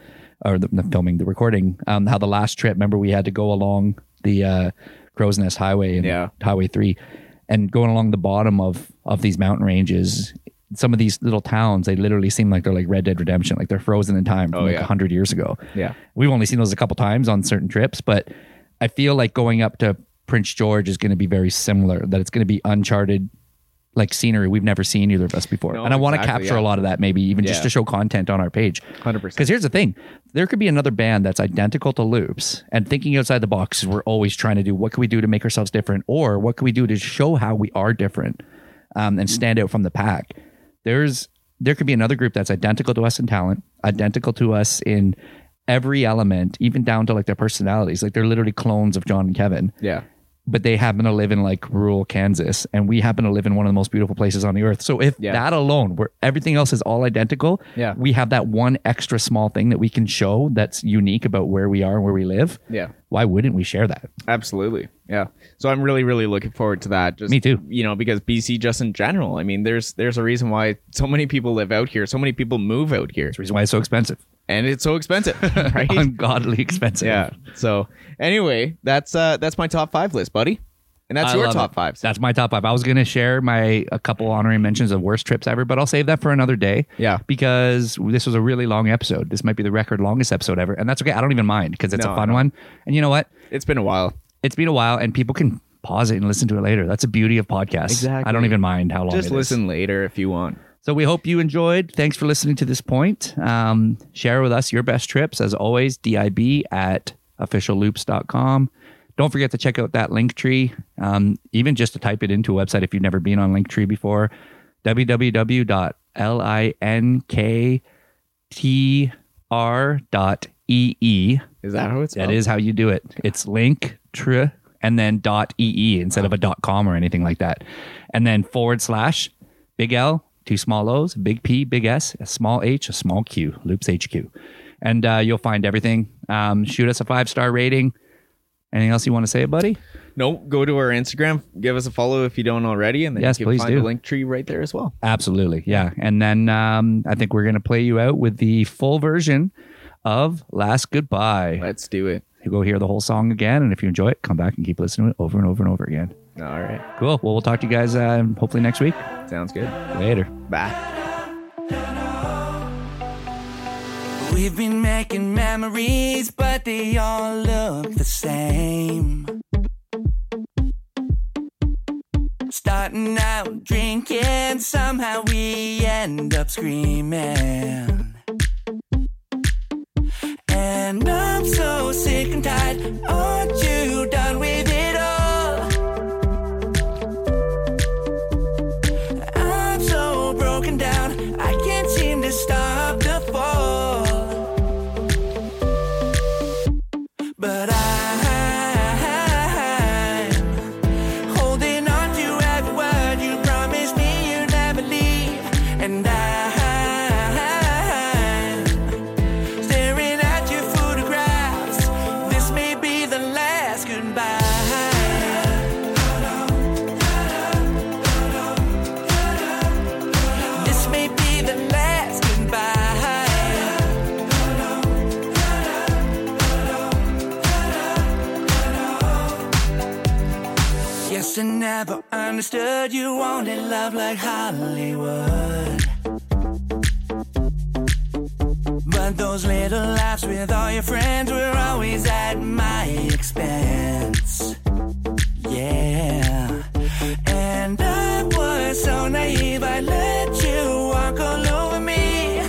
or the, the filming, the recording. Um, how the last trip, remember we had to go along the uh, Crowsnest Highway and Yeah. Highway Three, and going along the bottom of of these mountain ranges. Some of these little towns, they literally seem like they're like Red Dead Redemption, like they're frozen in time from Oh, like yeah. hundred years ago. Yeah. We've only seen those a couple times on certain trips, but I feel like going up to Prince George is going to be very similar. That it's going to be uncharted, like scenery we've never seen either of us before. No, and I want to exactly, capture yeah. a lot of that, maybe even just to show content on our page. 100%. Because here's the thing: there could be another band that's identical to Loops, and thinking outside the box. We're always trying to do what can we do to make ourselves different, or what can we do to show how we are different um, and stand out from the pack. There's there could be another group that's identical to us in talent, identical to us in every element, even down to like their personalities. Like they're literally clones of Jon and Kevin Yeah. But they happen to live in like rural Kansas and we happen to live in one of the most beautiful places on the earth. So if Yeah. that alone, where everything else is all identical, Yeah. we have that one extra small thing that we can show that's unique about where we are and where we live. Yeah. Why wouldn't we share that? Absolutely. Yeah. So I'm really, really looking forward to that. Just Me too. You know, because BC just in general. I mean, there's there's a reason why so many people live out here. So many people move out here. The reason why it's so expensive. And it's so expensive. [LAUGHS] Right? Ungodly expensive. yeah. So anyway, that's uh that's my top five list, buddy. And that's I your top it. fives. That's my top five. I was gonna share my a couple honorary mentions of worst trips ever, but I'll save that for another day. Yeah. Because this was a really long episode. This might be the record longest episode ever, and that's okay. I don't even mind because it's No, a fun one. And you know what? It's been a while. It's been a while, and people can pause it and listen to it later. That's the beauty of podcasts. Exactly. I don't even mind how long. Just it is. listen later if you want. So we hope you enjoyed. Thanks for listening to this point. Um, share with us your best trips. As always, DIB at officialloops.com. Don't forget to check out that link tree, um, even just to type it into a website if you've never been on Linktree before. www.linktr.ee. Is that how it's That is how you do it. It's link tr and then dot ee instead of a dot com or anything like that. And then forward slash big L, two small O's, big P, big S, a small H, a small Q, loops HQ. And uh, you'll find everything. Um, shoot us a five star rating. Anything else you want to say, buddy? No, go to our Instagram, give us a follow if you don't already, and then Yes, you can please find do. the link tree right there as well. Absolutely. Yeah. And then um, I think we're going to play you out with the full version of Last Goodbye. Let's do it. You go hear the whole song again. And if you enjoy it, come back and keep listening to it over and over and over again. All right. Cool. Well, we'll talk to you guys uh, hopefully next week. Sounds good. Later. Bye. We've been making memories, but they all look the same. Starting out drinking, somehow we end up screaming. And I'm so sick and tired. Aren't you done with never understood you wanted love like Hollywood. But those little laughs with all your friends were always at my expense. Yeah. And I was so naive, I let you walk all over me.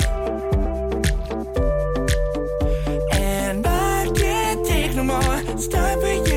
And I can't take no more. It's time for you